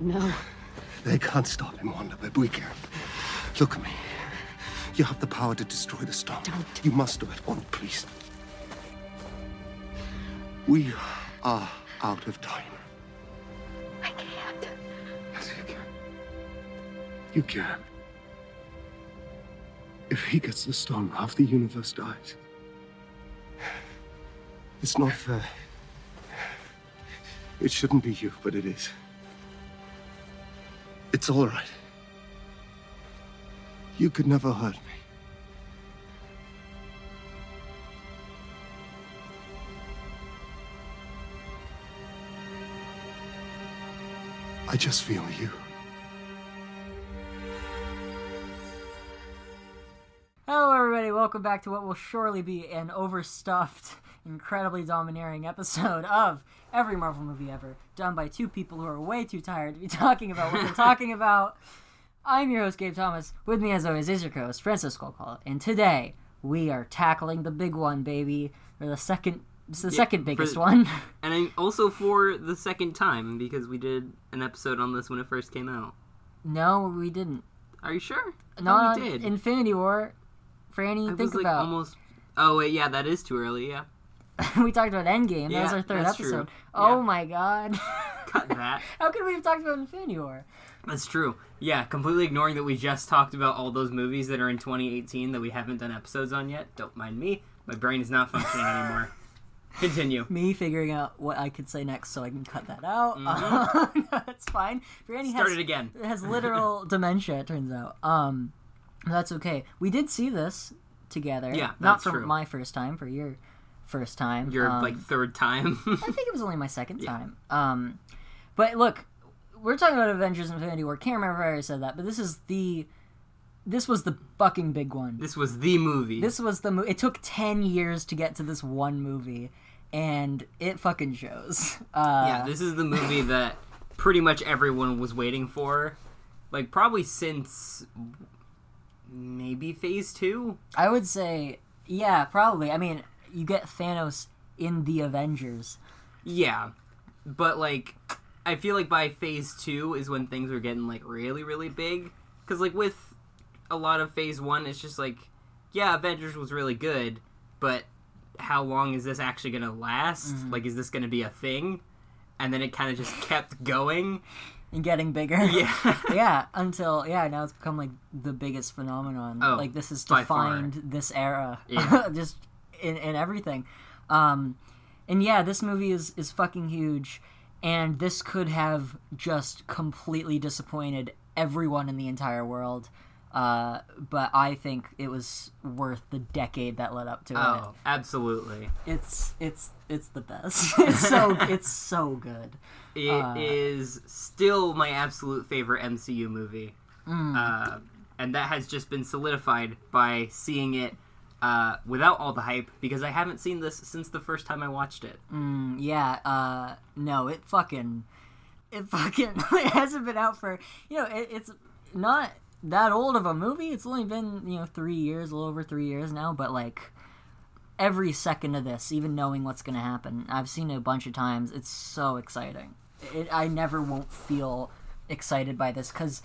No. They can't stop him, Wanda, but we can. Look at me. You have the power to destroy the stone. Don't. You must do it, Wanda, please. We are out of time. I can't. Yes, you can. You can. If he gets the stone, half the universe dies. It's not fair. It shouldn't be you, but it is. It's all right. You could never hurt me. I just feel you. Hello, everybody. Welcome back to what will surely be an overstuffed, incredibly domineering episode of every Marvel movie ever, done by two people who are way too tired to be talking about what they're talking about. I'm your host, Gabe Thomas. With me, as always, is your co-host, Francis Colcall. And today, we are tackling the big one, baby, or the second, it's the second biggest for- one. And I'm also for the second time because we did an episode on this when it first came out. no, we didn't. Are you sure? No, we did. Infinity War. Franny, I think was like about. almost. Oh wait, yeah, that is too early. Yeah, we talked about Endgame. that was Yeah, our third that's true. episode. Oh Yeah. my god. cut that. How could we have talked about Infinity War? That's true. Yeah, completely ignoring that we just talked about all those movies that are in 2018 that we haven't done episodes on yet. Don't mind me. My brain is not functioning anymore. Continue. Me figuring out what I could say next so I can cut that out. Mhm. no, it's fine. Franny Start has, it again. has literal dementia, it turns out. Um, that's okay. We did see this together. Yeah, Not that's for true. my first time, for your first time. Your Um, like third time. I think it was only my second Yeah. time. Um, but look, we're talking about Avengers Infinity War. Can't remember if I said that, but this is the. This was the fucking big one. this was the movie. This was the movie. It took ten years to get to this one movie, and it fucking shows. Uh, yeah, this is the movie that pretty much everyone was waiting for. Like probably since maybe phase two. I would say, yeah, probably. I mean, you get Thanos in the Avengers. Yeah, but like, I feel like by phase two is when things are getting like really, really big. Because like with a lot of phase one, it's just like, yeah, Avengers was really good, but how long is this actually gonna last? Mm-hmm. Like, is this gonna be a thing? And then it kind of just kept going. And getting bigger. Yeah. yeah, until yeah, now it's become like the biggest phenomenon. Oh, like this has defined this era, Yeah. just in, in everything. Um, and yeah, this movie is is fucking huge, and this could have just completely disappointed everyone in the entire world. Uh, but I think it was worth the decade that led up to it. oh, absolutely. It's it's it's the best. it's so it's so good. It is Uh, still my absolute favorite MCU movie. Mm. Uh, and that has just been solidified by seeing it uh, without all the hype because I haven't seen this since the first time I watched it. Mm, yeah, uh, no, it fucking, it fucking, it hasn't been out for, you know, it, it's not that old of a movie. It's only been, you know, three years, a little over three years now, but like, every second of this, even knowing what's gonna happen, I've seen it a bunch of times. It's so exciting. It, I never won't feel excited by this because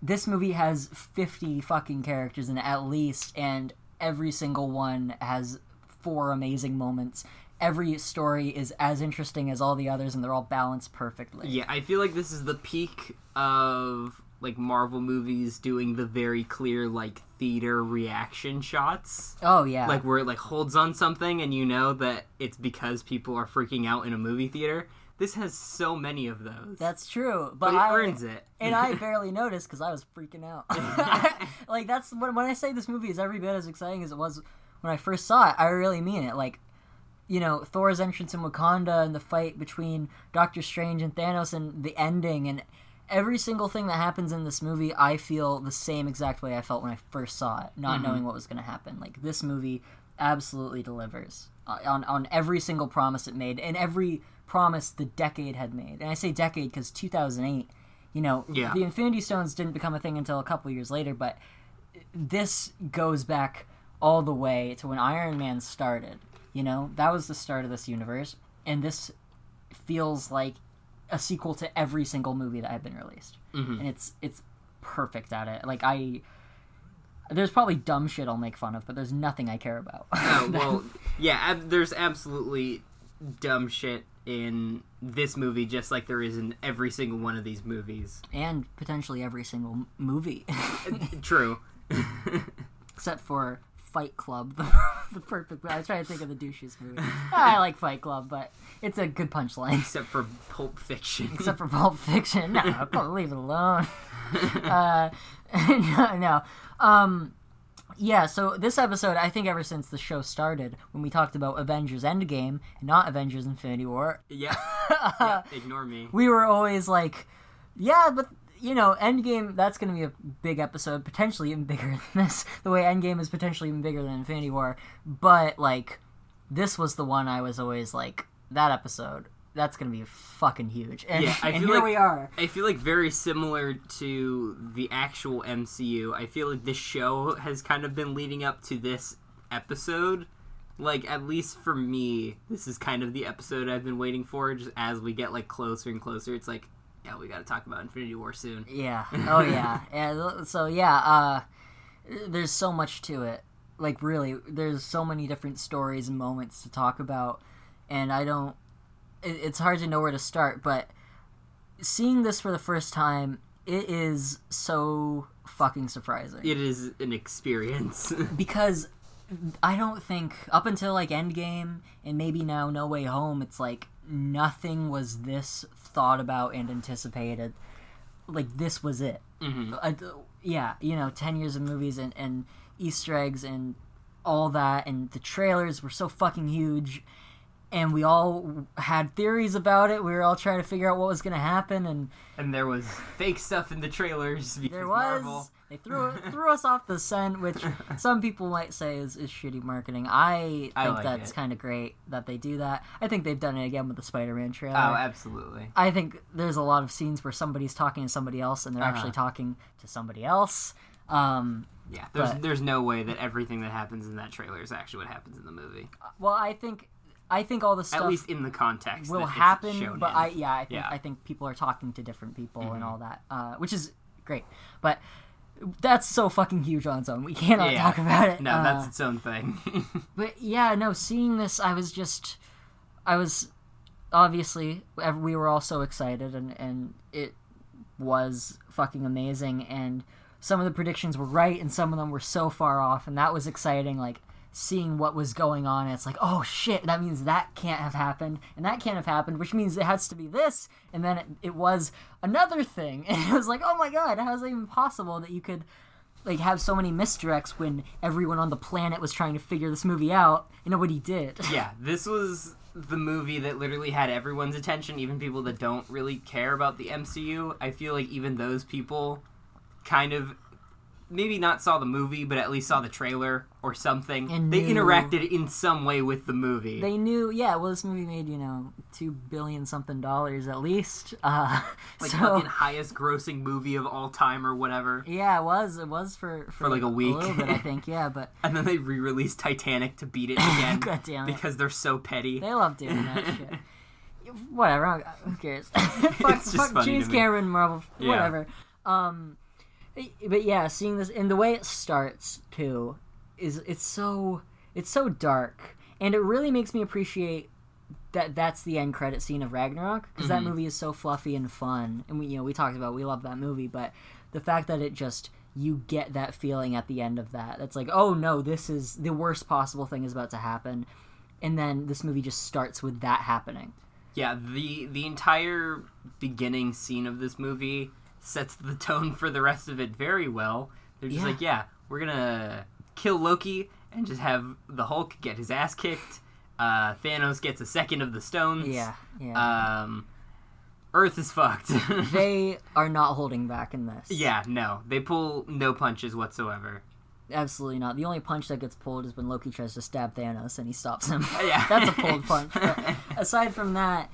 this movie has 50 fucking characters in it at least, and every single one has four amazing moments. Every story is as interesting as all the others, and they're all balanced perfectly. Yeah, I feel like this is the peak of like Marvel movies doing the very clear like theater reaction shots. Oh yeah. Like where it like holds on something and you know that it's because people are freaking out in a movie theater. This has so many of those. that's true, but, but it I, earns it. and I barely noticed because I was freaking out. like that's when when I say this movie is every bit as exciting as it was when I first saw it. I really mean it. Like, you know, Thor's entrance in Wakanda and the fight between Doctor Strange and Thanos and the ending and every single thing that happens in this movie, I feel the same exact way I felt when I first saw it, not knowing what was going to happen. Like this movie absolutely delivers uh, on on every single promise it made and every promise the decade had made. And I say decade because 2008, you know, Yeah. the Infinity Stones didn't become a thing until a couple years later, but this goes back all the way to when Iron Man started. You know, that was the start of this universe, and this feels like a sequel to every single movie that had been released, Mhm. and it's it's perfect at it. Like I, there's probably dumb shit I'll make fun of, but there's nothing I care about. Oh, well, yeah, ab- there's absolutely dumb shit in this movie, just like there is in every single one of these movies. and potentially every single movie, True. except for Fight Club, the, the perfect. I was trying to think of the douches movie. I like Fight Club, but it's a good punchline. Except for Pulp Fiction. except for Pulp Fiction. No, leave it alone. uh, no, no. Um, yeah, so this episode, I think ever since the show started, when we talked about Avengers Endgame and not Avengers Infinity War, yeah. yeah. Ignore me. we were always like, yeah, but you know, Endgame, that's going to be a big episode, potentially even bigger than this. The way Endgame is potentially even bigger than Infinity War. But, like, this was the one I was always like, that episode, that's going to be fucking huge. And, Yeah, I and feel here like- we are. I feel like very similar to the actual MCU. I feel like this show has kind of been leading up to this episode. Like at least for me, this is kind of the episode I've been waiting for. Just as we get like closer and closer, it's like, yeah, we got to talk about Infinity War soon. Yeah. Oh yeah. yeah. So yeah. Uh, there's so much to it. Like really, there's so many different stories and moments to talk about, and I don't. It, it's hard to know where to start, but seeing this for the first time, it is so fucking surprising It is an experience. because I don't think up until like Endgame and maybe now No Way Home, it's like nothing was this thought about and anticipated. Like this was it. hmm I, yeah, you know, ten years of movies and, and Easter eggs and all that, and the trailers were so fucking huge, and we all had theories about it. We were all trying to figure out what was going to happen, and And there was fake stuff in the trailers because there was. Marvel. They threw threw us off the scent, which some people might say is, is shitty marketing. I I think like that's kind of great that they do that. I think they've done it again with the Spider-Man trailer. Oh, absolutely. I think there's a lot of scenes where somebody's talking to somebody else and they're Uh-huh. actually talking to somebody else. Um, Yeah, there's But- there's no way that everything that happens in that trailer is actually what happens in the movie. well, I think I think all the stuff At least in the context will happen, but in. I yeah I think Yeah. Mm-hmm. I think people are talking to different people and all that, uh, which is great. But that's so fucking huge on its own. We cannot Yeah. talk about it. No, Uh, that's its own thing. But yeah, no, seeing this, I was just, I was, obviously, we were all so excited, and and it was fucking amazing, and some of the predictions were right, and some of them were so far off, and that was exciting. Like seeing what was going on, it's like, oh shit, that means that can't have happened, and that can't have happened, which means it has to be this, and then it, it was another thing, and it was like, oh my god, how is it even possible that you could like have so many misdirects when everyone on the planet was trying to figure this movie out and nobody did. yeah, this was the movie that literally had everyone's attention, even people that don't really care about the MCU. I feel like even those people kind of maybe not saw the movie, but at least saw the trailer or something. And they knew- interacted in some way with the movie. They knew, yeah. Well, this movie made you know two billion something dollars at least. Uh, like so fucking highest grossing movie of all time or whatever. yeah, it was. It was for for, For, like, a week. a little bit, I think. Yeah, but And then they re-released Titanic to beat it again God damn it. because they're so petty. they love doing that shit. Whatever. Who cares? fuck, fuck James. Cameron, Marvel, Yeah. whatever. Um, but yeah, seeing this and the way it starts too is it's so it's so dark, and it really makes me appreciate that that's the end credit scene of Ragnarok because that Mhm. movie is so fluffy and fun, and we you know we talked about we love that movie, but the fact that it just you get that feeling at the end of that. That's like oh no this is the worst possible thing is about to happen. And then this movie just starts with that happening. Yeah, the the entire beginning scene of this movie sets the tone for the rest of it very well. They're just Yeah. like, yeah, we're gonna kill Loki and just have the Hulk get his ass kicked. Uh, Thanos gets a second of the stones. yeah yeah Um, Earth is fucked. they are not holding back in this yeah, no, they pull no punches whatsoever. absolutely not the only punch that gets pulled is when loki tries to stab thanos and he stops him Yeah, that's a pulled punch but aside from that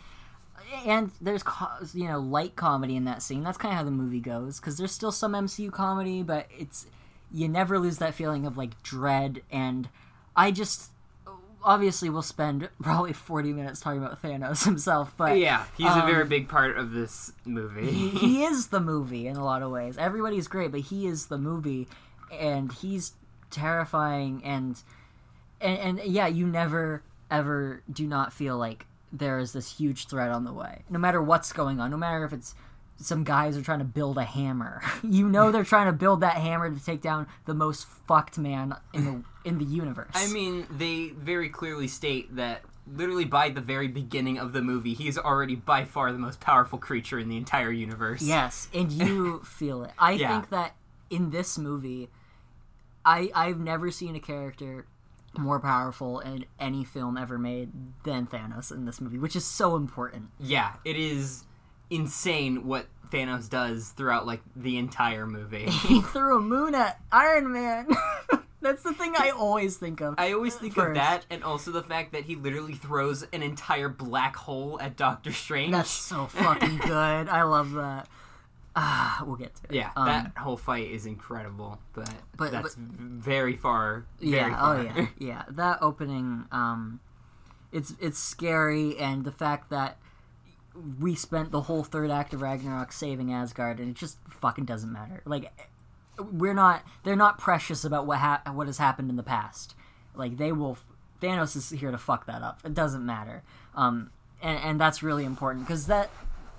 and there's co- you know light comedy in that scene that's kind of how the movie goes because there's still some mcu comedy but it's you never lose that feeling of like dread and i just obviously we'll spend probably 40 minutes talking about Thanos himself, but yeah, he's a very um, big part of this movie. he, he is the movie in a lot of ways. Everybody's great, but he is the movie, and he's terrifying. And and, and yeah, you never ever do not feel like there is this huge threat on the way, no matter what's going on. No matter if it's some guys are trying to build a hammer, you know they're trying to build that hammer to take down the most fucked man in the in the universe. I mean, they very clearly state that literally by the very beginning of the movie, he is already by far the most powerful creature in the entire universe. Yes, and you feel it. I Yeah. think that in this movie, I I've never seen a character more powerful in any film ever made than Thanos in this movie, which is so important. Yeah, it is insane what Thanos does throughout like the entire movie. He threw a moon at Iron Man. That's the thing I always think of. I always think of that, and also the fact that he literally throws an entire black hole at Doctor Strange. That's so fucking good. I love that. Ah, we'll get to it. yeah, Um, that whole fight is incredible, but, But- that's but- very far. Very yeah far. oh yeah yeah that opening um it's it's scary and the fact that we spent the whole third act of ragnarok saving asgard and it just fucking doesn't matter like we're not they're not precious about what ha- what has happened in the past like they will thanos is here to fuck that up it doesn't matter um and and that's really important because that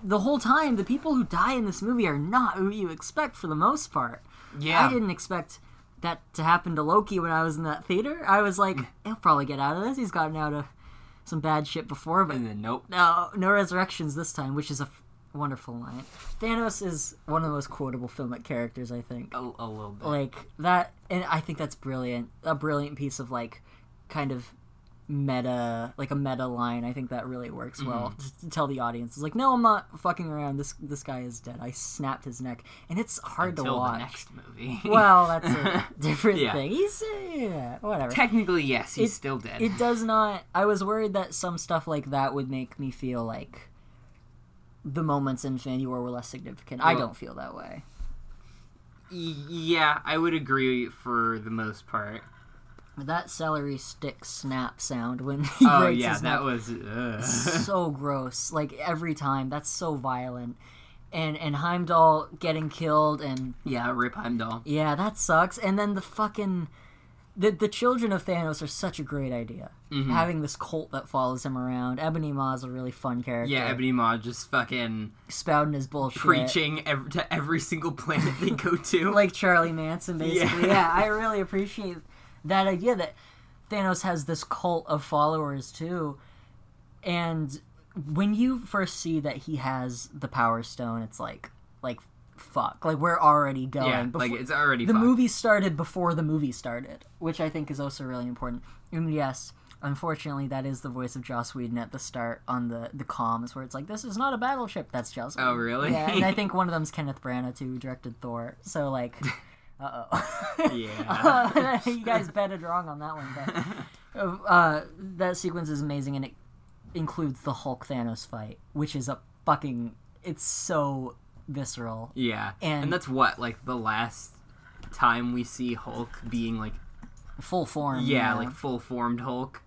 the whole time the people who die in this movie are not who you expect for the most part yeah. I didn't expect that to happen to Loki when I was in that theater. I was like, hmm. he'll probably get out of this. He's gotten out of some bad shit before, but then nope. no, no resurrections this time, which is a f- wonderful line. Thanos is one of the most quotable filmic characters, I think. A, a little bit. Like that, and I think that's brilliant. A brilliant piece of like, kind of meta, like a meta line. I think that really works well Mm-hmm. to tell the audience, it's like, no, I'm not fucking around. This this guy is dead. I snapped his neck, and it's hard Until to watch. the next movie. Well, that's a different Yeah. thing. He's yeah, whatever. technically, yes, he's It- still dead. It does not. I was worried that some stuff like that would make me feel like the moments in Infinity War were less significant. I don't feel that way. Yeah, I would agree for the most part. That celery stick snap sound when he Oh breaks yeah, his that neck, was. Uh. so gross. Like every time, that's so violent. And and Heimdall getting killed and yeah, Rip Heimdall. yeah, that sucks. And then the fucking the the children of Thanos are such a great idea. Mm-hmm. Having this cult that follows him around. Ebony Maw's a really fun character. Yeah, Ebony Maw just fucking spouting his bullshit. preaching ev- to every single planet they go to. like Charlie Manson, basically. Yeah. Yeah. I really appreciate that idea that Thanos has this cult of followers too. And when you first see that he has the Power Stone, it's like, like, fuck, like we're already going. yeah, Before- like it's already the fucked. movie started before the movie started, which I think is also really important. And yes, unfortunately, that is the voice of Joss Whedon at the start on the the comms, where it's like, "This is not a battleship." That's Joss. Oh, really? Yeah, and I think one of them's Kenneth Branagh too, who directed Thor. So like, uh oh. Yeah. you guys betted wrong on that one, but uh, that sequence is amazing, and it includes the Hulk Thanos fight, which is a fucking. It's so visceral. Yeah, And- and, that's what like the last time we see Hulk being like Full form. yeah, like full formed Hulk,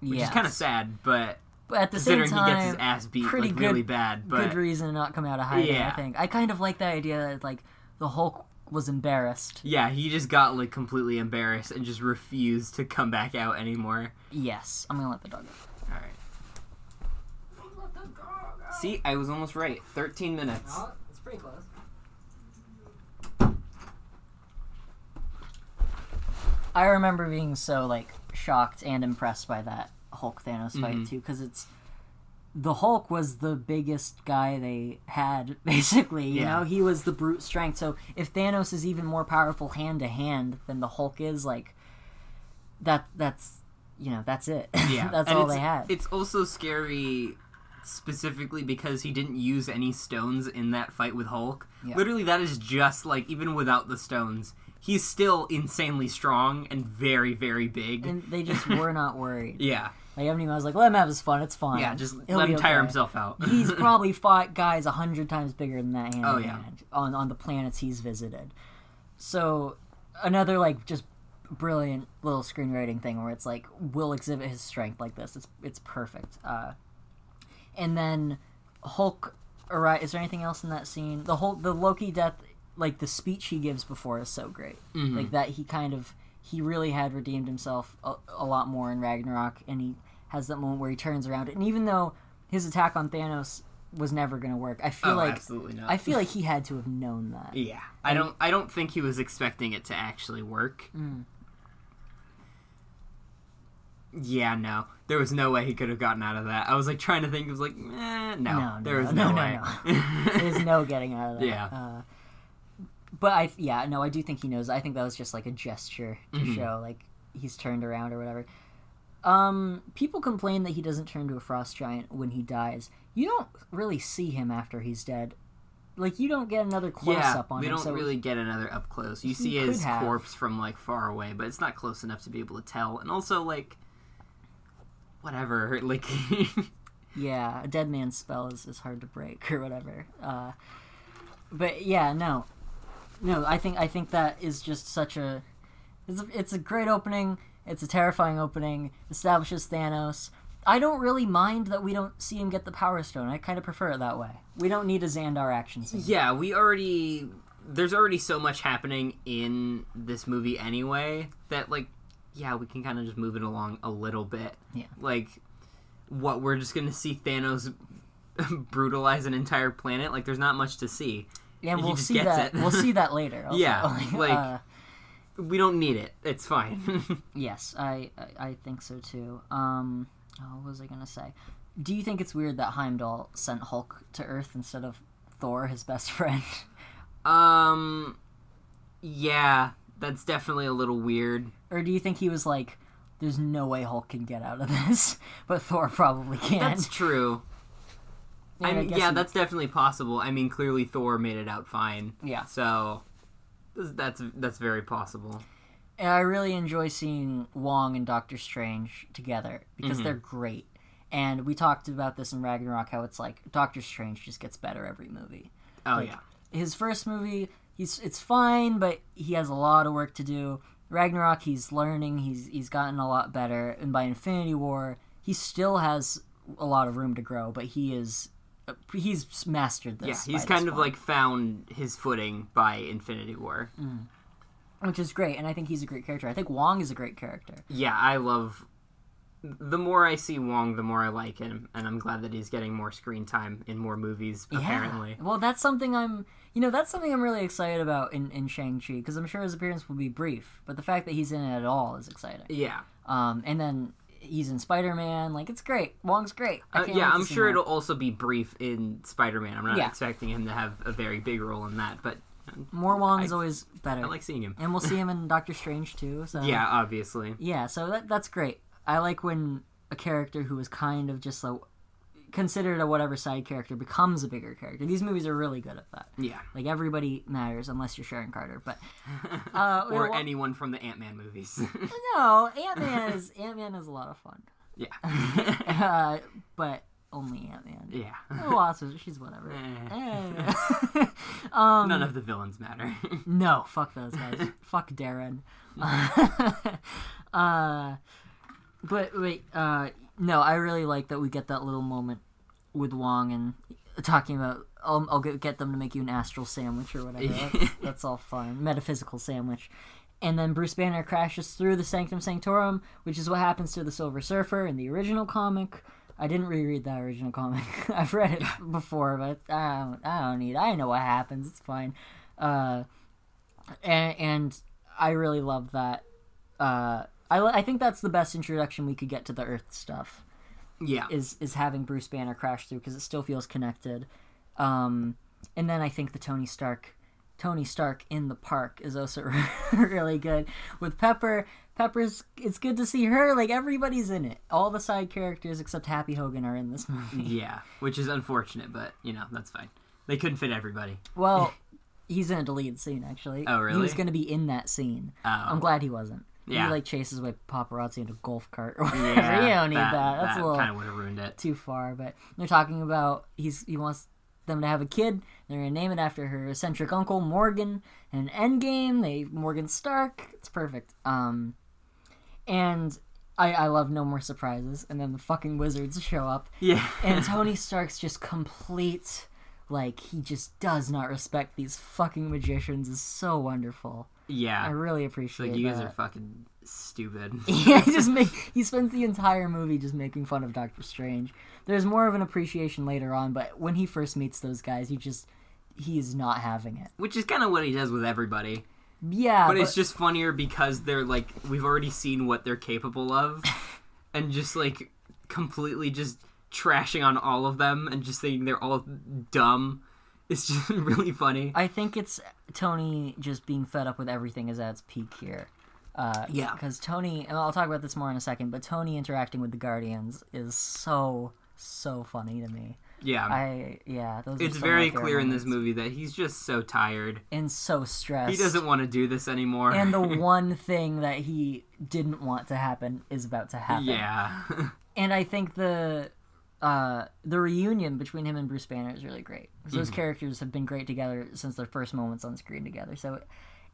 which is kind of sad, but But at the same time, he gets his ass beat pretty like good- really bad, but good reason to not come out of hiding. I think I kind of like the idea that like the Hulk was embarrassed. yeah, he just got like completely embarrassed and just refused to come back out anymore. Yes, I'm gonna let the dog go. All right. See, I was almost right. Thirteen minutes. it's pretty close. I remember being so like shocked and impressed by that Hulk Thanos fight Mhm. too, because it's the Hulk was the biggest guy they had basically. You Yeah. know, he was the brute strength. So if Thanos is even more powerful hand to hand than the Hulk is, like that, that's you know, that's it. Yeah, that's and all they had. It's also scary specifically because he didn't use any stones in that fight with Hulk. Yeah. Literally, that is just like even without the stones, he's still insanely strong and very, very big. and they just were not worried. yeah, Like Ebony was like, let him have his fun. It's fine. yeah, just He'll let him tire okay." himself out. he's probably fought guys a hundred times bigger than that hand Oh, yeah. hand on on the planets he's visited. So another like just brilliant little screenwriting thing where it's like will exhibit his strength like this. It's it's perfect. Uh, and then Hulk. Alright, is there anything else in that scene? The whole the Loki death, like the speech he gives before, is so great. Like that, he kind of he really had redeemed himself a, a lot more in Ragnarok, and he has that moment where he turns around. And even though his attack on Thanos was never going to work, I feel Oh, like absolutely not. I feel like he had to have known that. Yeah, I don't. I don't think he was expecting it to actually work. Mm. Yeah, no, there was no way he could have gotten out of that. I was like trying to think. I was like, eh, no, No, there no, was no, no, no, way. There's no getting out of that. Yeah. Uh, but I, yeah, no, I do think he knows. I think that was just like a gesture to Mhm. show like he's turned around or whatever. Um, people complain that he doesn't turn to a frost giant when he dies. You don't really see him after he's dead. Like you don't get another close yeah, up on we him. don't so really get another up close. You see his have. corpse from like far away, but it's not close enough to be able to tell. And also, like, whatever, like, Yeah, a dead man's spell is, is hard to break or whatever. Uh, but yeah, no, no. I think I think that is just such a it's a, it's a great opening. It's a terrifying opening. Establishes Thanos. I don't really mind that we don't see him get the Power Stone. I kind of prefer it that way. We don't need a Xandar action scene. yeah, we already. There's already so much happening in this movie anyway that, like, yeah, we can kind of just move it along a little bit. Yeah. Like, what we're just gonna see Thanos brutalize an entire planet. Like, there's not much to see. and we'll see that. we'll see that later. also. Yeah, like- uh, We don't need it. It's fine. Yes, I, I I think so too. Um, oh, what was I gonna say? Do you think it's weird that Heimdall sent Hulk to Earth instead of Thor, his best friend? um, yeah, that's definitely a little weird. or do you think he was like, "There's no way Hulk can get out of this," but Thor probably can? That's true. I mean, guess yeah, that's definitely possible. I mean, clearly Thor made it out fine. yeah. So that's that's very possible. And I really enjoy seeing Wong and Doctor Strange together because Mhm. they're great. And we talked about this in Ragnarok how it's like Doctor Strange just gets better every movie. Oh Like, yeah. his first movie he's it's fine but he has a lot of work to do ragnarok he's learning he's he's gotten a lot better and by infinity war he still has a lot of room to grow but he is he's mastered this. Yeah, he's kind of point, like found his footing by Infinity War. which is great and i think he's a great character i think wong is a great character Yeah, I love. The more I see Wong, the more I like him, and I'm glad that he's getting more screen time in more movies. Apparently, yeah. well that's something i'm you know that's something i'm really excited about in, in shang-chi because i'm sure his appearance will be brief but the fact that he's in it at all is exciting yeah, um and then he's in spider-man like it's great wong's great I uh, yeah. I'm sure it'll also be brief in Spider-Man. I'm not Yeah. expecting him to have a very big role in that, but More Wong is always better. I like seeing him. and we'll see him in Doctor Strange too. So Yeah, obviously. yeah. So that that's great. I like when a character who is kind of just a considered a whatever side character becomes a bigger character. These movies are really good at that. Yeah. Like everybody matters unless you're Sharon Carter. But uh, or well, anyone from the Ant Man movies. no, Ant Man is Ant Man is a lot of fun. yeah. Uh, but only Ant Man. yeah. Oh, Wasp, she's whatever. Eh. Eh. um, None of the villains matter. No, fuck those guys. fuck Darren. uh, but wait, uh, no, I really like that we get that little moment with Wong and talking about. I'll, I'll get, get them to make you an astral sandwich or whatever. That's, that's all fine. Metaphysical sandwich. And then Bruce Banner crashes through the Sanctum Sanctorum, which is what happens to the Silver Surfer in the original comic. I didn't reread that original comic. I've read it before, but I don't, I don't need. I know what happens. It's fine. Uh, and, and I really love that. Uh, I I think that's the best introduction we could get to the Earth stuff yeah. is is having Bruce Banner crash through because it still feels connected. Um, and then I think the Tony Stark, Tony Stark in the park is also really good with Pepper. Pepper's it's good to see her. Like everybody's in it. All the side characters except Happy Hogan are in this movie. Yeah. Which is unfortunate, but, you know, that's fine. They couldn't fit everybody. Well, he's in a deleted scene actually. Oh, really? He was going to be in that scene. Oh. I'm glad he wasn't. Yeah. He like chases away paparazzi in a golf cart or whatever. Yeah, you don't need that. That's that a little kind of would have ruined it. too far. But they're talking about he's he wants them to have a kid. They're gonna name it after her eccentric uncle Morgan. And Endgame, they Morgan Stark. It's perfect. Um, and I I love no more surprises. And then the fucking wizards show up, Yeah. and Tony Stark's just complete. Like he just does not respect these fucking magicians is so wonderful. I really appreciate Like you guys that. are fucking stupid. yeah, he just make he spends the entire movie just making fun of Doctor Strange. There's more of an appreciation later on, but when he first meets those guys, he just he is not having it. Which is kind of what he does with everybody. Yeah, But, it's just funnier because they're like we've already seen what they're capable of, and just like completely just trashing on all of them and just saying they're all dumb. It's just really funny. I think it's Tony just being fed up with everything is at its peak here. Uh, Yeah. because Tony, and I'll talk about this more in a second, but Tony interacting with the Guardians is so so funny to me. Yeah. I yeah, those. it's very clear in this movie that he's just so tired. and so stressed. He doesn't want to do this anymore. and the one thing that he didn't want to happen is about to happen. yeah. and I think the uh, the reunion between him and Bruce Banner is really great 'Cause those characters have been great together since their first moments on screen together. So,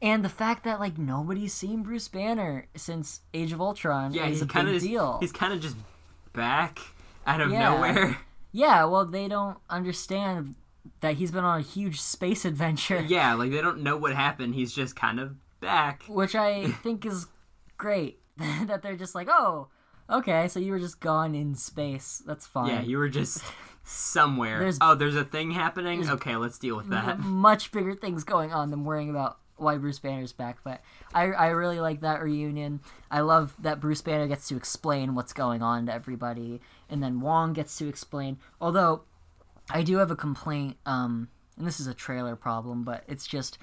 and the fact that like nobody's seen Bruce Banner since Age of Ultron yeah, is he's a kind big of deal. he's kind of just back out of Yeah. nowhere. Yeah, well, they don't understand that he's been on a huge space adventure, Yeah, like they don't know what happened. He's just kind of back. which I think is great. that they're just like, oh, okay, so you were just gone in space. That's fine. Yeah, you were just somewhere. There's- oh, there's a thing happening. Okay, let's deal with that. much bigger things going on than worrying about why Bruce Banner's back. But I, I really like that reunion. I love that Bruce Banner gets to explain what's going on to everybody, and then Wong gets to explain. Although I do have a complaint, um, and this is a trailer problem, but it's just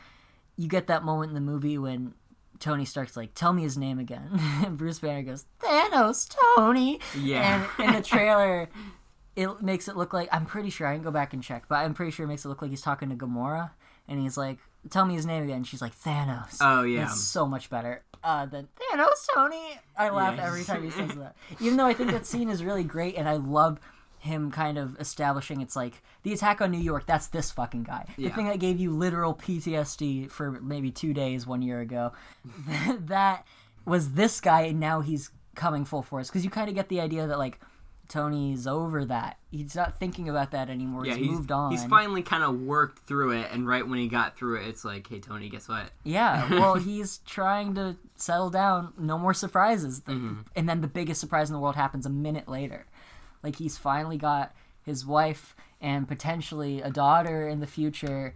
you get that moment in the movie when. Tony Stark's like, tell me his name again. and Bruce Banner goes, Thanos, Tony. Yeah. And in the trailer, it makes it look like I'm pretty sure I can go back and check, but I'm pretty sure it makes it look like he's talking to Gamora, and he's like, "Tell me his name again." She's like, "Thanos." Oh, yeah. it's so much better uh, than Thanos, Tony. I laugh Yeah. every time he says that, even though I think that scene is really great, and I love him kind of establishing it's like the attack on New York. That's this fucking guy, the Yeah. thing that gave you literal PTSD for maybe two days one year ago. that was this guy, and now he's coming full force because you kind of get the idea that like. Tony's over that. He's not thinking about that anymore. yeah, he's, he's moved on. He's finally kind of worked through it, and right when he got through it, it's like, hey Tony, guess what? Yeah, well, he's trying to settle down. No more surprises. Mm-hmm. And then the biggest surprise in the world happens a minute later. Like he's finally got his wife and potentially a daughter in the future,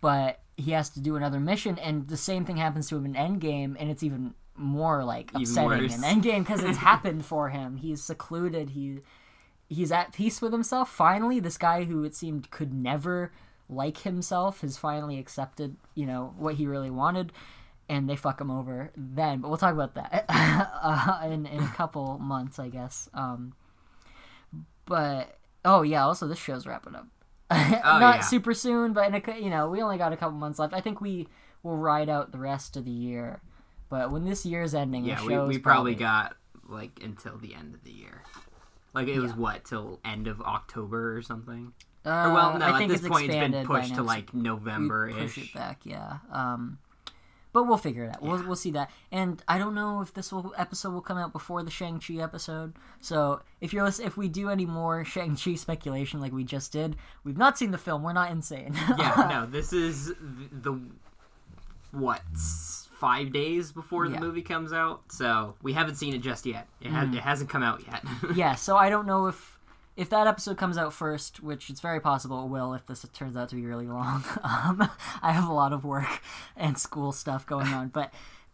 but he has to do another mission, and the same thing happens to him in Endgame, and it's even more like upsetting in Endgame because it's happened for him. He's secluded. He he's at peace with himself. Finally, this guy who it seemed could never like himself has finally accepted, you know, what he really wanted, and they fuck him over then. But we'll talk about that uh, in in a couple months, I guess. Um, but oh yeah, also this show's wrapping up. Not Oh, yeah. super soon, but in a, you know, we only got a couple months left. I think we will ride out the rest of the year. But when this year's ending, Yeah, we, we probably got like until the end of the year. Like it was what till end of October or something. Uh, Or well, no, I at think this it's point it's been pushed to like November push it back, yeah. Um, but we'll figure it out. We'll we'll see that. And I don't know if this will, episode will come out before the Shang Chi episode. So if you're if we do any more Shang Chi speculation like we just did, we've not seen the film. We're not insane. Yeah, no, this is the, the what five days before the Yeah. movie comes out, so we haven't seen it just yet. It, ha- mm. it hasn't come out yet. yeah. So I don't know if if that episode comes out first, which it's very possible it will if this turns out to be really long. Um, I have a lot of work and school stuff going on, but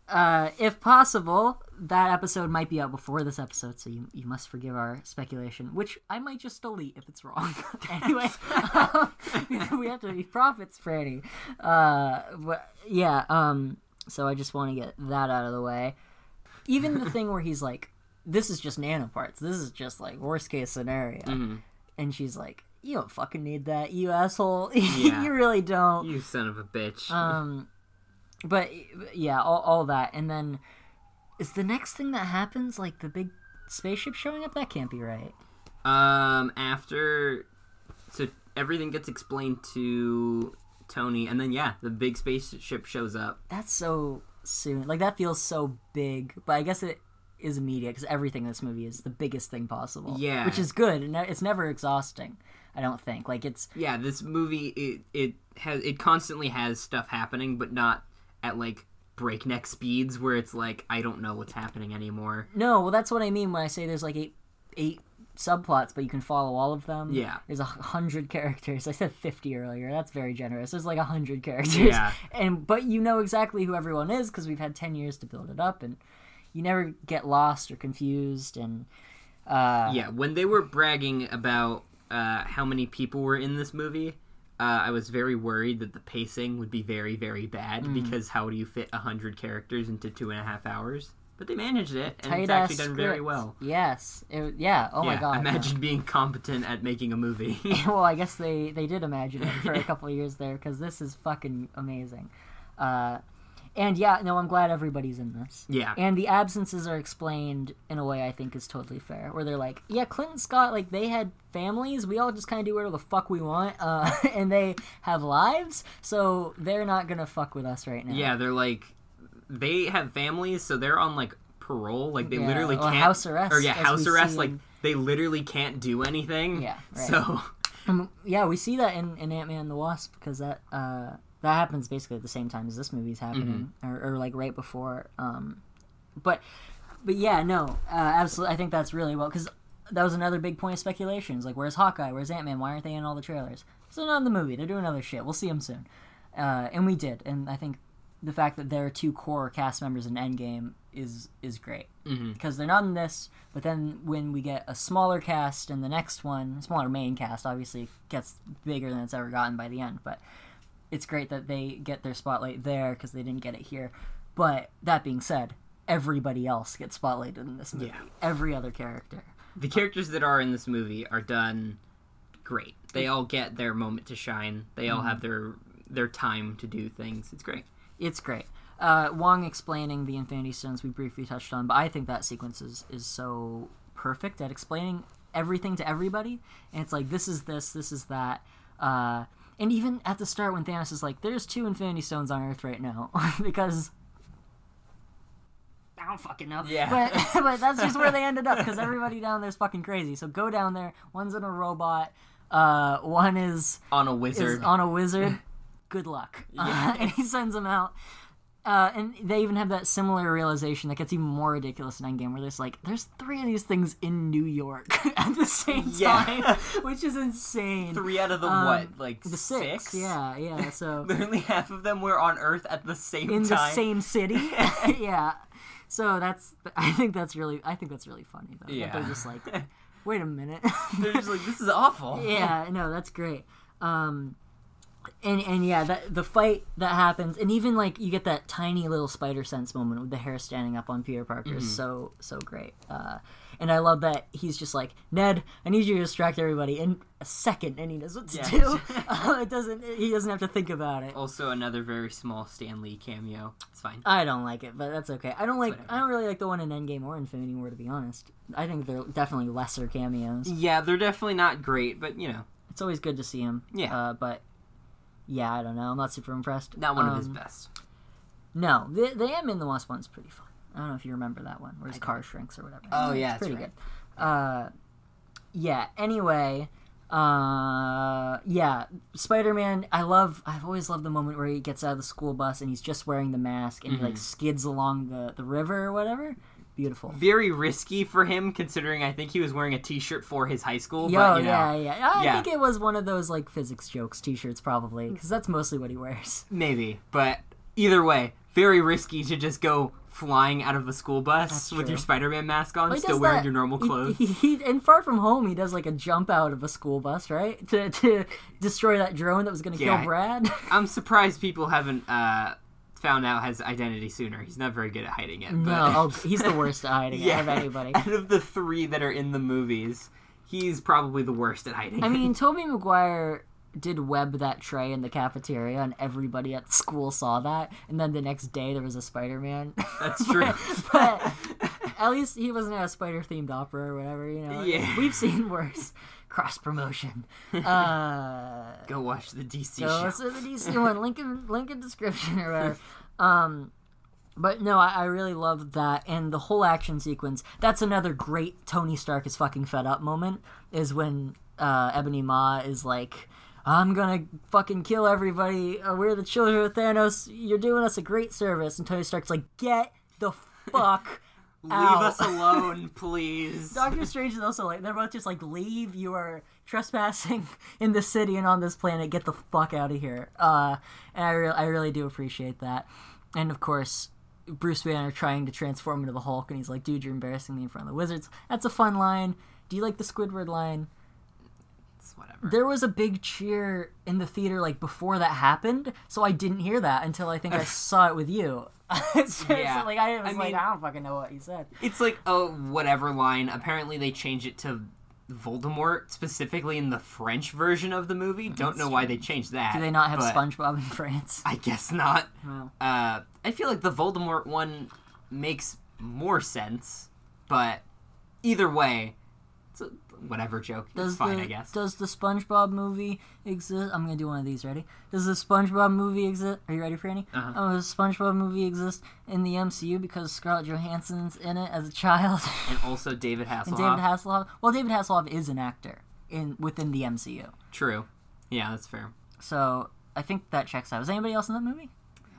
uh, if possible, that episode might be out before this episode, so you, you must forgive our speculation, which I might just delete if it's wrong. anyway, um, we have to be prophets, Franny. Uh, but yeah, um, so I just want to get that out of the way. Even the thing where he's like, this is just nanoparts. This is just like worst case scenario. Mhm. And she's like, you don't fucking need that, you asshole. Yeah. you really don't. you son of a bitch. Um, but yeah, all, all that, and then is the next thing that happens like the big spaceship showing up? That can't be right. Um, after so everything gets explained to Tony, and then yeah, the big spaceship shows up. That's so soon. Like that feels so big, but I guess it is immediate because everything in this movie is the biggest thing possible. Yeah. which is good, and it's never exhausting. I don't think. Like it's Yeah, this movie it it has it constantly has stuff happening, but not at like breakneck speeds where it's like I don't know what's happening anymore. no. Well, that's what I mean when I say there's like eight eight subplots, but you can follow all of them. Yeah. there's a hundred characters. I said fifty earlier. That's very generous. There's like a hundred characters. Yeah. and but you know exactly who everyone is because we've had ten years to build it up, and you never get lost or confused. And uh, Yeah, when they were bragging about uh, how many people were in this movie, uh, I was very worried that the pacing would be very, very bad Mm. because how do you fit a hundred characters into two and a half hours? But they managed it, and tight it's actually done very well. Yes. It, yeah. Oh yeah, my god. imagine being competent at making a movie. well, I guess they they did imagine it for a couple of years there because this is fucking amazing. Uh, and yeah, no, I'm glad everybody's in this. yeah, And the absences are explained in a way I think is totally fair, where they're like, yeah, Clint and Scott, like they had families, we all just kind of do whatever the fuck we want, uh, and they have lives, so they're not gonna fuck with us right now. yeah, they're like they have families, so they're on like parole. Like they Yeah, literally can't house arrest, or yeah, house arrest. Like in- they literally can't do anything. Yeah, right. So Um, yeah, we see that in, in Ant Man and the Wasp because that uh, that happens basically at the same time as this movie's happening, or, or like right before. Um, but but yeah, no, uh, absolutely. I think that's really well because that was another big point of speculation. Is like, where's Hawkeye? Where's Ant Man? Why aren't they in all the trailers? So not in the movie. They're doing other shit. We'll see them soon. Uh, and we did, and I think the fact that there are two core cast members in Endgame is is great mhm. because they're not in this. But then when we get a smaller cast in the next one, smaller main cast, obviously gets bigger than it's ever gotten by the end. But it's great that they get their spotlight there because they didn't get it here. But that being said, everybody else gets spotlighted in this movie. Yeah. Every other character. the characters that are in this movie are done great. They all get their moment to shine. They all Mm-hmm. have their their time to do things. It's great. It's great. Uh, Wong explaining the Infinity Stones we briefly touched on, but I think that sequence is, is so perfect at explaining everything to everybody. And it's like, this is this, this is that. Uh, and even at the start when Thanos is like, there's two Infinity Stones on Earth right now. because. I don't fucking know. Yeah. But, but that's just where they ended up because everybody down there's fucking crazy. So go down there. One's in a robot. Uh, one is On a is wizard. on a wizard. Good luck. Uh, and he sends them out. Uh, and they even have that similar realization that gets even more ridiculous in Endgame, where there's like, there's three of these things in New York at the same Yeah. time, which is insane. Three out of the Um, what? Like the six, yeah, yeah. So Literally half of them were on Earth at the same in time. the same city, yeah. So that's, I think that's really, I think that's really funny though. Yeah. they're just like, wait a minute. They're just like, this is awful. yeah, no, that's great. Um, and and yeah, that the fight that happens, and even like you get that tiny little spider sense moment with the hair standing up on Peter Parker is so so great. Uh, and I love that he's just like Ned, I need you to distract everybody in a second, and he knows what to Yeah. do. uh, it doesn't. He doesn't have to think about it. Also, another very small Stan Lee cameo. It's fine. I don't like it, but that's okay. I don't like. Whatever. I don't really like the one in Endgame or Infinity War, to be honest. I think they're definitely lesser cameos. Yeah, they're definitely not great, but you know, It's always good to see him. Yeah. Uh, but yeah, I don't know. I'm not super impressed. not one of his Um, best. No, the the Ant Man the Wasp one's pretty fun. I don't know if you remember that one, where his car shrinks or whatever. Oh, yeah, that's pretty right. good. Uh, yeah. Anyway, uh, yeah, Spider Man. I love. I've always loved the moment where he gets out of the school bus and he's just wearing the mask and he Mm-hmm. like skids along the the river or whatever. Beautiful. Very risky for him, considering I think he was wearing a T-shirt for his high school. Yo, but, you know, yeah, yeah. I Yeah. think it was one of those like physics jokes T-shirts, probably, because that's mostly what he wears. maybe. But either way, very risky to just go flying out of a school bus with your Spider-Man mask on, Well, still wearing that- your normal clothes. He, he, in Far From Home, he does like a jump out of a school bus, right, to to destroy that drone that was going to Yeah. kill Brad. I'm surprised people haven't uh, found out his identity sooner. He's not very good at hiding it. But no, oh, he's the worst at hiding it of anybody. out of the three that are in the movies, he's probably the worst at hiding. I mean, Tobey Maguire did web that tray in the cafeteria, and everybody at school saw that. And then the next day, there was a Spider-Man. That's true. but at least he wasn't at a spider-themed opera or whatever. You know, Yeah. we've seen worse. Cross promotion. Uh, Go watch the DC so show. the DC one. Link in link in description or whatever. Um, but no, I, I really love that and the whole action sequence. That's another great Tony Stark is fucking fed up moment. Is when uh, Ebony Maw is like. I'm gonna fucking kill everybody. Uh, we're the children of Thanos. You're doing us a great service. And Tony Stark's like, get the fuck Leave out. us alone, please. Doctor Strange is also like they're both just like leave. You are trespassing in the city and on this planet. Get the fuck out of here. Uh, and I really, I really do appreciate that. And of course, Bruce Banner trying to transform into the Hulk, and he's like, "Dude, you're embarrassing me in front of the wizards." That's a fun line. Do you like the Squidward line? Whatever. There was a big cheer in the theater like before that happened, so I didn't hear that until I think I saw it with you. just, Yeah. like I was I like, I don't fucking know what you said. It's like a whatever line. Apparently, they changed it to Voldemort specifically in the French version of the movie. Don't know why they changed that. Do they not have SpongeBob in France? I guess not. Wow. Uh, I feel like the Voldemort one makes more sense, but either way, whatever joke. Does it's fine, the I guess. does the SpongeBob movie exist? I'm gonna do one of these. Ready? Does the SpongeBob movie exist? Are you ready, Franny? Uh-huh. Oh, does the SpongeBob movie exist in the MCU because Scarlett Johansson's in it as a child, and also David Hasselhoff. and David Hasselhoff? Well, David Hasselhoff is an actor in within the MCU, True. Yeah, that's fair. so I think that checks out. Is anybody else in that movie?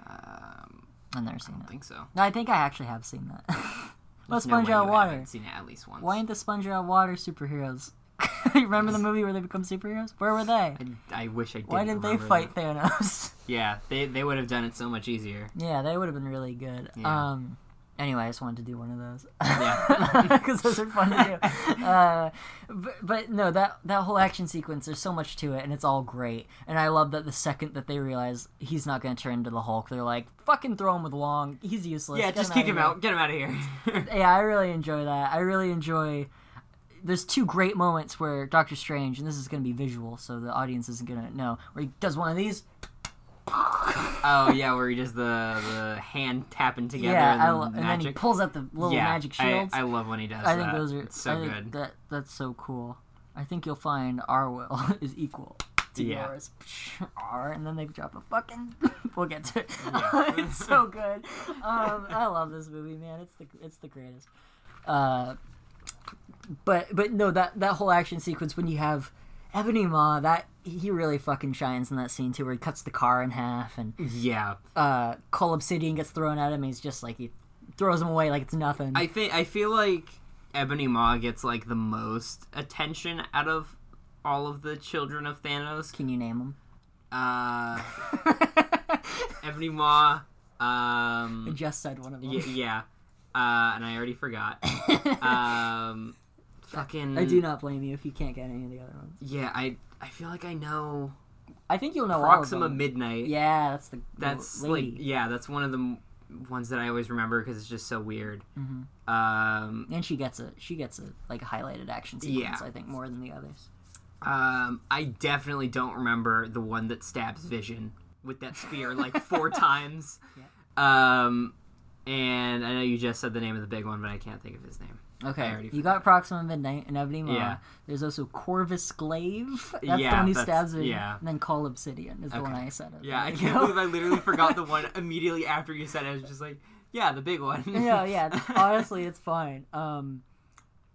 Um, I've never seen that. I it. think so. No, I think I actually have seen that. no Sponge way Out Water. Seen it at least once. Why ain't the Sponge Out Water superheroes? you remember the movie where they become superheroes? Where were they? I, I wish I did. Why didn't they fight Thanos? Yeah, they they would have done it so much easier. Yeah, they would have been really good. Yeah. Um, anyway, I just wanted to do one of those. Yeah. because those are fun to do. Uh, but, but no, that that whole action sequence, there's so much to it, and it's all great. And I love that the second that they realize he's not going to turn into the Hulk, they're like, "Fucking throw him with Wong. He's useless." Yeah, Get just kick him out. Get him out of here. yeah, I really enjoy that. I really enjoy. There's two great moments where Doctor Strange, and this is going to be visual, so the audience isn't going to know, where he does one of these. Oh yeah, where he does the the hand tapping together yeah, and, I then lo- and then he pulls out the little yeah, magic I- shields. I, love when he does I think that. those are It's so I good. That that's so cool. I think you'll find our will is equal to Yeah. yours. R, and then they drop a fucking. we'll get to it. Yeah. it's so good. Um, I love this movie, man. It's the it's the greatest. Uh, but but no, that that whole action sequence when you have Ebony Maw, that he really fucking shines in that scene too, where he cuts the car in half and Yeah, uh, Cull Obsidian gets thrown at him. And he's just like he throws him away like it's nothing. I think I feel like Ebony Maw gets like the most attention out of all of the children of Thanos. Can you name them? Uh, Ebony Maw. I Um, just said one of them. y- yeah, uh, and I already forgot. Um, fucking. I do not blame you if you can't get any of the other ones. Yeah, I I feel like I know I think you'll know Proxima all of them. Midnight. Yeah, that's the the that's lady. like yeah, that's one of the m- ones that I always remember because it's just so weird. Mm-hmm. Um, and she gets a she gets a like a highlighted action sequence. Yeah. I think more than the others. um, I definitely don't remember the one that stabs Vision with that spear like four times. Yeah. Um, and I know you just said the name of the big one, but I can't think of his name. Okay, you got Proxima Midnight and Ebony Maw. Yeah. There's also Corvus Glaive. That's the Yeah, one who stabs yeah. And then Cull Obsidian is the one I said. It. Yeah, I can't believe I literally forgot the one immediately after you said it. I was just like, yeah, the big one. yeah, yeah. Honestly, it's fine. Um,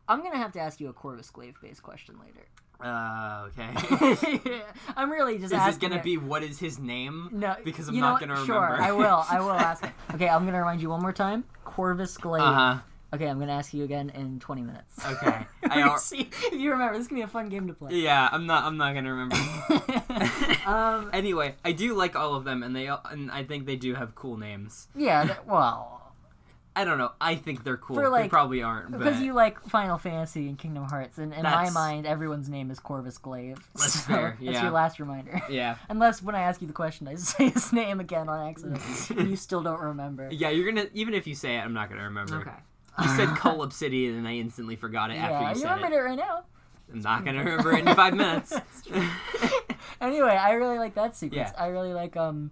I'm gonna have to ask you a Corvus Glaive based question later. Uh, okay. I'm really just Is asking. it gonna be what is his name? No, because I'm you know not gonna remember. Sure. I will. I will ask. Okay, I'm gonna remind you one more time. Corvus Glaive. Uh huh. Okay, I'm gonna ask you again in 20 minutes. Okay. I See if you remember. This is gonna be a fun game to play. yeah, I'm not. I'm not gonna remember. um, anyway, I do like all of them, and they all- and I think they do have cool names. yeah. th- Well, I don't know. I think they're cool. For, they like- probably aren't. But because you like Final Fantasy and Kingdom Hearts, and in my That's- mind, everyone's name is Corvus Glaive. That's fair, That's yeah. your last reminder. yeah. Unless when I ask you the question, I say his name again on accident, and you still don't remember. Yeah, you're gonna even if you say it, I'm not gonna remember. Okay. You said Cull Obsidian, and I instantly forgot it after you said it. I remembered it. right now. I'm not gonna remember it in five minutes. anyway, I really like that sequence. Yeah. I really like um,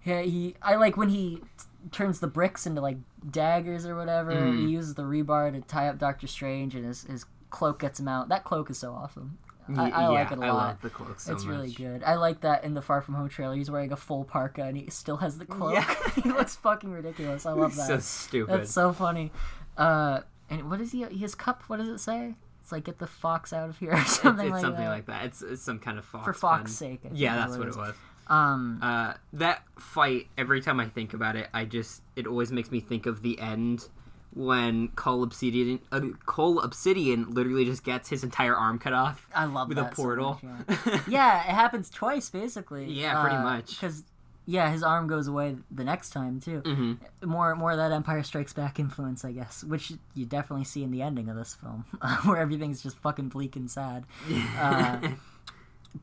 he, he I like when he t- turns the bricks into like daggers or whatever. Mhm. He uses the rebar to tie up Doctor Strange, and his his cloak gets him out. That cloak is so awesome. I, I yeah, like it a lot. love the cloak so it's much. really good. I like that in the Far From Home trailer. He's wearing a full parka and he still has the cloak. Yeah. he looks fucking ridiculous. I love that. So stupid. That's so funny. Uh, and what is he? His cup? What does it say? It's like get the fox out of here or something it's like something that. like that. It's, it's some kind of fox. For Fox's sake. I think Yeah, that's what it was. Um, Uh, that fight, every time I think about it, I just it always makes me think of the end when Cull Obsidian, uh, Cull Obsidian, literally just gets his entire arm cut off I love that. with a that so portal. much, yeah. yeah, it happens twice basically. Yeah, pretty much. Because yeah, his arm goes away the next time too. hmm More more of that Empire Strikes Back influence, I guess, which you definitely see in the ending of this film, where everything's just fucking bleak and sad. Uh,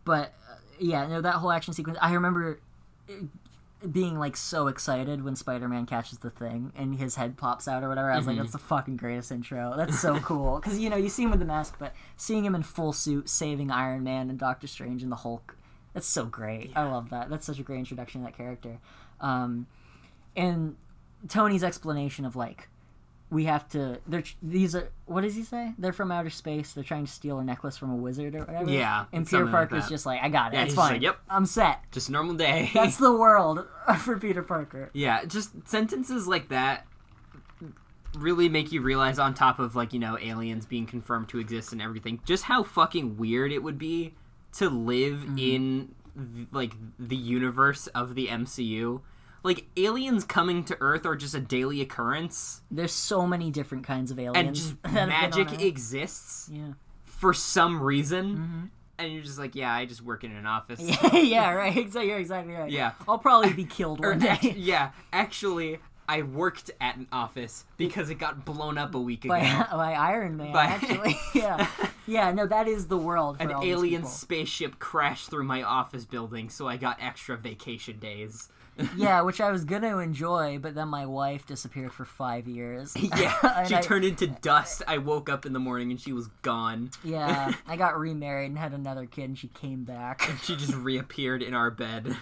but uh, yeah, no, that whole action sequence. I remember being like so excited when Spider-Man catches the thing and his head pops out or whatever. I was like, Mhm. "That's the fucking greatest intro. That's so cool." Because you know you see him with the mask, but seeing him in full suit saving Iron Man and Doctor Strange and the Hulk, that's so great. I love that. That's such a great introduction to that character. Um, and Tony's explanation of like we have to they're these are what does he say they're from outer space they're trying to steal a necklace from a wizard or whatever Yeah, and Peter like Parker's that. just like I got it Yeah, it's fine like, "Yep." I'm set Just a normal day. that's the world for Peter Parker yeah, just sentences like that really make you realize on top of like you know aliens being confirmed to exist and everything just how fucking weird it would be to live Mm-hmm. in like the universe of the MCU like aliens coming to earth are just a daily occurrence. There's so many different kinds of aliens and just that have been magic exists yeah. for some reason. And you're just like yeah I just work in an office. Yeah yeah right. Exactly you're exactly right. Yeah. I'll probably be killed one day. yeah, actually, I worked at an office because it got blown up a week ago. by, by Iron Man By- actually yeah yeah no that is the world for An alien spaceship crashed through my office building, so I got extra vacation days. yeah, which I was gonna enjoy, but then my wife disappeared for five years. Yeah, she I- turned into dust. I woke up in the morning and she was gone. Yeah, I got remarried and had another kid, and she came back. She just reappeared in our bed.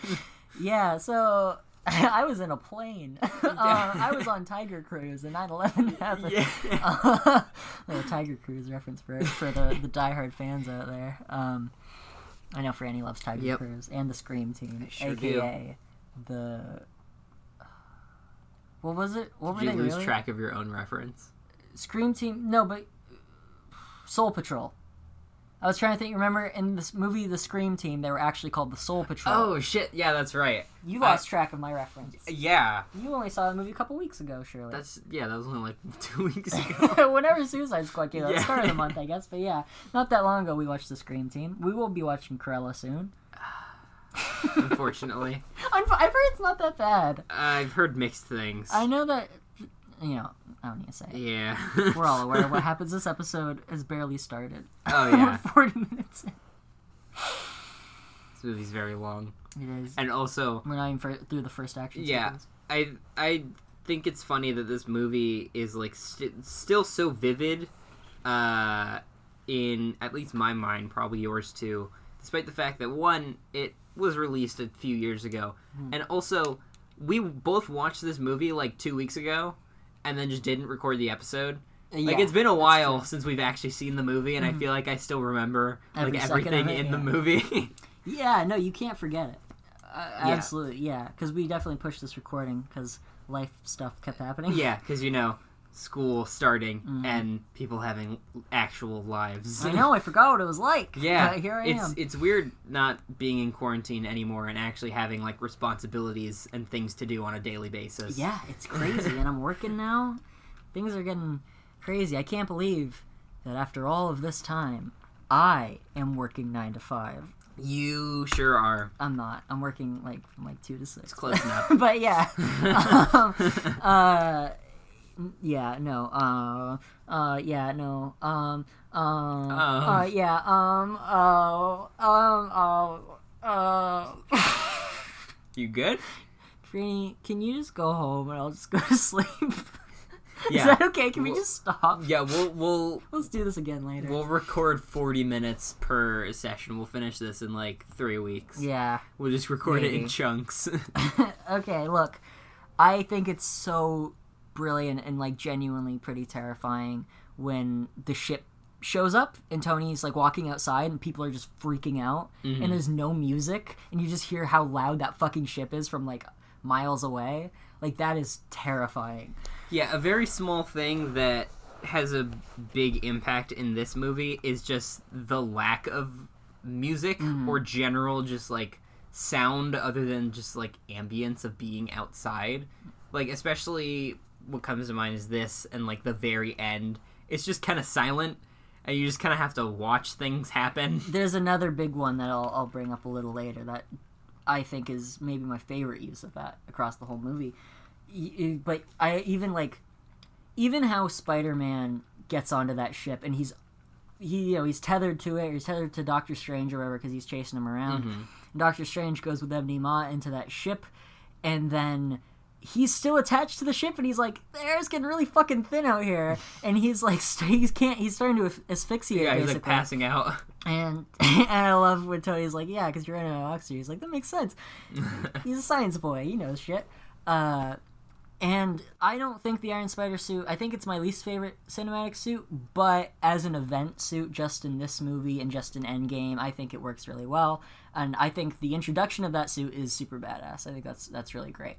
Yeah, so I was in a plane. uh, I was on Tiger Cruise, and 9/11 happened. yeah. Uh, a Tiger Cruise reference for for the the diehard fans out there. Um, I know Franny loves Tiger Yep. Cruise and the Scream team, sure do. aka the. What was it? What Did were you they lose really? track of your own reference? Scream Team. No, but Soul Patrol. I was trying to think. Remember in this movie, the Scream Team, they were actually called the Soul Patrol. Oh shit! Yeah, that's right. you lost track of my reference. Yeah, You only saw the movie a couple weeks ago, surely. that's yeah. That was only like two weeks ago. Whenever Suicide Squad came out, Yeah. the start of the month, I guess. But yeah, not that long ago, we watched the Scream Team. We will be watching Cruella soon. Unfortunately, I've heard it's not that bad. I've heard mixed things. I know that. You know, I don't need to say. It. Yeah. We're all aware. What happens this episode has barely started. Oh, yeah. We're forty minutes. in. This movie's very long, It is. and also, We're not even fir- through the first action Yeah. sequence. I I think it's funny that this movie is like st- still so vivid, uh, in at least my mind, probably yours too. Despite the fact that one, it was released a few years ago, Hmm. and also we both watched this movie like two weeks ago, and then just didn't record the episode. Like it's been a while. Mm-hmm. since we've actually seen the movie, and I feel like I still remember Every like everything it, in the movie. Yeah, no, you can't forget it. Uh, Yeah. Absolutely, yeah. Because we definitely pushed this recording because life stuff kept happening. Yeah, because you know, school starting and people having actual lives. Mm-hmm. I know. I forgot what it was like. yeah, here I it's am. it's weird not being in quarantine anymore and actually having like responsibilities and things to do on a daily basis. Yeah, it's crazy, and I'm working now. Things are getting crazy. I can't believe that after all of this time, I am working nine to five. you sure are. I'm not. I'm working like from like two to six. It's close enough. but yeah, um, uh, yeah, no, uh, uh, yeah, no, um, um, uh, yeah, um, oh, um, oh, uh. You good? Trini, can you just go home and I'll just go to sleep? Yeah. Is that okay? Can we Well- just stop? Yeah, we'll we'll Let's do this again later. we'll record forty minutes per session. We'll finish this in like three weeks. yeah. We'll just record it in chunks. okay, look. I think it's so brilliant and like genuinely pretty terrifying when the ship shows up and Tony's like walking outside and people are just freaking out Mm-hmm. and there's no music and you just hear how loud that fucking ship is from like miles away. Like that is terrifying. Yeah, a very small thing that has a big impact in this movie is just the lack of music or general just like sound other than just like ambience of being outside. Like especially what comes to mind is this and like the very end. It's just kind of silent and you just kind of have to watch things happen. There's another big one that I'll, I'll bring up a little later that I think is maybe my favorite use of that across the whole movie. But I even like, even how Spider-Man gets onto that ship and he's, he you know he's tethered to it. Or he's tethered to Doctor Strange or whatever because he's chasing him around. And Doctor Strange goes with Ebony Maw into that ship, and then he's still attached to the ship and he's like the air's getting really fucking thin out here and he's like st- he's can't he's starting to asphyxiate Yeah, he's basically. like passing out. And and I love when Tony's like, yeah, because you're running out of oxygen. He's like, that makes sense. He's a science boy. He knows shit. Uh, and I don't think the Iron Spider suit. I think it's my least favorite cinematic suit, but as an event suit, just in this movie and just in Endgame, I think it works really well. And I think the introduction of that suit is super badass. I think that's that's really great.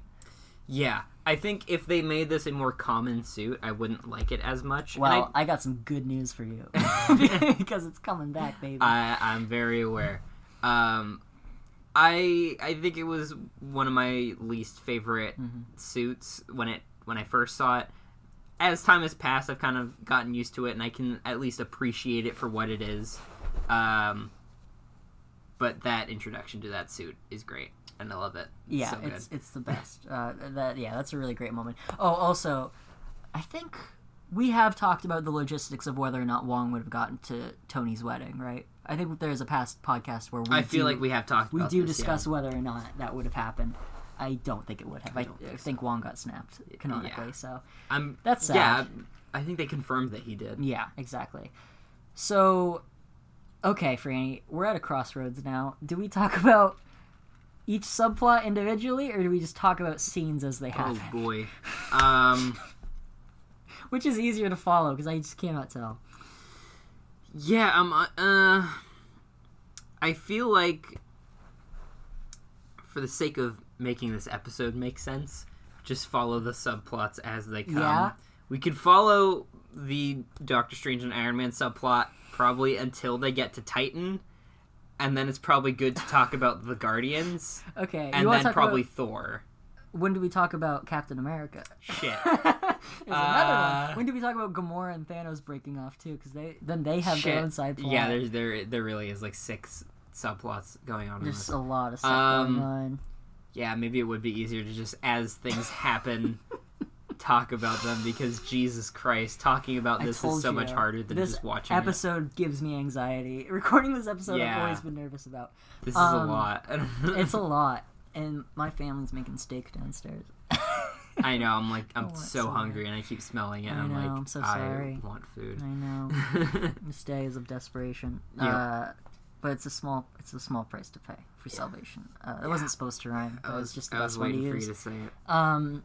Yeah, I think if they made this a more common suit, I wouldn't like it as much. Well, I, got some good news for you because it's coming back, baby. I, I'm very aware. Um, I I think it was one of my least favorite suits when it when I first saw it. As time has passed, I've kind of gotten used to it, and I can at least appreciate it for what it is. Um, but that introduction to that suit is great, and I love it. It's yeah, so good. it's it's the best. Uh, that yeah, that's a really great moment. Oh, also, I think we have talked about the logistics of whether or not Wong would have gotten to Tony's wedding, right? I think there's a past podcast where we I feel do- like we have talked. we about do this, yeah. discuss whether or not that would have happened. I don't think it would have. I, I think Wong got snapped canonically. Yeah. So I'm That's sad. Yeah. I think they confirmed that he did. yeah, exactly. So, okay, Franny, we're at a crossroads now. Do we talk about each subplot individually, or do we just talk about scenes as they happen? Oh boy. Um. Which is easier to follow because I just cannot tell. Yeah, um, uh, uh, I feel like, for the sake of making this episode make sense, just follow the subplots as they come. Yeah. We could follow the Doctor Strange and Iron Man subplot probably until they get to Titan, and then it's probably good to talk about the Guardians, Okay, and then probably about- Thor. when do we talk about Captain America? Shit. There's another Uh, one. When do we talk about Gamora and Thanos breaking off too? Because they then they have their Shit. own side plot. Yeah, there's there there really is like six subplots going on. there's a lot of stuff Um, going on. yeah, maybe it would be easier to just as things happen talk about them because Jesus Christ, talking about this is so you, much harder than this just watching it. episode gives me anxiety. Recording this episode, I've always been nervous about. This is um, a lot. It's a lot, and my family's making steak downstairs. I know. I'm like I'm want so hungry and I keep smelling it. I and I'm like I'm so I sorry. want food. I know. this day is of desperation. Yeah. Uh, but it's a small it's a small price to pay for salvation. Uh, it wasn't supposed to rhyme. That I was, was just the I was best one to for use. you to say it. Um,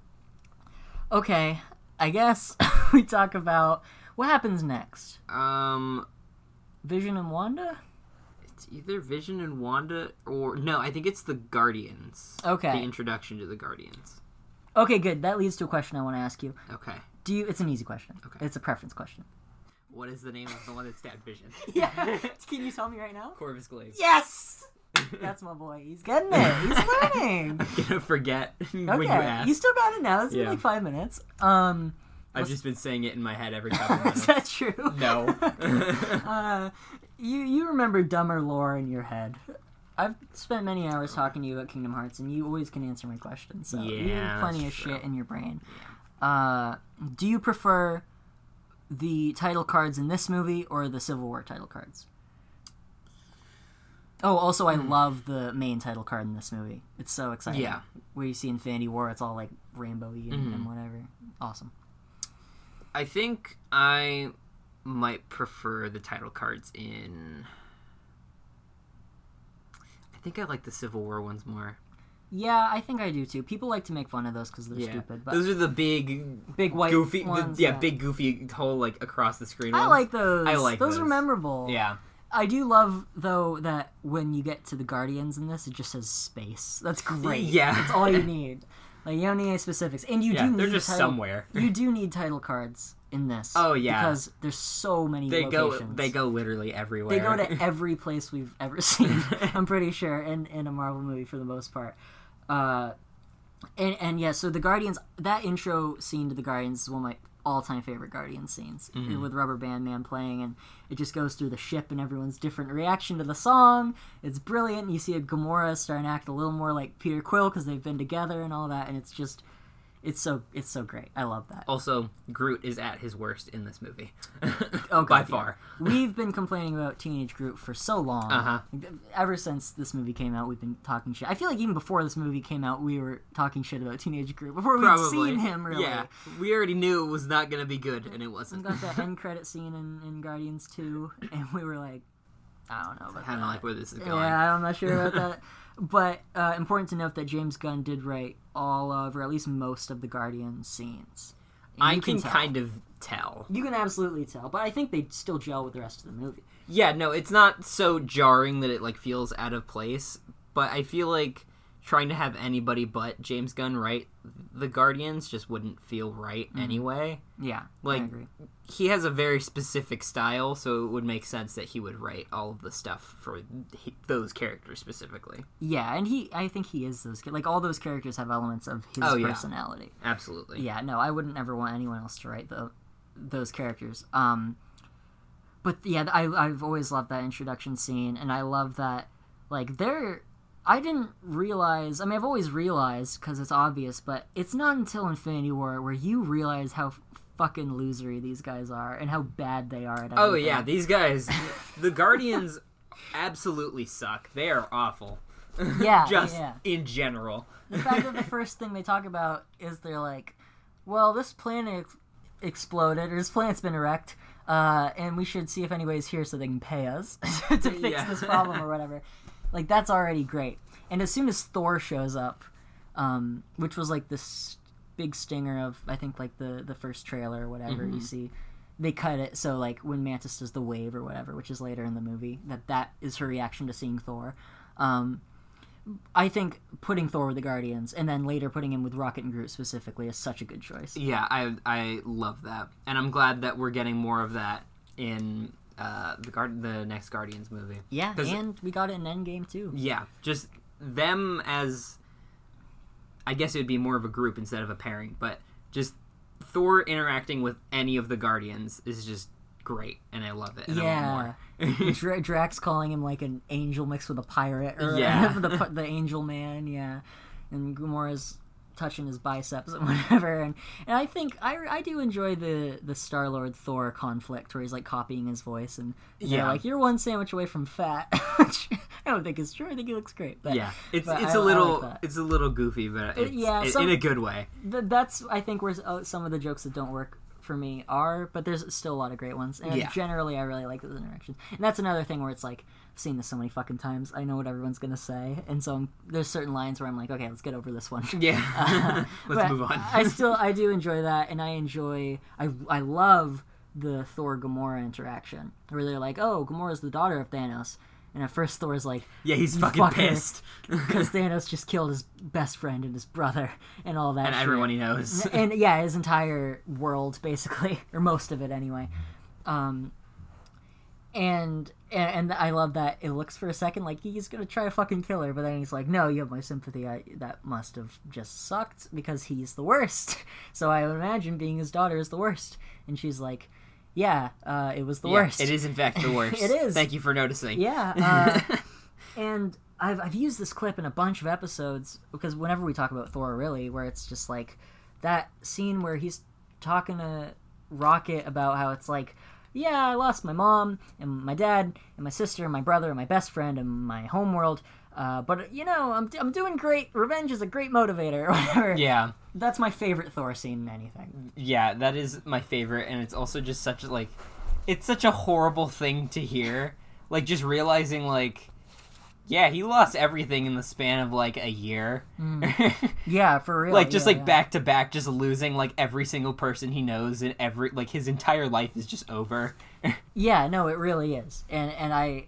okay, I guess we talk about what happens next. Um, Vision and Wanda. it's either Vision and Wanda or no, I think it's the Guardians. Okay. The introduction to the Guardians. Okay, good. That leads to a question I want to ask you. Okay. Do you? It's an easy question. Okay. It's a preference question. What is the name of the one that stabbed Vision? Yeah. Can you tell me right now? Corvus Glaive. Yes. That's my boy. He's getting it. He's learning. I'm gonna forget when you Okay, ask. you still got it now. It's been like five minutes. Um, I've just been saying it in my head every couple minutes. is that true? No. uh, you you remember dumber lore in your head. I've spent many hours talking to you about Kingdom Hearts, and you always can answer my questions. So you Yeah, have plenty of true. shit in your brain. Uh, do you prefer the title cards in this movie or the Civil War title cards? Oh, also, I love the main title card in this movie. It's so exciting. Yeah. Where you see Infinity War, it's all like rainbowy and, Mhm. and whatever. Awesome. I think I might prefer the title cards in. I think I like the Civil War ones more. Yeah, I think I do too. People like to make fun of those because they're Yeah, stupid, but those are the big, big white goofy, the- ones, yeah, big goofy whole like across the screen. I ones. like those. I like those. are memorable. Yeah, I do love though that when you get to the Guardians in this, it just says space. That's great. Yeah. that's all you need. Like you don't need any specifics, and you yeah, do they're need just title- somewhere. You do need title cards in this. Oh, yeah. because there's so many. They go, they go literally everywhere. They go to every place we've ever seen. I'm pretty sure in in a Marvel movie for the most part. Uh, and and yeah, so the Guardians that intro scene to the Guardians is one of my all time favorite Guardian scenes Mm-hmm. with Rubber Band Man playing, and it just goes through the ship and everyone's different reaction to the song. It's brilliant. You see a Gamora starting to act a little more like Peter Quill because they've been together and all that, and it's just. It's so it's so great. I love that. Also, Groot is at his worst in this movie. Oh, by God, yeah. far. We've been complaining about Teenage Groot for so long. Uh-huh. Ever since this movie came out, we've been talking shit. I feel like even before this movie came out, we were talking shit about Teenage Groot before we'd Probably. seen him. Really, Yeah, we already knew it was not gonna be good, and it wasn't. We got that end credit scene in, in Guardians Two, and we were like, I don't know about Kind of like where this is going. Yeah, I'm not sure about that. But uh, important to note that James Gunn did write all of, or at least most of the Guardians scenes. And I you can, kind of tell. You can absolutely tell, but I think they still gel with the rest of the movie. Yeah, no, it's not so jarring that it like feels out of place, but I feel like trying to have anybody but James Gunn write the Guardians just wouldn't feel right anyway. Yeah, Like-. He has a very specific style, so it would make sense that he would write all of the stuff for those characters specifically. Yeah, and he, I think he is those. Like all those characters have elements of his Oh, yeah. personality. Absolutely. Yeah, no, I wouldn't ever want anyone else to write the those characters. Um, but yeah, I I've always loved that introduction scene, and I love that like they're. I didn't realize. I mean, I've always realized because it's obvious, but it's not until Infinity War where you realize how fucking losery these guys are and how bad they are at. Oh yeah, these guys, the Guardians, absolutely suck. They are awful. Yeah, just yeah. in general. the fact that the first thing they talk about is they're like, well, this planet ex- exploded, or this planet's been wrecked, uh, and we should see if anybody's here so they can pay us to fix Yeah. this problem or whatever. Like, that's already great. And as soon as Thor shows up, um, which was like this big stinger of, I think, like the, the first trailer or whatever Mm-hmm. you see. They cut it so like when Mantis does the wave or whatever, which is later in the movie, that that is her reaction to seeing Thor. Um, I think putting Thor with the Guardians and then later putting him with Rocket and Groot specifically is such a good choice. Yeah, I I love that, and I'm glad that we're getting more of that in uh, the guard the next Guardians movie. Yeah, and we got it in Endgame too. Yeah, just them as I guess it would be more of a group instead of a pairing, but just Thor interacting with any of the Guardians is just great, and I love it. And Yeah. Dra- Drax calling him like an angel mixed with a pirate, or Yeah. the the angel man. Yeah, and Gamora's touching his biceps and whatever. And, and I think I, I do enjoy the the Star Lord Thor conflict where he's like copying his voice and yeah, Yeah. like you're one sandwich away from fat, which I don't think is true. I think he looks great. But, yeah, it's it's I- a little like it's a little goofy, but it's, yeah, it- some- in a good way. Th- that's I think where uh, some of the jokes that don't work for me are, but there's still a lot of great ones. And Yeah. generally, I really like those interactions. And that's another thing where it's like seen this so many fucking times. I know what everyone's gonna say, and so I'm, there's certain lines where I'm like, okay, let's get over this one. Yeah, let's move on. I still I do enjoy that, and I enjoy I I love the Thor Gamora interaction where they're like, oh, Gamora's the daughter of Thanos. And at first Thor's like, yeah, he's "You fucking fucker," pissed, because Thanos just killed his best friend and his brother and all that. and shit everyone he knows. and yeah, his entire world basically, or most of it anyway. Um, and and and I love that it looks for a second like he's gonna try to fucking kill her, but then he's like, "No, you have my sympathy. I, that must have just sucked because he's the worst." So I would imagine being his daughter is the worst, and she's like, "Yeah, uh, it was the Yeah, worst. It is in fact the worst. It is. Thank you for noticing. Yeah, uh, and I've I've used this clip in a bunch of episodes because whenever we talk about Thor, really, where it's just like that scene where he's talking to Rocket about how it's like, yeah, I lost my mom and my dad and my sister and my brother and my best friend and my homeworld. Uh, but you know, I'm, I'm doing great. Revenge is a great motivator, whatever. yeah. that's my favorite Thor scene in anything. Yeah, that is my favorite, and it's also just such like, it's such a horrible thing to hear. Like just realizing like, Yeah, he lost everything in the span of like a year. Mm. Yeah, for real. like just yeah, like yeah. back to back, just losing like every single person he knows, and every like his entire life is just over. Yeah, no, it really is, and and I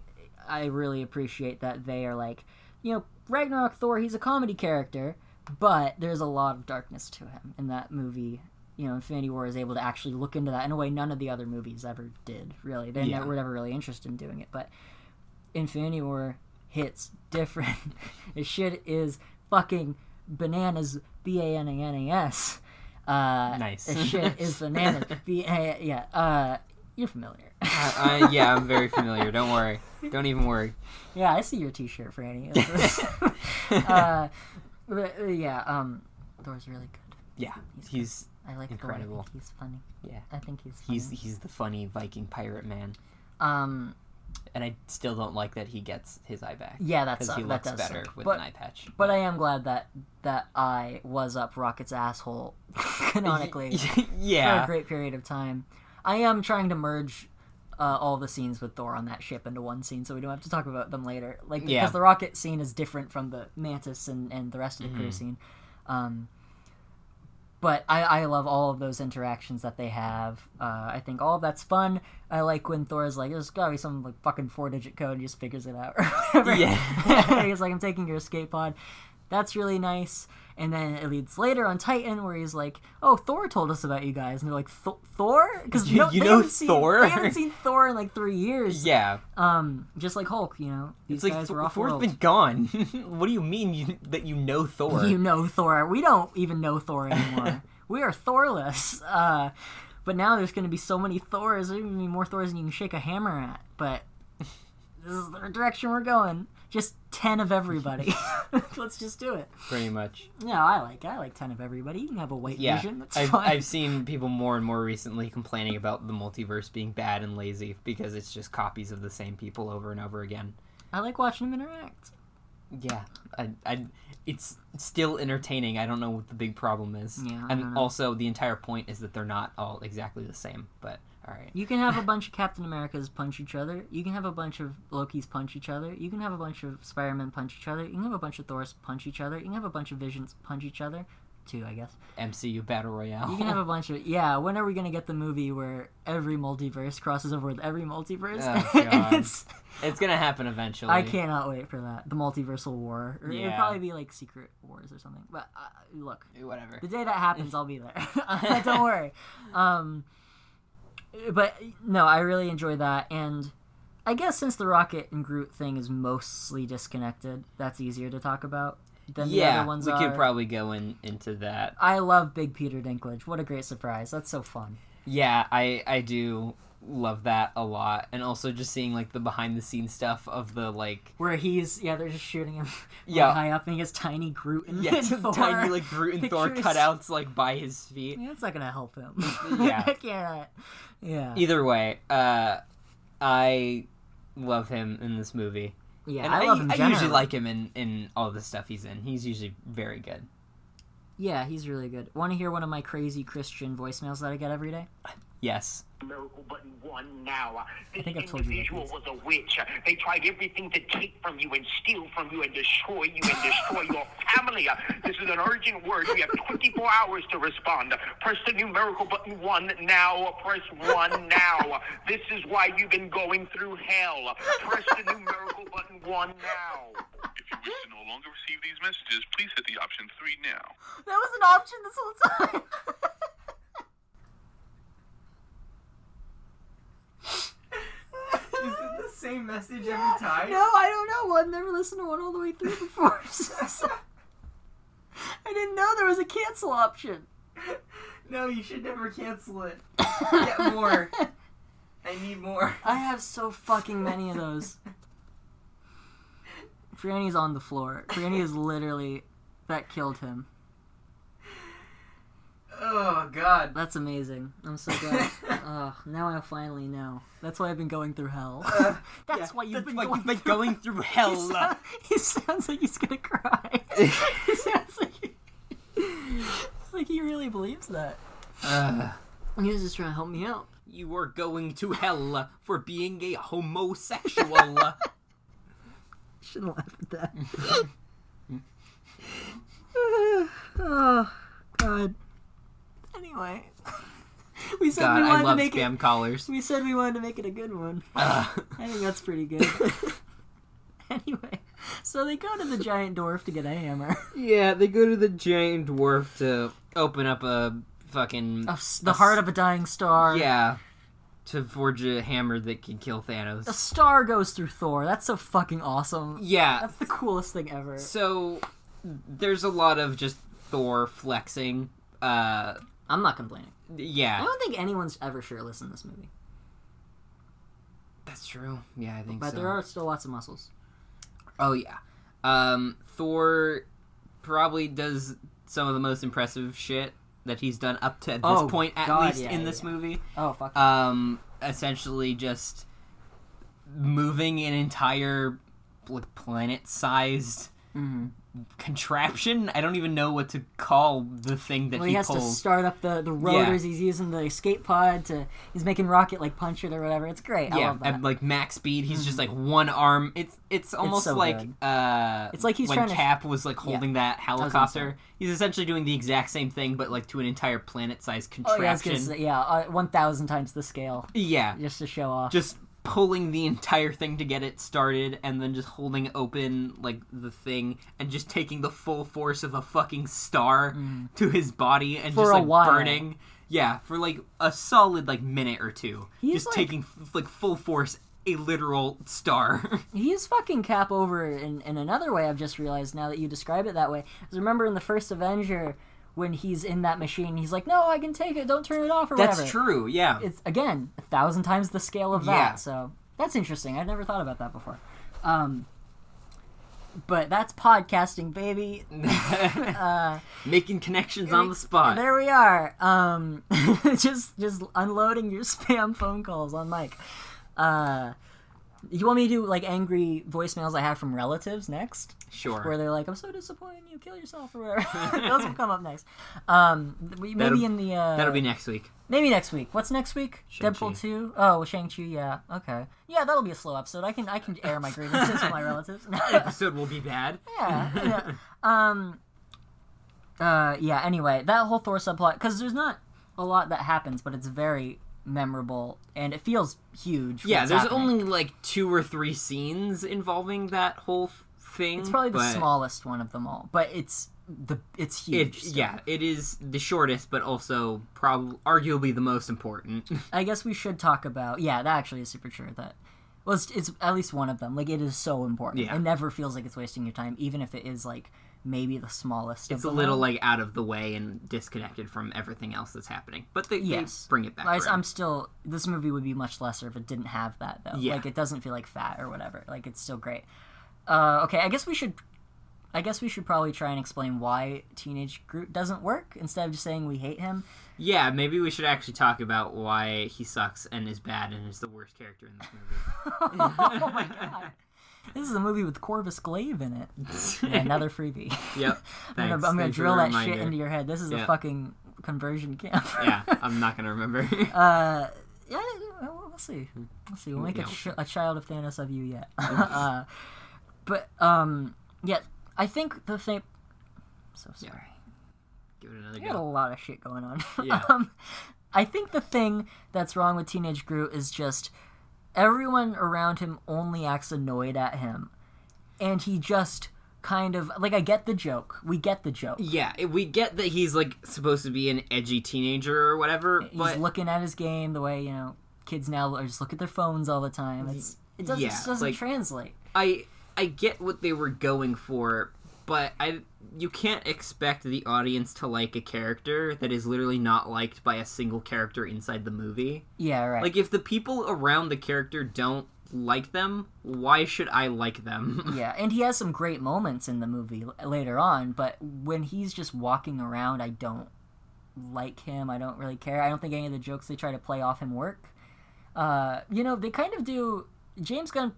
I really appreciate that they are like, you know, Ragnarok Thor. He's a comedy character, but there's a lot of darkness to him in that movie. You know, Infinity War is able to actually look into that in a way none of the other movies ever did. Really, they Yeah. never, were never really interested in doing it, but Infinity War hits different. this shit is fucking bananas. B a n a n a s. Uh, Nice. This shit is bananas. B a yeah. Uh, you're familiar. uh, yeah, I'm very familiar. Don't worry. Don't even worry. Yeah, I see your T-shirt, Franny. uh, but, uh, yeah, um, Thor's really good. Yeah, he's I like Incredible. Thor. I think he's funny. yeah, I think he's funny. he's he's the funny Viking pirate man, um, and I still don't like that he gets his eye back. yeah, that's because he looks does better suck. with but, an eye patch. But I am glad that that eye was up Rocket's asshole canonically yeah, for a great period of time. I am trying to merge uh, all the scenes with Thor on that ship into one scene, so we don't have to talk about them later. Like because Yeah. the rocket scene is different from the Mantis and, and the rest of the Mm-hmm. crew scene. Um, but I, I love all of those interactions that they have. Uh, I think all of that's fun. I like when Thor's like, "There's gotta be some like fucking four digit code," and he just figures it out. or whatever. Yeah. he's like, "I'm taking your escape pod." That's really nice. And then it leads later on Titan where he's like, "Oh, Thor told us about you guys," and they're like, "Thor?" Because You- you know Thor? they haven't seen Thor in like three years. yeah. Um, just like Hulk, you know, these It's like guys Thor- were off Thor's been gone. what do you mean you, that you know Thor? You know Thor. We don't even know Thor anymore. we are Thorless. Uh, but now there's going to be so many Thors. There's going to be more Thors than you can shake a hammer at. But this is the direction we're going. Just ten of everybody. Let's just do it. Pretty much. No, I like I like ten of everybody. You can have a white Yeah, vision. That's I've, fine. I've seen people more and more recently complaining about the multiverse being bad and lazy because it's just copies of the same people over and over again. I like watching them interact. Yeah, I, I, it's still entertaining. I don't know what the big problem is. Yeah, and also the entire point is that they're not all exactly the same. But all right, You can have a bunch of Captain Americas punch each other. You can have a bunch of Loki's punch each other. You can have a bunch of Spider-Man punch each other. You can have a bunch of Thors punch each other. You can have a bunch of Visions punch each other. Two, I guess. MCU battle royale. You can have a bunch of yeah. When are we gonna get the movie where every multiverse crosses over with every multiverse? Oh, it's, it's gonna happen eventually. I cannot wait for that. The multiversal war. Or It'd probably be like Secret Wars or something. But uh, look, Whatever. the day that happens, I'll be there. Don't worry. Um, but no, I really enjoy that, and I guess since the Rocket and Groot thing is mostly disconnected, that's easier to talk about than the Yeah, other ones Yeah, we are. could probably go in into that. I love Big Peter Dinklage. What a great surprise! That's so fun. Yeah, I I do love that a lot, and also just seeing like the behind the scenes stuff of the like Where he's yeah, they're just shooting him Yeah. high up, and he has tiny Groot and yeah Thor. tiny like Groot and Thor cutouts like by his feet. Yeah, it's not gonna help him. Yeah. I can't. Yeah, Either way, uh, I love him in this movie, yeah. and I I, love him. I usually like him in in all the stuff he's in. He's usually very good. Yeah, he's really good. Want to hear one of my crazy Christian voicemails that I get every day? Yes. Miracle Button One now. This think I've told you individual was a witch. They tried everything to take from you and steal from you and destroy you and destroy your family. This is an urgent word. We have 24 hours to respond. Press the numerical button one now. Press one now. This is why you've been going through hell. Press the numerical button one now. If you wish to no longer receive these messages, please hit the option 3 now. That was an option this whole time. Is it the same message every time? no, I don't know. I've never listened to one all the way through before. I didn't know there was a cancel option. No, you should never cancel it. Get more. I need more. I have so fucking many of those. Franny's on the floor. Franny is literally that killed him. Oh God. That's amazing. I'm so glad. oh, now I finally know. That's why I've been going through hell. Uh, that's Yeah, why you've that's been why going you've been through going through He, hell. sound- he sounds like he's gonna cry. he sounds like he, like he really believes that. Ugh. He was just trying to help me out. You are going to hell for being a homosexual. Shouldn't laugh at that. oh God. Anyway, we said God, we I wanted to love make spam it. callers. We said we wanted to make it a good one. Ugh. I think that's pretty good. anyway, so they go to the giant dwarf to get a hammer. yeah, they go to the giant dwarf to open up a fucking s- the heart of a dying star. yeah to forge a hammer that can kill Thanos. A star goes through Thor. That's so fucking awesome. Yeah, That's the coolest thing ever. so there's a lot of just Thor flexing. Uh, I'm not complaining. Yeah. I yeah, don't think anyone's ever shirtless in this movie, that's true. Yeah, I think but so. there are still lots of muscles. Oh yeah. Um, Thor probably does some of the most impressive shit that he's done up to this Oh, point, at God, least yeah, in this yeah. movie. Oh fuck. Um, essentially just moving an entire like planet-sized Mhm. Contraption. I don't even know what to call the thing that Well, he, he has to start up the, the rotors. He's using the escape pod to. He's making rocket like punch it or whatever. It's great. I yeah, love that. at like max speed, he's just like one arm. It's it's almost so like good. uh, It's like he's when trying to- Cap was like holding that was helicopter. He's essentially doing the exact same thing, but like to an entire planet-sized oh yeah, contraption. say, yeah, uh, one thousand times the scale yeah, just to show off. just pulling the entire thing to get it started, and then just holding open like the thing, and just taking the full force of a fucking star to his body, and Mm. For just like while. burning. Yeah, for like a solid like minute or two, He's, just like- taking like full force a literal star. He's fucking Cap over in, in another way. I've just realized now that you describe it that way. Because remember in the first Avenger when he's in that machine, he's like, "No, I can take it. Don't turn it off or That's whatever." That's true. Yeah. It's again a thousand times the scale of that. Yeah. So that's interesting. I'd never thought about that before. Um, but that's podcasting, baby. Uh, Making connections on the spot. There we are. Um, just just unloading your spam phone calls on Mike. Uh, you want me to do like angry voicemails I have from relatives next? Sure. Where they're like, "I'm so disappointed in you, kill yourself" or whatever. Those will come up next. Um, maybe That'll- in the uh, That'll be next week. maybe next week. What's next week? Shang-Chi. Deadpool two. Oh, Shang Chi. Yeah. Okay. Yeah, that'll be a slow episode. I can I can air my grievances with my relatives. Episode will be bad. yeah, yeah. Um. Uh. Yeah. Anyway, that whole Thor subplot because there's not a lot that happens, but it's very memorable and it feels huge. Yeah, there's happening. only like two or three scenes involving that whole thing. It's probably the smallest one of them all, but it's the it's huge. still. yeah, it is the shortest, but also probably arguably the most important. I guess we should talk about. Yeah, that actually is super true. That well, it's, it's at least one of them. Like it is so important. Yeah. It never feels like it's wasting your time, even if it is like maybe the smallest. it's a little all. like out of the way and disconnected from everything else that's happening. But they, Yes. they bring it back. I, I'm still. This movie would be much lesser if it didn't have that though. Yeah. Like it doesn't feel like fat or whatever. Like it's still great. Uh, okay, I guess we should. I guess we should probably try and explain why Teenage Groot doesn't work instead of just saying we hate him. Yeah, maybe we should actually talk about why he sucks and is bad and is the worst character in this movie. oh my god. This is a movie with Corvus Glaive in it. Yeah, another freebie. Yep. I'm Thanks. gonna, I'm gonna drill that shit into your head. This is a fucking conversion camp. yeah, I'm not gonna remember. Uh, yeah, well, we'll see. We'll see. We'll make a, ch- a child of Thanos of you yet. uh, but um, yeah, I think the thing. So sorry. Give it another We got a go. lot of shit going on. Yeah. um, I think the thing that's wrong with Teenage Groot is just everyone around him only acts annoyed at him, and he just kind of like I get the joke. We get the joke. Yeah, we get that he's like supposed to be an edgy teenager or whatever, He's but looking at his game the way you know kids now are just look at their phones all the time. It's it doesn't, Yeah, it just doesn't like- translate. I I get what they were going for, but I you can't expect the audience to like a character that is literally not liked by a single character inside the movie. Yeah, right. Like if the people around the character don't like them, why should I like them? yeah, and he has some great moments in the movie l- later on, but when he's just walking around, I don't like him. I don't really care. I don't think any of the jokes they try to play off him work. Uh, you know, they kind of do. James Gunn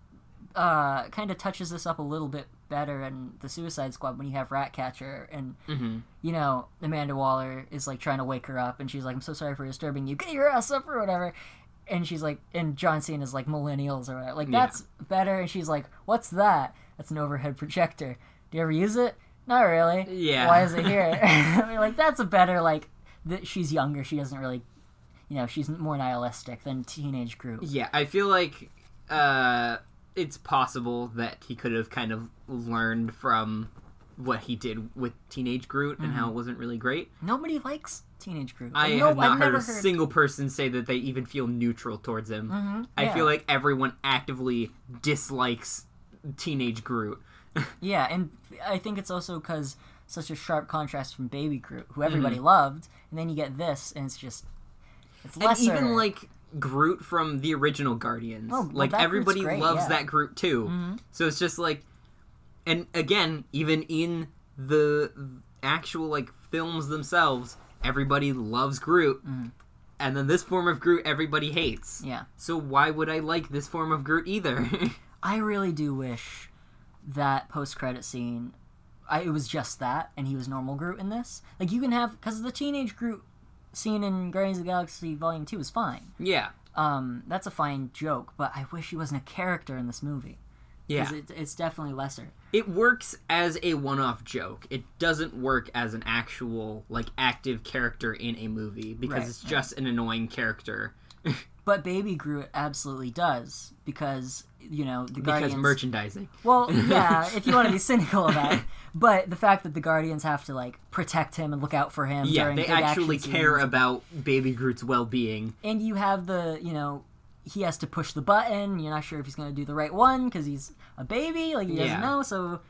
uh, kind of touches this up a little bit better in the Suicide Squad when you have Ratcatcher and hmm you know Amanda Waller is like trying to wake her up and she's like, "I'm so sorry for disturbing you. Get your ass up or whatever." And she's like, and John Cena is like millennials or whatever. Like Yeah. that's better. And she's like, "What's that?" That's an overhead projector. Do you ever use it? Not really. Yeah. Why is it here? I mean, like that's a better like. That she's younger. She doesn't really, you know, she's more nihilistic than teenage Groot. Yeah, I feel like uh, it's possible that he could have kind of learned from what he did with Teenage Groot and how it wasn't really great. Nobody likes teenage Groot. I no, have not I've heard a single person say that they even feel neutral towards him. I Mm-hmm. yeah. feel like everyone actively dislikes Teenage Groot. Yeah, and I think it's also because such a sharp contrast from Baby Groot, who everybody Mm-hmm. loved, and then you get this, and it's just it's And even like Groot from the original Guardians. Oh, well, like everybody great, loves yeah. Mm-hmm. that Groot too. So it's just like and again, even in the actual like films themselves, everybody loves Groot. And then this form of Groot everybody hates. Mm-hmm. yeah, So why would I like this form of Groot either? I really do wish that post credit scene. I, it was just that, and he was normal Groot in this. Like you can have because the teenage Groot scene in Guardians of the Galaxy Volume Two is fine. yeah. Um, that's a fine joke, but I wish he wasn't a character in this movie. Yeah. it, it's definitely lesser. It works as a one-off joke. It doesn't work as an actual like active character in a movie because Right, it's just an annoying character. But Baby Groot absolutely does because you know the because Guardians. merchandising. Well, yeah, if you want to be cynical about it, but the fact that the Guardians have to like protect him and look out for him. Yeah, during they actually care scenes. about Baby Groot's well-being. And you have the you know he has to push the button. You're not sure if he's going to do the right one because he's a baby, like he doesn't know. So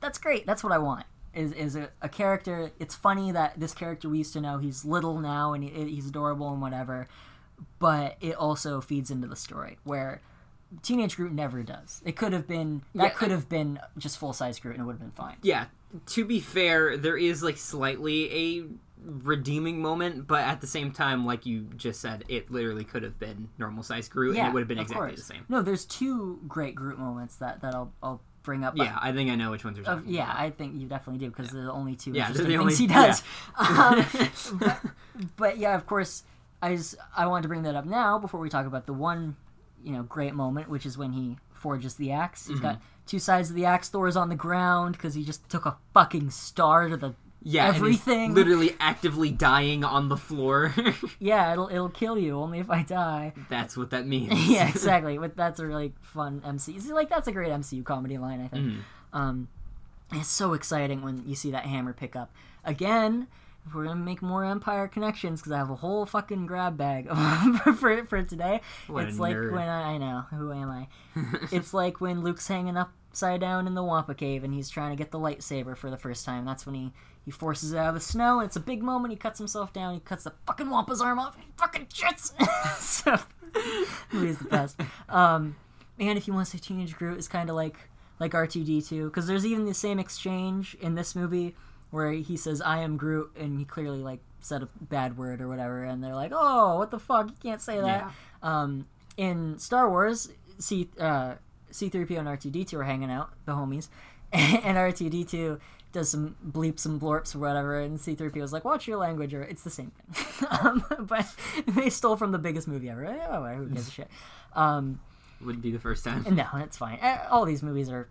that's great. That's what I want. Is is a, a character? It's funny that this character we used to know he's little now and he, he's adorable and whatever, but it also feeds into the story where. Teenage Groot never does. It could have been that Yeah, could have been just full size Groot and it would have been fine. Yeah, to be fair, there is like slightly a redeeming moment, but at the same time, like you just said, it literally could have been normal size Groot, and it would have been exactly course. the same. No, there's two great Groot moments that, that I'll I'll bring up. Yeah, I think I know which ones you're Uh, yeah, about. I think you definitely do because they're the only two Yeah, interesting the only- things he does. Um, but, but yeah, of course, I just, I wanted to bring that up now before we talk about the one, you know, great moment, which is when he forges the axe. He's got Mm-hmm. two sides of the axe. Thor's on the ground because he just took a fucking star to the yeah, everything. literally actively dying on the floor. yeah, it'll it'll kill you only if I die. That's what that means. yeah, exactly. But that's a really fun MC. See, like that's a great MCU comedy line, I think. Mm-hmm. Um, it's so exciting when you see that hammer pick up again. We're gonna make more Empire connections, because I have a whole fucking grab bag for for, for today. What it's like nerd. when I, I know who am I? it's like when Luke's hanging upside down in the Wampa cave and he's trying to get the lightsaber for the first time. That's when he he forces it out of the snow. And it's a big moment. He cuts himself down. He cuts the fucking Wampa's arm off. And he fucking shits. so movie's the best. Um, and if you want to say Teenage Groot is kind of like like R two D two because there's even the same exchange in this movie where he says I am Groot and he clearly like said a bad word or whatever and they're like oh what the fuck you can't say that. Yeah. Um, in Star Wars, C uh, C three PO and R two D two are hanging out the homies, and R two D two does some bleeps and blorps or whatever, and C three PO is like watch your language or it's the same thing. um, but they stole from the biggest movie ever. Oh, who gives a shit? Um, Would be the first time. no, it's fine. Eh, All these movies are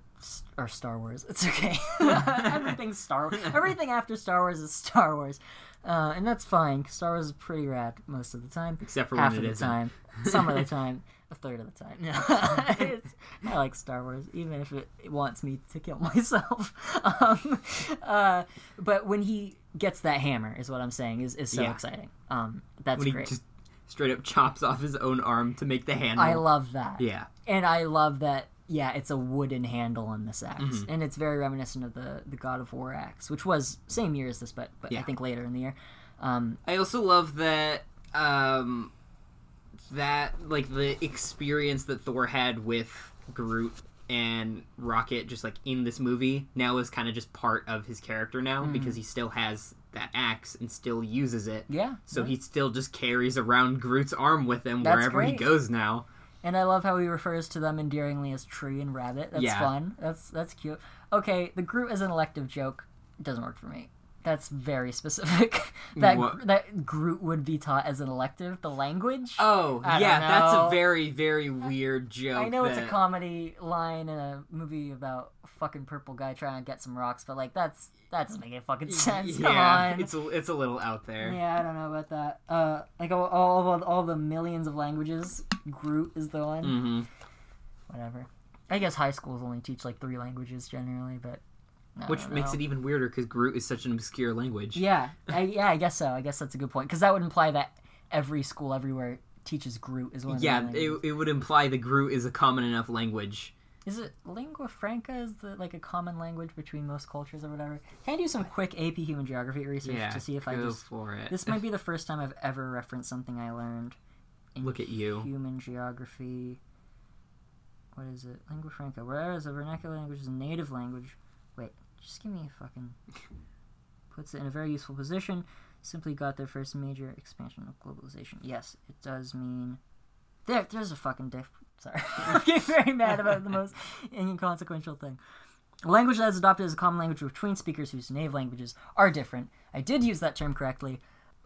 are Star Wars. It's okay. Everything's Star. Wars. Everything after Star Wars is Star Wars, uh, and that's fine. 'cause Star Wars is pretty rad most of the time. Except for half of it the isn't. time, some of the time, a third of the time. No, I like Star Wars, even if it, it wants me to kill myself. Um, uh, but when he gets that hammer, is what I'm saying is is so Yeah. exciting. Um, that's When he great. just straight up chops off his own arm to make the handle. I love that. Yeah. and I love that. Yeah, it's a wooden handle on this axe, Mm-hmm. and it's very reminiscent of the the God of War axe, which was same year as this, but but I think later in the year. Um, I also love that um that like the experience that Thor had with Groot and Rocket just like in this movie now is kind of just part of his character now Mm. because he still has that axe and still uses it. yeah, So yeah. he still just carries around Groot's arm with him That's wherever he goes now. And I love how he refers to them endearingly as tree and rabbit. That's Yeah. fun. That's that's cute. Okay, the Groot as an elective joke It doesn't work for me. That's very specific. that What? that Groot would be taught as an elective, the language. Oh, I yeah, that's a very, very weird joke. I know it's a comedy line in a movie about a fucking purple guy trying to get some rocks, but like that's that doesn't make any fucking sense. Come on. it's a, it's a little out there. Yeah, I don't know about that. Uh, like all, all, all the millions of languages, Groot is the one. hmm Whatever. I guess high schools only teach like three languages generally, but I Which makes it even weirder because Groot is such an obscure language. Yeah, I, yeah, I guess so. I guess that's a good point because that would imply that every school everywhere teaches Groot as one of Yeah, it, it would imply the Groot is a common enough language. Is it lingua franca? Is the like a common language between most cultures or whatever? Can I do some quick AP Human Geography research Yeah, to see if I go just for it. This might be the first time I've ever referenced something I learned. in Look at you. Human geography. What is it? Lingua franca. Whereas a vernacular language is a native language. Wait, just give me a fucking. Puts it in a very useful position. Simply got their first major expansion of globalization. Yes, it does mean. There, there's a fucking diff. Sorry, I'm getting very mad about the most inconsequential thing. A language that is adopted as a common language between speakers whose native languages are different. I did use that term correctly.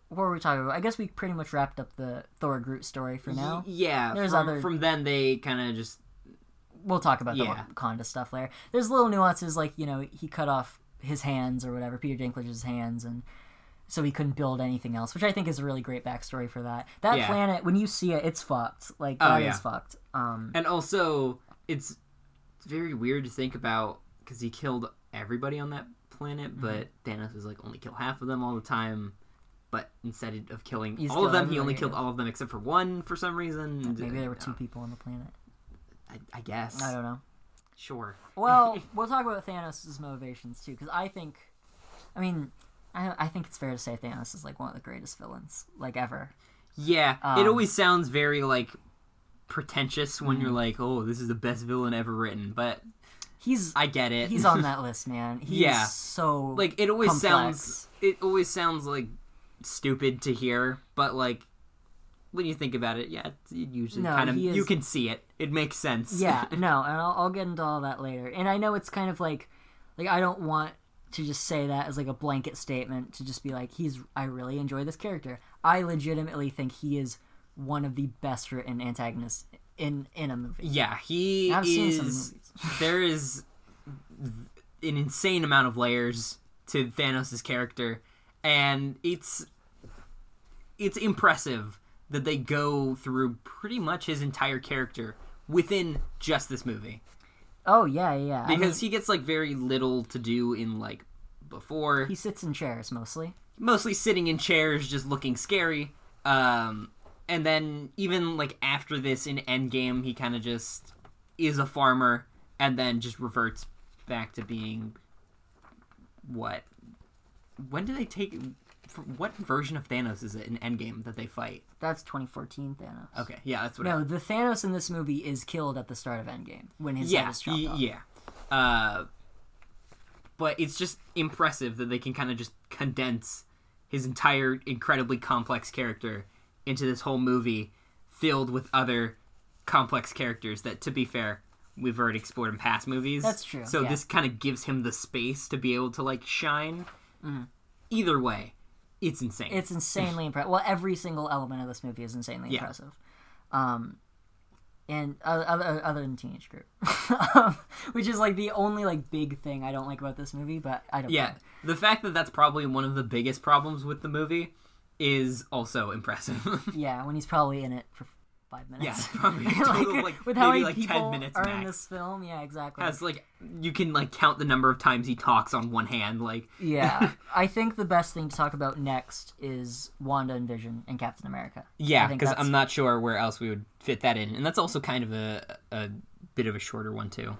What were we talking about? I guess we pretty much wrapped up the Thor Groot story for now. Yeah, There's from, other- from then they kind of just We'll talk about Yeah. the Wakanda stuff later. There's little nuances like you know he cut off his hands or whatever, Peter Dinklage's hands, and so he couldn't build anything else, which I think is a really great backstory for that. That Yeah. planet, when you see it, it's fucked. Like Oh, that is yeah. fucked. Um, And also, it's very weird to think about because he killed everybody on that planet, Mm-hmm. but Thanos was like only kill half of them all the time. But instead of killing He's all of them, he only killed all of them except for one for some reason. maybe there were two people on the planet. I, I guess. I don't know. Sure. Well, we'll talk about Thanos' motivations too, because I think, I mean, I, I think it's fair to say Thanos is like one of the greatest villains like ever. Yeah, Um, it always sounds very like pretentious when Mm-hmm. you're like, "Oh, this is the best villain ever written." But He's I get it. he's on that list, man. He's Yeah. so like it always complex. sounds it always sounds like stupid to hear, but like when you think about it, yeah, it's- it usually No, kind of is- you can see it. It makes sense. yeah, no, and I'll, I'll get into all that later. And I know it's kind of like, like I don't want to just say that as like a blanket statement to just be like he's. I really enjoy this character. I legitimately think he is one of the best written antagonists in in a movie. yeah, he I've seen some is. there is an insane amount of layers to Thanos' character, and it's it's impressive that they go through pretty much his entire character within just this movie. Oh yeah, yeah. I mean, because he gets like very little to do in like before he sits in chairs mostly. mostly sitting in chairs just looking scary um and then even like after this in endgame he kind of just is a farmer and then just reverts back to being what when do they take what version of thanos is it in endgame that they fight That's 2014 Thanos. okay yeah that's what No, the Thanos in this movie is killed at the start of Endgame when his head yeah, is chopped y- off. yeah. Uh, but it's just impressive that they can kind of just condense his entire incredibly complex character into this whole movie filled with other complex characters that, to be fair, we've already explored in past movies. That's true, So yeah. this kind of gives him the space to be able to like shine. Either way, it's insane. It's insanely impressive. Well, every single element of this movie is insanely Yeah. impressive. Um, and other, other, other than Teenage Groot, um, which is like the only like big thing I don't like about this movie, but I don't. yeah, care. the fact that that's probably one of the biggest problems with the movie is also impressive. yeah, when he's probably in it for five minutes. Yeah, probably total of, like, with how many like, 10 minutes are in max. this film. Yeah, exactly. has like you can like count the number of times he talks on one hand like Yeah, I think the best thing to talk about next is Wanda and Vision and Captain America. yeah because i'm not sure where else we would fit that in and that's also kind of a, a bit of a shorter one too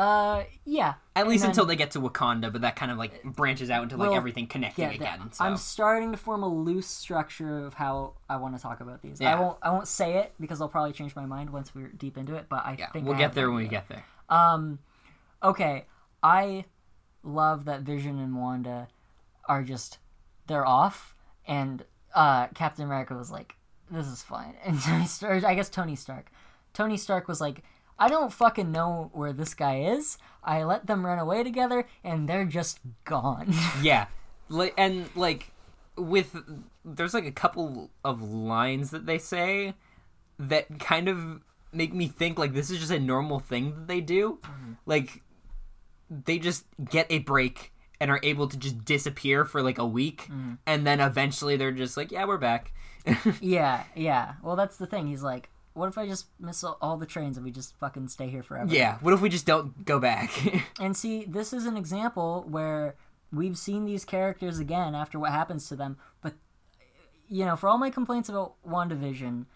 Uh, yeah. at least then- until they get to wakanda but that kind of like branches out into like Well, everything connecting Yeah, again so I'm starting to form a loose structure of how I want to talk about these. I won't. I won't say it because I'll probably change my mind once we're deep into it. But I yeah think we'll I get there when we get there Um, okay. I love that Vision and Wanda are just they're off, and uh, Captain America was like, "This is fine," and Tony Stark, I guess Tony Stark, Tony Stark was like. I don't fucking know where this guy is. I let them run away together, and they're just gone. yeah like and like with there's like a couple of lines that they say that kind of make me think like this is just a normal thing that they do mm-hmm. like they just get a break and are able to just disappear for like a week mm-hmm. and then eventually they're just like yeah we're back Yeah, yeah. Well, that's the thing. He's like, what if I just miss all- the trains and we just fucking stay here forever? yeah what if we just don't go back And see, this is an example where we've seen these characters again after what happens to them. But, you know, for all my complaints about WandaVision,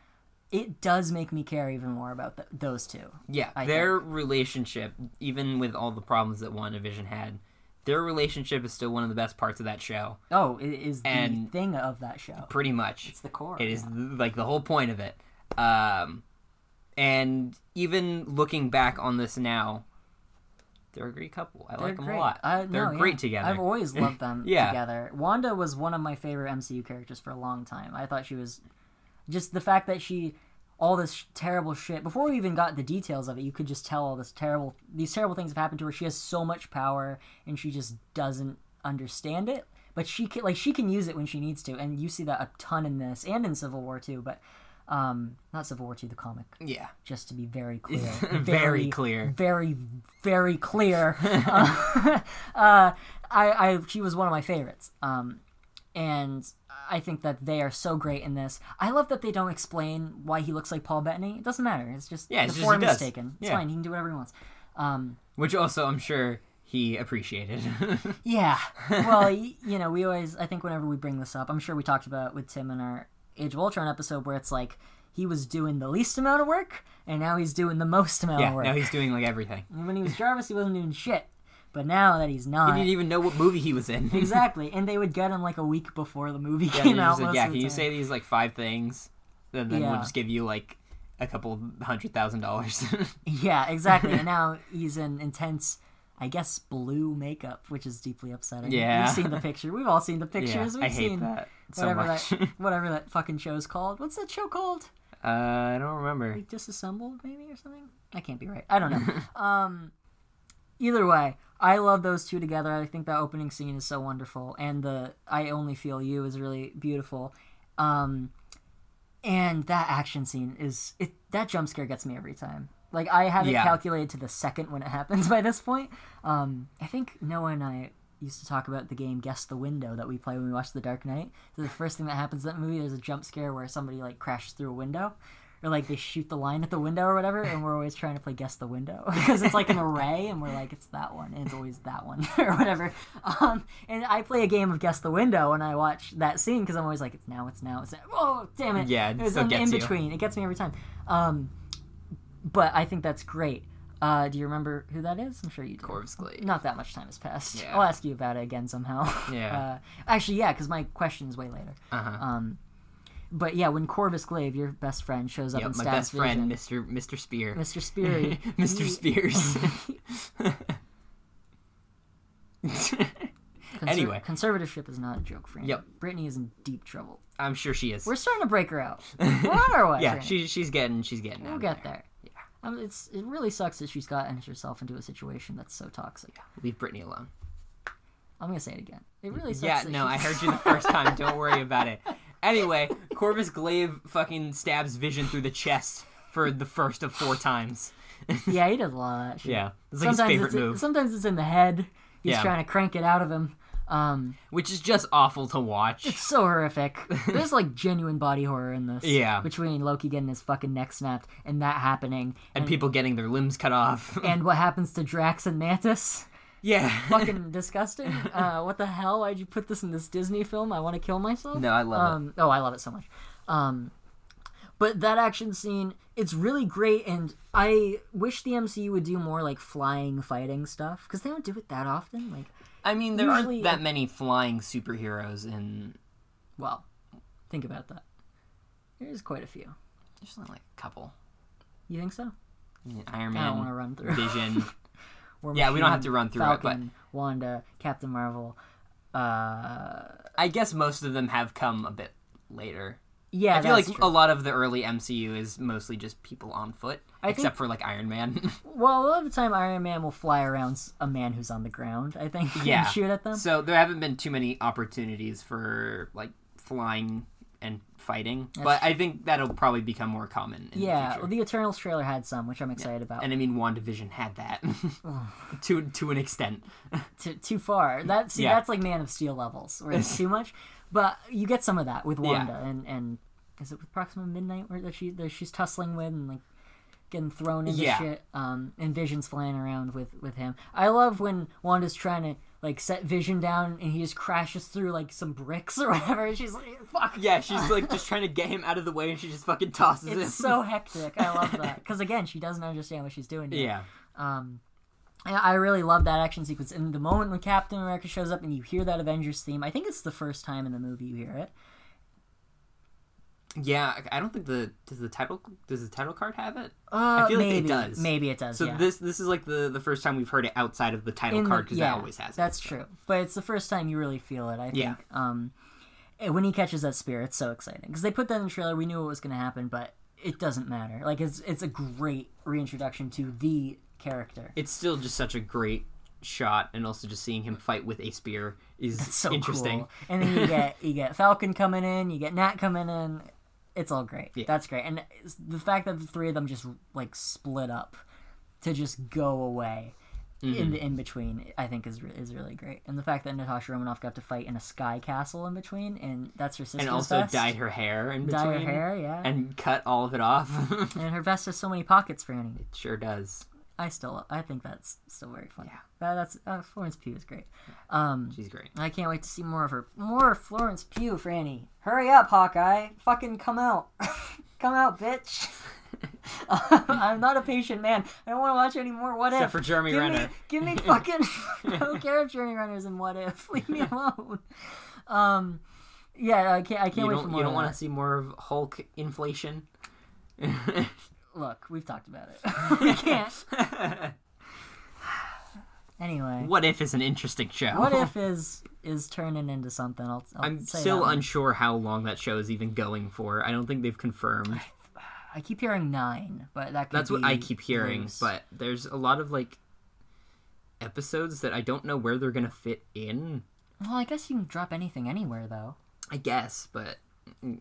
it does make me care even more about th- those two. Yeah, I their relationship, even with all the problems that WandaVision had, their relationship is still one of the best parts of that show. Oh, it is the thing of that show. Pretty much. It's the core. It is yeah. like the whole point of it. Um, and even looking back on this now, they're a great couple. I They're like them great. a lot. I- they're no, yeah. great together. I've always loved them Yeah. together. Wanda was one of my favorite MCU characters for a long time. I thought she was just the fact that she all this sh- terrible shit before we even got the details of it you could just tell all this terrible these terrible things have happened to her she has so much power and she just doesn't understand it but she can like she can use it when she needs to and you see that a ton in this and in civil war too but um not civil war 2 the comic yeah, just to be very clear. Very clear. Very, very clear. uh, uh, I, I, she was one of my favorites. Um, and I think that they are so great in this. I love that they don't explain why he looks like Paul Bettany. It doesn't matter. It's just Yeah, the it's just form is taken. It's Yeah. fine. He can do whatever he wants. Um, which also I'm sure he appreciated. yeah. Well, you know, we always. I think whenever we bring this up, I'm sure we talked about it with Tim in our Age of Ultron episode, where it's like he was doing the least amount of work, and now he's doing the most amount yeah, of work. now he's doing like everything. And when he was Jarvis, he wasn't doing shit. But now that he's not, He didn't even know what movie he was in. exactly, and they would get him like a week before the movie Yeah, came out. like, yeah, can you say these like five things? And then Yeah. we'll just give you like a couple hundred thousand dollars. Yeah, exactly. and now he's in intense, I guess, blue makeup, which is deeply upsetting. Yeah. we've seen the picture. We've all seen the yeah, pictures. We've I hate seen that so whatever much. that whatever that fucking show's called. What's that show called? uh, I don't remember. like disassembled maybe or something i can't be right i don't know um either way i love those two together i think that opening scene is so wonderful and the i only feel you is really beautiful um and that action scene is it that jump scare gets me every time like i have it calculated to the second when it happens by this point. Um i think noah and i used to talk about the game guess the window that we play when we watch the dark knight. So the first thing that happens in that movie there's a jump scare where somebody like crashes through a window. Or like they shoot the line at the window or whatever and we're always trying to play guess the window because it's like an array and we're like it's that one and it's always that one or whatever. Um, and i play a game of guess the window and i watch that scene because i'm always like it's now it's now it's now. oh damn it. Yeah, it was still in, in you. between. It gets me every time. Um, but i think that's great uh, do you remember who that is i'm sure you do Corvus Glaive. not that much time has passed Yeah. i'll ask you about it again somehow Yeah. uh, actually yeah because my question is way later Uh-huh. um, but yeah, when Corvus Glaive, your best friend, shows up Yep, in my Stab's best friend, Mr. Mr. Spear. Mr. Speary, Mr. Spears. conser- Anyway. conservatorship is not a joke for him. Yep. Brittany is in deep trouble. I'm sure she is. We're starting to break her out. We're on our way. yeah, she, she's getting she's getting. We'll get there. there. Yeah. Um, it's it really sucks that she's gotten herself into a situation that's so toxic. Leave Brittany alone. I'm gonna say it again. It really sucks. Yeah, no, I heard you the first time. Don't worry about it. Anyway, Corvus Glaive fucking stabs Vision through the chest for the first of four times. yeah, he does a lot of that shit. Yeah, it's like his sometimes favorite it's move, sometimes it's in the head. He's Yeah. trying to crank it out of him. Um, which is just awful to watch. It's so horrific. There's like genuine body horror in this. Yeah. Between Loki getting his fucking neck snapped and that happening, and people getting their limbs cut off. and what happens to Drax and Mantis. yeah. Fucking disgusting. Uh, what the hell? Why'd you put this in this Disney film? I want to kill myself. No, I love it. um, Oh, I love it so much. Um, but that action scene, it's really great, and I wish the MCU would do more like flying fighting stuff because they don't do it that often. Like, I mean, there usually- aren't that many flying superheroes in. well, think about that. There's quite a few. There's only like a couple. You think so? Mean, Iron I don't want to Man, run through. Vision. War Yeah, we don't have to run through it, Falcon, Wanda, Captain Marvel. Uh, I guess most of them have come a bit later. Yeah, I feel like that's a lot of the early MCU is mostly just people on foot, I except think- for like Iron Man. Well, a lot of the time, Iron Man will fly around a man who's on the ground. I think. yeah, and shoot at them. So there haven't been too many opportunities for like flying and fighting, but I think that'll probably become more common. In the yeah, future. well, the Eternals trailer had some, which I'm excited about. and I mean, WandaVision had that to to an extent. Too, too far. That see, Yeah. that's like Man of Steel levels, where it's too much. But you get some of that with Yeah. Wanda, and and is it with Proxima Midnight where that she that she's tussling with and like getting thrown into Yeah. shit. Um, and Vision's flying around with with him. I love when Wanda's trying to like set Vision down, and he just crashes through like some bricks or whatever. She's like, "Fuck." Yeah, she's like just trying to get him out of the way, and she just fucking tosses him. It's so hectic. I love that because again, she doesn't understand what she's doing. yet. yeah. Um, I I really love that action sequence. And the moment when Captain America shows up and you hear that Avengers theme, I think it's the first time in the movie you hear it. Yeah, I don't think the does the title does the title card have it. Uh, feel like it does. Maybe it does. So yeah. this this is like the the first time we've heard it outside of the title In card because yeah, that always has it. That's true, but it's the first time you really feel it. I think. Yeah. Um, when he catches that spear, it's so exciting because they put that in the trailer. We knew what was going to happen, but it doesn't matter. Like it's it's a great reintroduction to the character. It's still just such a great shot, and also just seeing him fight with a spear is so interesting. cool. And then you get you get Falcon coming in, you get Nat coming in. It's all great. Yeah. That's great. And the fact that the three of them just like split up to just go away Mm-hmm. in the in between, I think is is really great. And the fact that Natasha Romanoff got to fight in a sky castle in between, and that's her sister. And also vest. dyed her hair in Dye between. her hair, yeah. And, And cut all of it off. And her vest has so many pockets, Franny. it sure does. I still, I think that's still very funny. Yeah. That, that's uh, Florence Pugh is great. Um, She's great. I can't wait to see more of her. More Florence Pugh, Franny. Hurry up, Hawkeye. Fucking come out. come out, bitch. I'm not a patient man. I don't want to watch any more What Except If. for Jeremy give Renner. Me, give me fucking. I don't care if Jeremy Renner's in What If. Leave me alone. Um, yeah, I can't. I can't You wait for more. you don't want to see more of Hulk inflation. Look, we've talked about it. we can't. Anyway, what if is an interesting show. what if is is turning into something? I'll. I'll I'm say still that unsure how long that show is even going for. I don't think they've confirmed. I keep hearing nine, but that could That's what I be keep hearing, loose. but there's a lot of like episodes that I don't know where they're gonna fit in. well, I guess you can drop anything anywhere though. I guess, but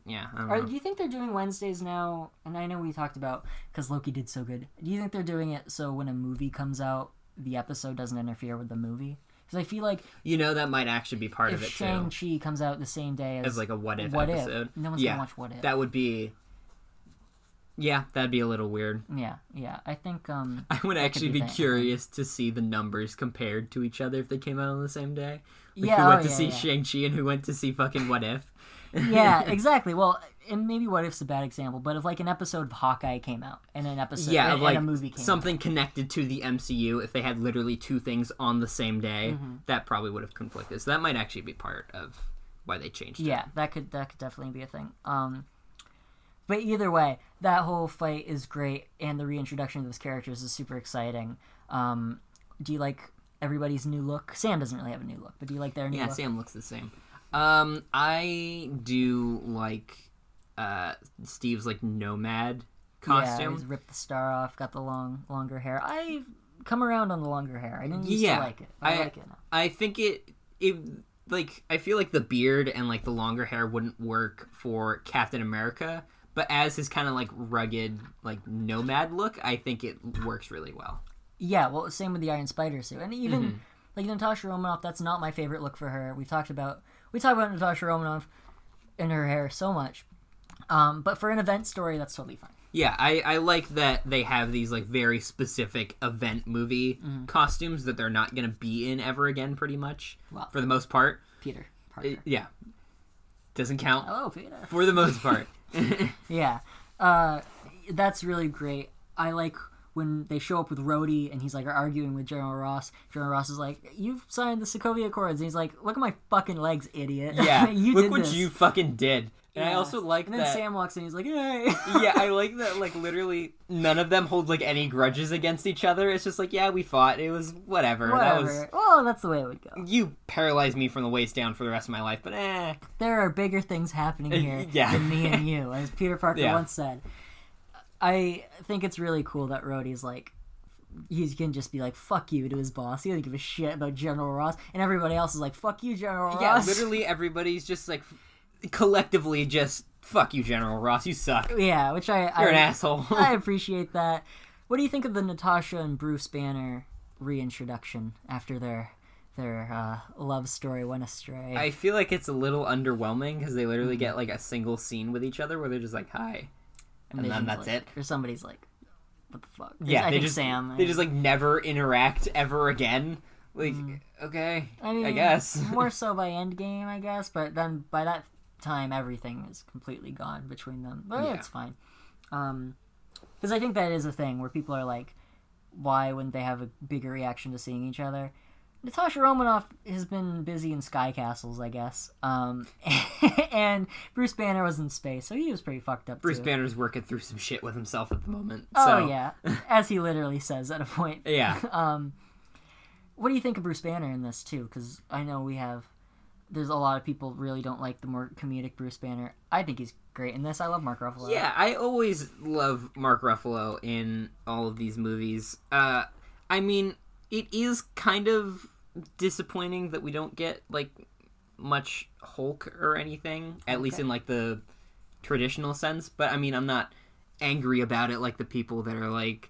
yeah, I don't Or know. do you think they're doing Wednesdays now? And I know we talked about because Loki did so good. Do you think they're doing it so when a movie comes out, the episode doesn't interfere with the movie? Because I feel like You know that might actually be part of if it Shang too, Chi comes out the same day as, as like a what if What If, episode. no one's yeah, gonna watch What If. that would be. Yeah, that'd be a little weird. yeah, yeah, I think um I would actually be be curious to see the numbers compared to each other if they came out on the same day. Like Yeah, who went oh, to yeah, see yeah. Shang-Chi and who went to see fucking What If. Yeah, exactly. Well, and maybe What If's a bad example, but if like an episode of Hawkeye came out and an episode yeah, and, of like and a movie came out. something connected to the MCU. If they had literally two things on the same day, Mm-hmm. that probably would have conflicted. So that might actually be part of why they changed it. Yeah, that could that could definitely be a thing. Um, but either way, that whole fight is great, and the reintroduction of those characters is super exciting. Um, do you like everybody's new look? Sam doesn't really have a new look, but do you like their new Yeah, look? Sam looks the same. Um, I do like uh Steve's like nomad costume. Yeah, he's ripped the star off, got the long longer hair. I've come around on the longer hair. I didn't used Yeah, to like it. I, I- like it now. I think it it like I feel like the beard and like the longer hair wouldn't work for Captain America, but as his kind of like rugged like nomad look, I think it works really well. Yeah, well, same with the Iron Spider suit, and even Mm-hmm. like Natasha Romanoff. That's not my favorite look for her. We talked about we talk about Natasha Romanoff and her hair so much, um, but for an event story, that's totally fine. Yeah, I, I like that they have these like very specific event movie Mm-hmm. costumes that they're not gonna be in ever again, pretty much Well, for the most part. Peter Parker. It- yeah, doesn't count Hello, Peter. for the most part. Yeah, uh, that's really great. I like when they show up with Rhodey and he's like arguing with General Ross. General Ross is like, "You've signed the Sokovia Accords," and he's like, "Look at my fucking legs, idiot." yeah, you look what this. you fucking did. And I also like And then that. Sam walks in. He's like, "Hey." yeah, I like that. Like literally, none of them hold like any grudges against each other. It's just like, yeah, we fought. It was whatever. That was Whatever. Well, that's the way it would go. you paralyzed me from the waist down for the rest of my life. But eh, There are bigger things happening here Yeah. than me and you, as Peter Parker Yeah. once said. I think it's really cool that Rhodey's like, he can just be like, fuck you to his boss. He doesn't give a shit about General Ross. And everybody else is like, fuck you, General yeah, Ross. Yeah, literally everybody's just like collectively just fuck you, General Ross. You suck. Yeah, which I. You're I, an asshole. I appreciate that. What do you think of the Natasha and Bruce Banner reintroduction after their their uh, love story went astray? I feel like it's a little underwhelming because they Mm-hmm. literally get like a single scene with each other where they're just like hi, and then that's like- it. Or somebody's like, what the fuck? Yeah, I they think just Sam. they just like never interact ever again. Like okay, Mm. I, mean, guess. more so by Endgame, I guess. But then by that time, everything is completely gone between them. But Yeah. it's fine. Um, because I think that is a thing where people are like, why wouldn't they have a bigger reaction to seeing each other? Natasha Romanoff has been busy in sky castles, I guess. Um, and Bruce Banner was in space, so he was pretty fucked up. Bruce too. Banner's working through some shit with himself at the moment. Oh yeah, as he literally says at a point. yeah. Um, what do you think of Bruce Banner in this too? Because I know we have. There's a lot of people really don't like the more comedic Bruce Banner. I think he's great in this. I love Mark Ruffalo. Yeah, I always love Mark Ruffalo in all of these movies. Uh, I mean, it is kind of disappointing that we don't get like much Hulk or anything, at least in like the traditional sense. But I mean, I'm not angry about it like the people that are like.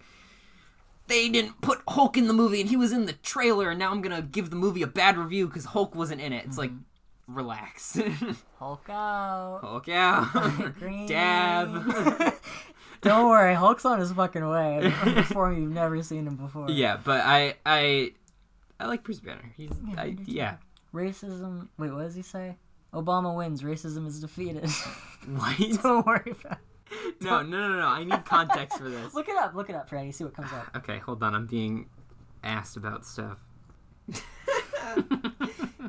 They didn't put Hulk in the movie and he was in the trailer, and now I'm gonna give the movie a bad review because Hulk wasn't in it. It's like, mm-hmm. relax. Hulk out. Hulk out. Green. Dab. don't worry, Hulk's on his fucking way. Before you've never seen him before. Yeah, but I I I like Bruce Banner. He's I, yeah. Racism. Wait, what does he say? Obama wins. Racism is defeated. What? don't worry about. it. no, no, no, no. I need context for this. Look it up. Look it up, Freddie. See what comes up. Okay, hold on. I'm being asked about stuff.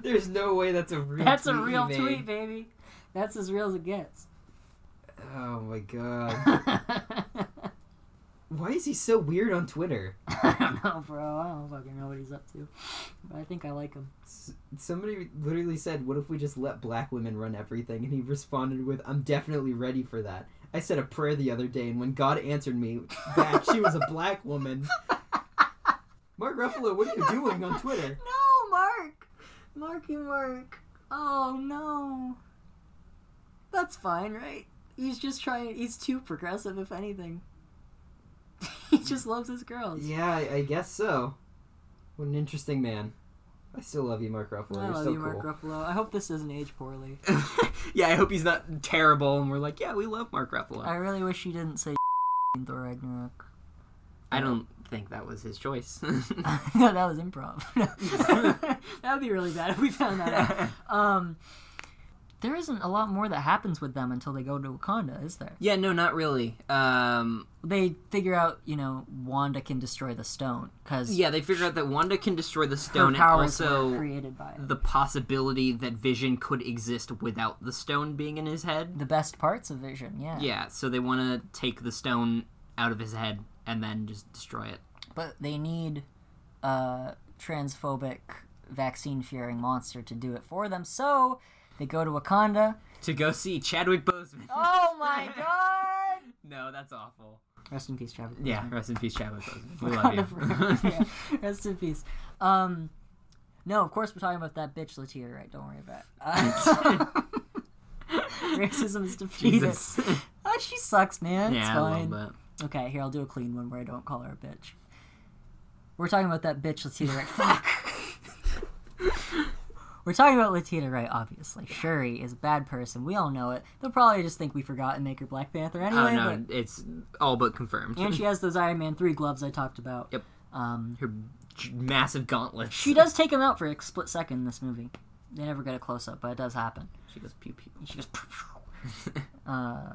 There's no way that's a real. That's a tweet he real made. tweet, baby. That's as real as it gets. Oh my god. Why is he so weird on Twitter? I don't know, bro. I don't fucking know what he's up to. But I think I like him. Somebody literally said, "What if we just let black women run everything?" And he responded with, "I'm definitely ready for that." I said a prayer the other day, and when God answered me back, she was a black woman. Mark Ruffalo, what are you doing on Twitter? No, Mark! Marky Mark. Oh, no. That's fine, right? He's just trying. He's too progressive, if anything. he just loves his girls. Yeah, I, I guess so. What an interesting man. I still love you, Mark Ruffalo. I You're love you, cool. Mark Ruffalo. I hope this doesn't age poorly. yeah, I hope he's not terrible. And we're like, yeah, we love Mark Ruffalo. I really wish he didn't say in Thor Ragnarok. I don't think that was his choice. no, that was improv. that would be really bad if we found that out. Um, there isn't a lot more that happens with them until they go to Wakanda, is there? yeah, no, not really. Um, They figure out, you know, Wanda can destroy the stone because yeah, they figure out that Wanda can destroy the stone, and also created by it. the possibility that Vision could exist without the stone being in his head. The best parts of Vision, yeah. Yeah, so they want to take the stone out of his head and then just destroy it. But they need a transphobic, vaccine fearing monster to do it for them. So they go to Wakanda. To go see Chadwick Boseman. Oh my god! no, that's awful. Rest in peace, Chadwick. Yeah, rest in peace, Chadwick Boseman. We love you. yeah. Rest in peace. Um, no, of course we're talking about that bitch Latia, right? Don't worry about it. Uh, racism is defeated. Oh, she sucks, man. it's yeah, a fine. little bit. Okay, here I'll do a clean one where I don't call her a bitch. We're talking about that bitch Letitia Wright. Fuck. We're talking about Letitia Wright, obviously. Shuri is a bad person. We all know it. They'll probably just think we forgot and make her Black Panther Oh anyway. no, it's all but confirmed. and she has those Iron Man three gloves I talked about. Yep. Um, Her massive gauntlets. she does take him out for a split second in this movie. They never get a close up, but it does happen. She goes pew pew. She goes. uh,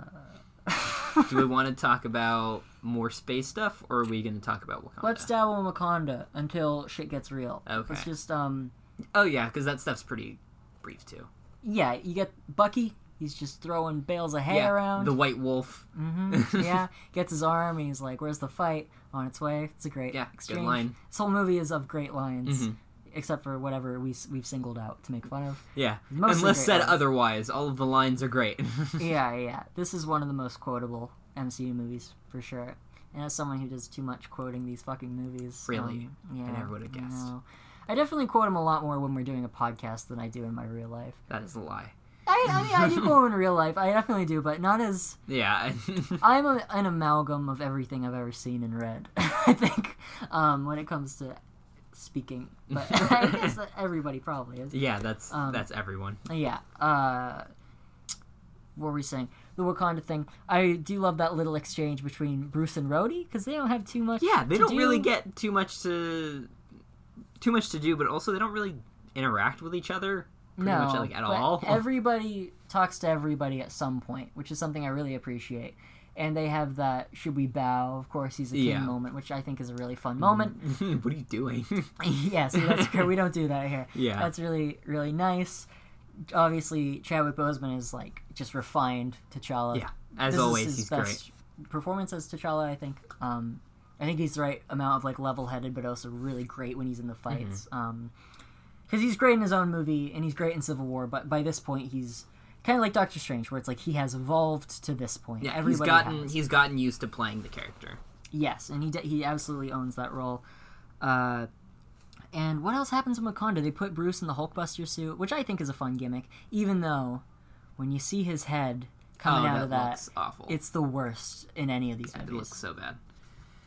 Do we want to talk about more space stuff, or are we going to talk about Wakanda? Let's dabble in Wakanda until shit gets real. Okay. Let's just um Oh yeah, because that stuff's pretty brief too. yeah, you get Bucky He's just throwing bales of hay yeah, around. the White Wolf. hmm yeah, gets his arm and he's like, "Where's the fight?" On its way. It's a great Yeah, good line. This whole movie is of great lines, Mhm. except for whatever we we've singled out to make fun of. Yeah, Mostly unless said lines. otherwise, all of the lines are great. yeah, yeah. This is one of the most quotable MCU movies for sure. And as someone who does too much quoting these fucking movies, Really? um, yeah, never would've guessed. no. I definitely quote him a lot more when we're doing a podcast than I do in my real life. that is a lie. I, I mean, I do quote him in real life. I definitely do, but not as Yeah. I'm a, an amalgam of everything I've ever seen and read. I think um, when it comes to speaking, but I guess everybody probably is. yeah, that's Um, that's everyone. Yeah. Uh, what were we saying? The Wakanda thing. I do love that little exchange between Bruce and Rhodey because they don't have too much. Yeah, they don't do. really get too much to too much to do, but also they don't really interact with each other pretty no, much like at but all. Everybody talks to everybody at some point, which is something I really appreciate. And they have that "should we bow?" Of course, he's a king Yeah. moment, which I think is a really fun moment. what are you doing? yeah, see, that's great. We don't do that here. Yeah. That's really, really nice. Obviously, Chadwick Boseman is like just refined T'Challa. Yeah, as This is always, his he's best Performance as T'Challa, I think. Um, I think he's the right amount of like level-headed, but also really great when he's in the fights. Mm-hmm. Um, because he's great in his own movie and he's great in Civil War, but by this point he's kind of like Doctor Strange, where it's like he has evolved to this point. Yeah, Everybody he's gotten has. he's gotten used to playing the character. Yes, and he d- he absolutely owns that role. Uh, and what else happens in Wakanda? They put Bruce in the Hulkbuster suit, which I think is a fun gimmick. Even though, when you see his head coming oh, out that of that, looks awful. it's the worst in any of these it movies. looks so bad.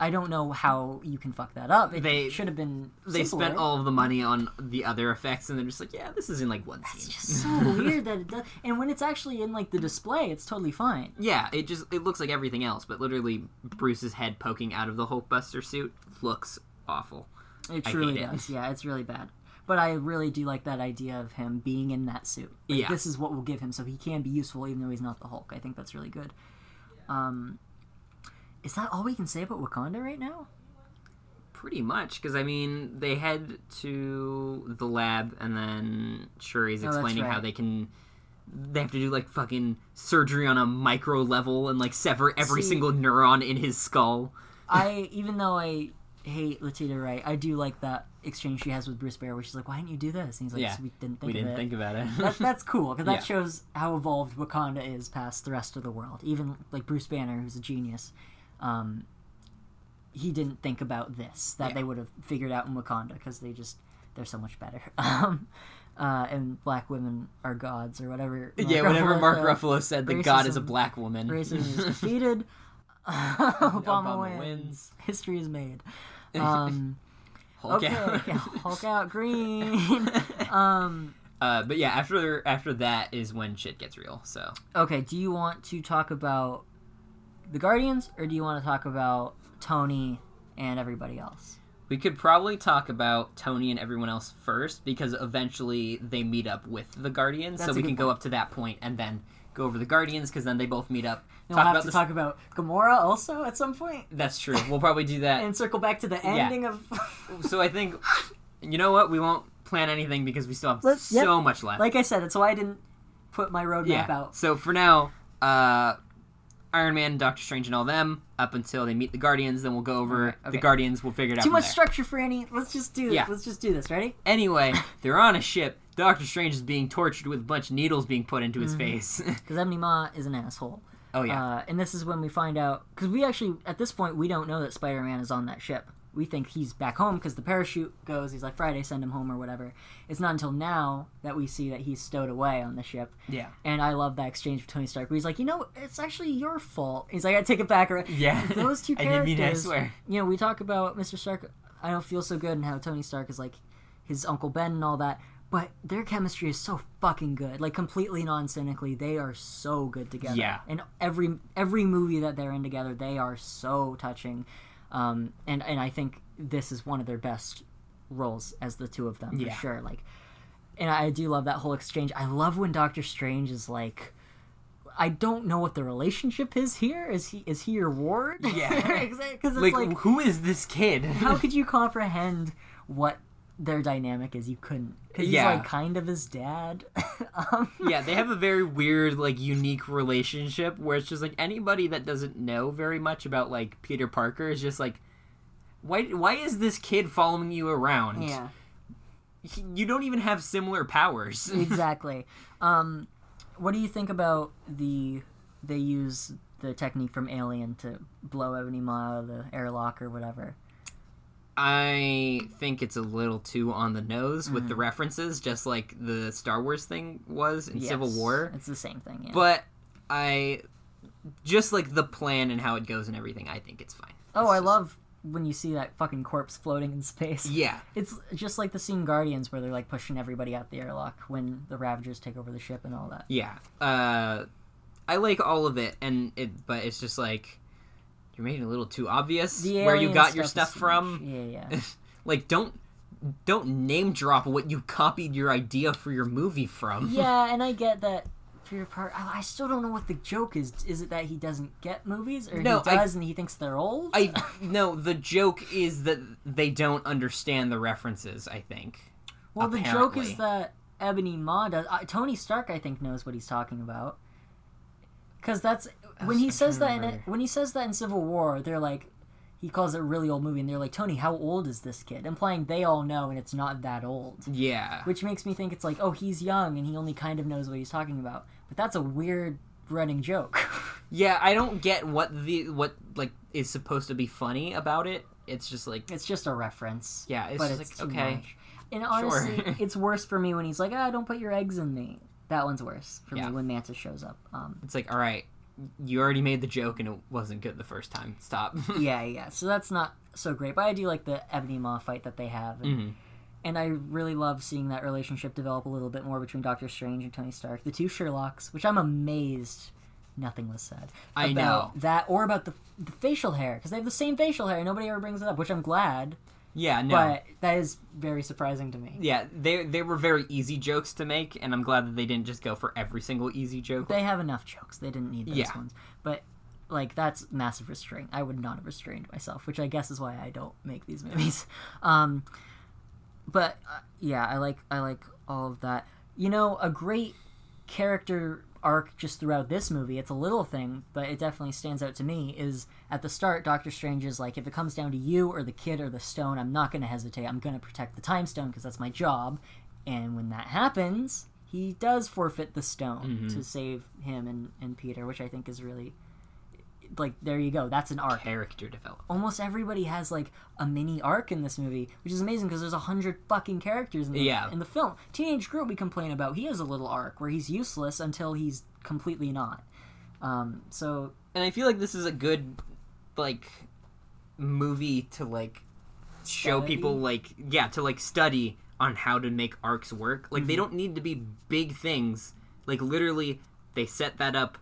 I don't know how you can fuck that up. It They- should have been. They simpler. spent all of the money on the other effects, and they're just like, yeah, this is in like one It's scene. just so weird that it does. And when it's actually in like the display, it's totally fine. Yeah, it just it looks like everything else, but literally Bruce's head poking out of the Hulkbuster suit looks awful. It truly hate it. does. Yeah, it's really bad. But I really do like that idea of him being in that suit. Like, Yeah. This is what will give him so he can be useful even though he's not the Hulk. I think that's really good. Um, is that all we can say about Wakanda right now? Pretty much, because I mean, they head to the lab, and then Shuri's Oh, explaining how they can. They have to do like fucking surgery on a micro level and like sever every See- single neuron in his skull. I even though I hate Letitia Wright, I do like that exchange she has with Bruce Banner where she's like, "Why didn't you do this?" And he's like, Yeah. "We didn't think we of didn't it." think about it. that, that's cool because that Yeah. shows how evolved Wakanda is past the rest of the world. Even like Bruce Banner, who's a genius, um, he didn't think about this that Yeah. they would have figured out in Wakanda because they just they're so much better. Um, uh, and black women are gods or whatever. Mark yeah, whenever Mark said, Ruffalo said that God is a black woman. racism is defeated. Obama, Obama wins. wins. History is made. Um, Hulk okay, out. yeah, Hulk out green. um, Uh, but yeah, after after that is when shit gets real. So Okay, do you want to talk about the Guardians or do you want to talk about Tony and everybody else? we could probably talk about Tony and everyone else first because eventually they meet up with the Guardians, That's so we can go up to that point and then go over the Guardians because then they both meet up. And talk we'll have about to this. talk about Gamora also at some point That's true. We'll probably do that. and circle back to the ending of. so I think, you know what? We won't plan anything because we still have Let's- yep. so much left. like I said, that's why I didn't put my roadmap yeah. out. So for now, uh, Iron Man, Doctor Strange, and all them up until they meet the Guardians. Then we'll go over Alright, okay. the Guardians. We'll figure it out. Too much there. structure for any. Let's just do. Yeah. Let's just do this. Ready? Anyway, they're on a ship. Doctor Strange is being tortured with a bunch of needles being put into Mm-hmm. his face. Because Ebony Maw is an asshole. oh yeah. Uh, and this is when we find out because we actually at this point we don't know that Spider-Man is on that ship. We think he's back home because the parachute goes. He's like Friday, send him home or whatever. It's not until now that we see that he's stowed away on the ship. yeah. And I love that exchange with Tony Stark where he's like, you know, it's actually your fault. He's like, I take it back. Or Yeah. those two characters. I didn't mean I swear. You know, we talk about Mr. Stark. I don't feel so good and how Tony Stark is like his Uncle Ben and all that. But their chemistry is so fucking good. Like completely non-cynically, they are so good together. Yeah. And every every movie that they're in together, they are so touching. Um, and and I think this is one of their best roles as the two of them Yeah. for sure. Like, and I do love that whole exchange. I love when Doctor Strange is like. I don't know what the relationship is here. Is he is he your ward? Yeah. because it's Like, like who is this kid? how could you comprehend what their dynamic is you couldn't because he's Yeah. like kind of his dad. um, yeah, they have a very weird, like, unique relationship where it's just like anybody that doesn't know very much about like Peter Parker is just like, why? Why is this kid following you around? yeah. He- you don't even have similar powers. exactly. Um, what do you think about the they use the technique from Alien to blow Ebony Maw out of the airlock or whatever? I think it's a little too on the nose with the references, just like the Star Wars thing was in Civil War. It's the same thing. Yeah. But I just like the plan and how it goes and everything. I think it's fine. oh, It's I just- love when you see that fucking corpse floating in space. Yeah, It's just like the scene Guardians where they're like pushing everybody out the airlock when the Ravagers take over the ship and all that. yeah. Uh, I like all of it, and it, but it's just like you're making it a little too obvious where you got your stuff from. Yeah, yeah. like, don't don't name drop what you copied your idea for your movie from. yeah, and I get that. Peter Parker. I I still don't know what the joke is. Is it that he doesn't get movies, or No, he I- does and he thinks they're old? I no. The joke is that they don't understand the references. I think. Well, the joke is that Ebony Maw does. Uh, Tony Stark, I think, knows what he's talking about. Because that's when he says that in it, when he says that in Civil War, they're like, he calls it a really old movie, and they're like, Tony, how old is this kid? Implying they all know, and it's not that old. Yeah. Which makes me think it's like, oh, he's young, and he only kind of knows what he's talking about. But that's a weird running joke. Yeah, I don't get what the what like is supposed to be funny about it. It's just like it's just a reference. yeah, it's but just it's like too okay. much. And honestly, Sure. it's worse for me when he's like, ah, don't put your eggs in me. That one's worse for Yeah. me when Mantis shows up. Um, It's like all right, you already made the joke and it wasn't good the first time. Stop. yeah, yeah. So that's not so great. But I do like the Ebony Maw fight that they have. And, Mhm. and I really love seeing that relationship develop a little bit more between Doctor Strange and Tony Stark. The two Sherlocks, which I'm amazed nothing was said. I know. That, or about the, the facial hair, because they have the same facial hair. Nobody ever brings it up, which I'm glad. Yeah, no. But that is very surprising to me. yeah, they they were very easy jokes to make, and I'm glad that they didn't just go for every single easy joke. They have enough jokes. They didn't need those Yeah. ones. But like that's massive restraint. I would not have restrained myself, which I guess is why I don't make these movies. Um, but uh, yeah, I like I like all of that. You know, a great character arc just throughout this movie. It's a little thing, but it definitely stands out to me. Is at the start, Doctor Strange is like, if it comes down to you or the kid or the stone, I'm not going to hesitate. I'm going to protect the time stone because that's my job. And when that happens, he does forfeit the stone mm-hmm. to save him and, and Peter, which I think is really like there you go. That's an arc Character development. almost everybody has like a mini arc in this movie, which is amazing because there's a hundred fucking characters in the, Yeah. in the film. Teenage Groot we complain about, he has a little arc where he's useless until he's completely not. Um, so and I feel like this is a good like movie to like show Study? people like yeah to like study on how to make arcs work. Like Mm-hmm. they don't need to be big things. Like literally, they set that up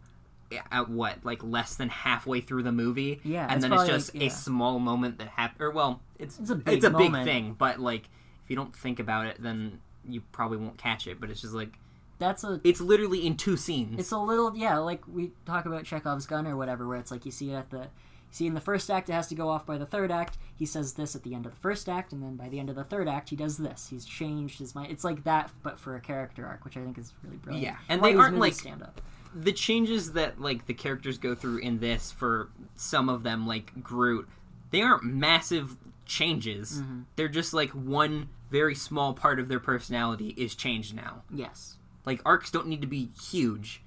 at what like less than halfway through the movie. Yeah, and it's then it's just like- a small moment that happened. Or well, it's It's a big it's a big thing, but like if you don't think about it, then you probably won't catch it. But it's just like that's a it's literally in two scenes. it's a little yeah, like we talk about Chekhov's gun or whatever, where it's like you see it at the see in the first act it has to go off by the third act. He says this at the end of the first act, and then by the end of the third act he does this. He's changed his mind. It's like that, but for a character arc, which I think is really brilliant. Yeah, and Why they aren't, like- stand up. The changes that like the characters go through in this for some of them like groot they aren't massive changes Mm-hmm. they're just like one very small part of their personality is changed now Yes. like arcs don't need to be huge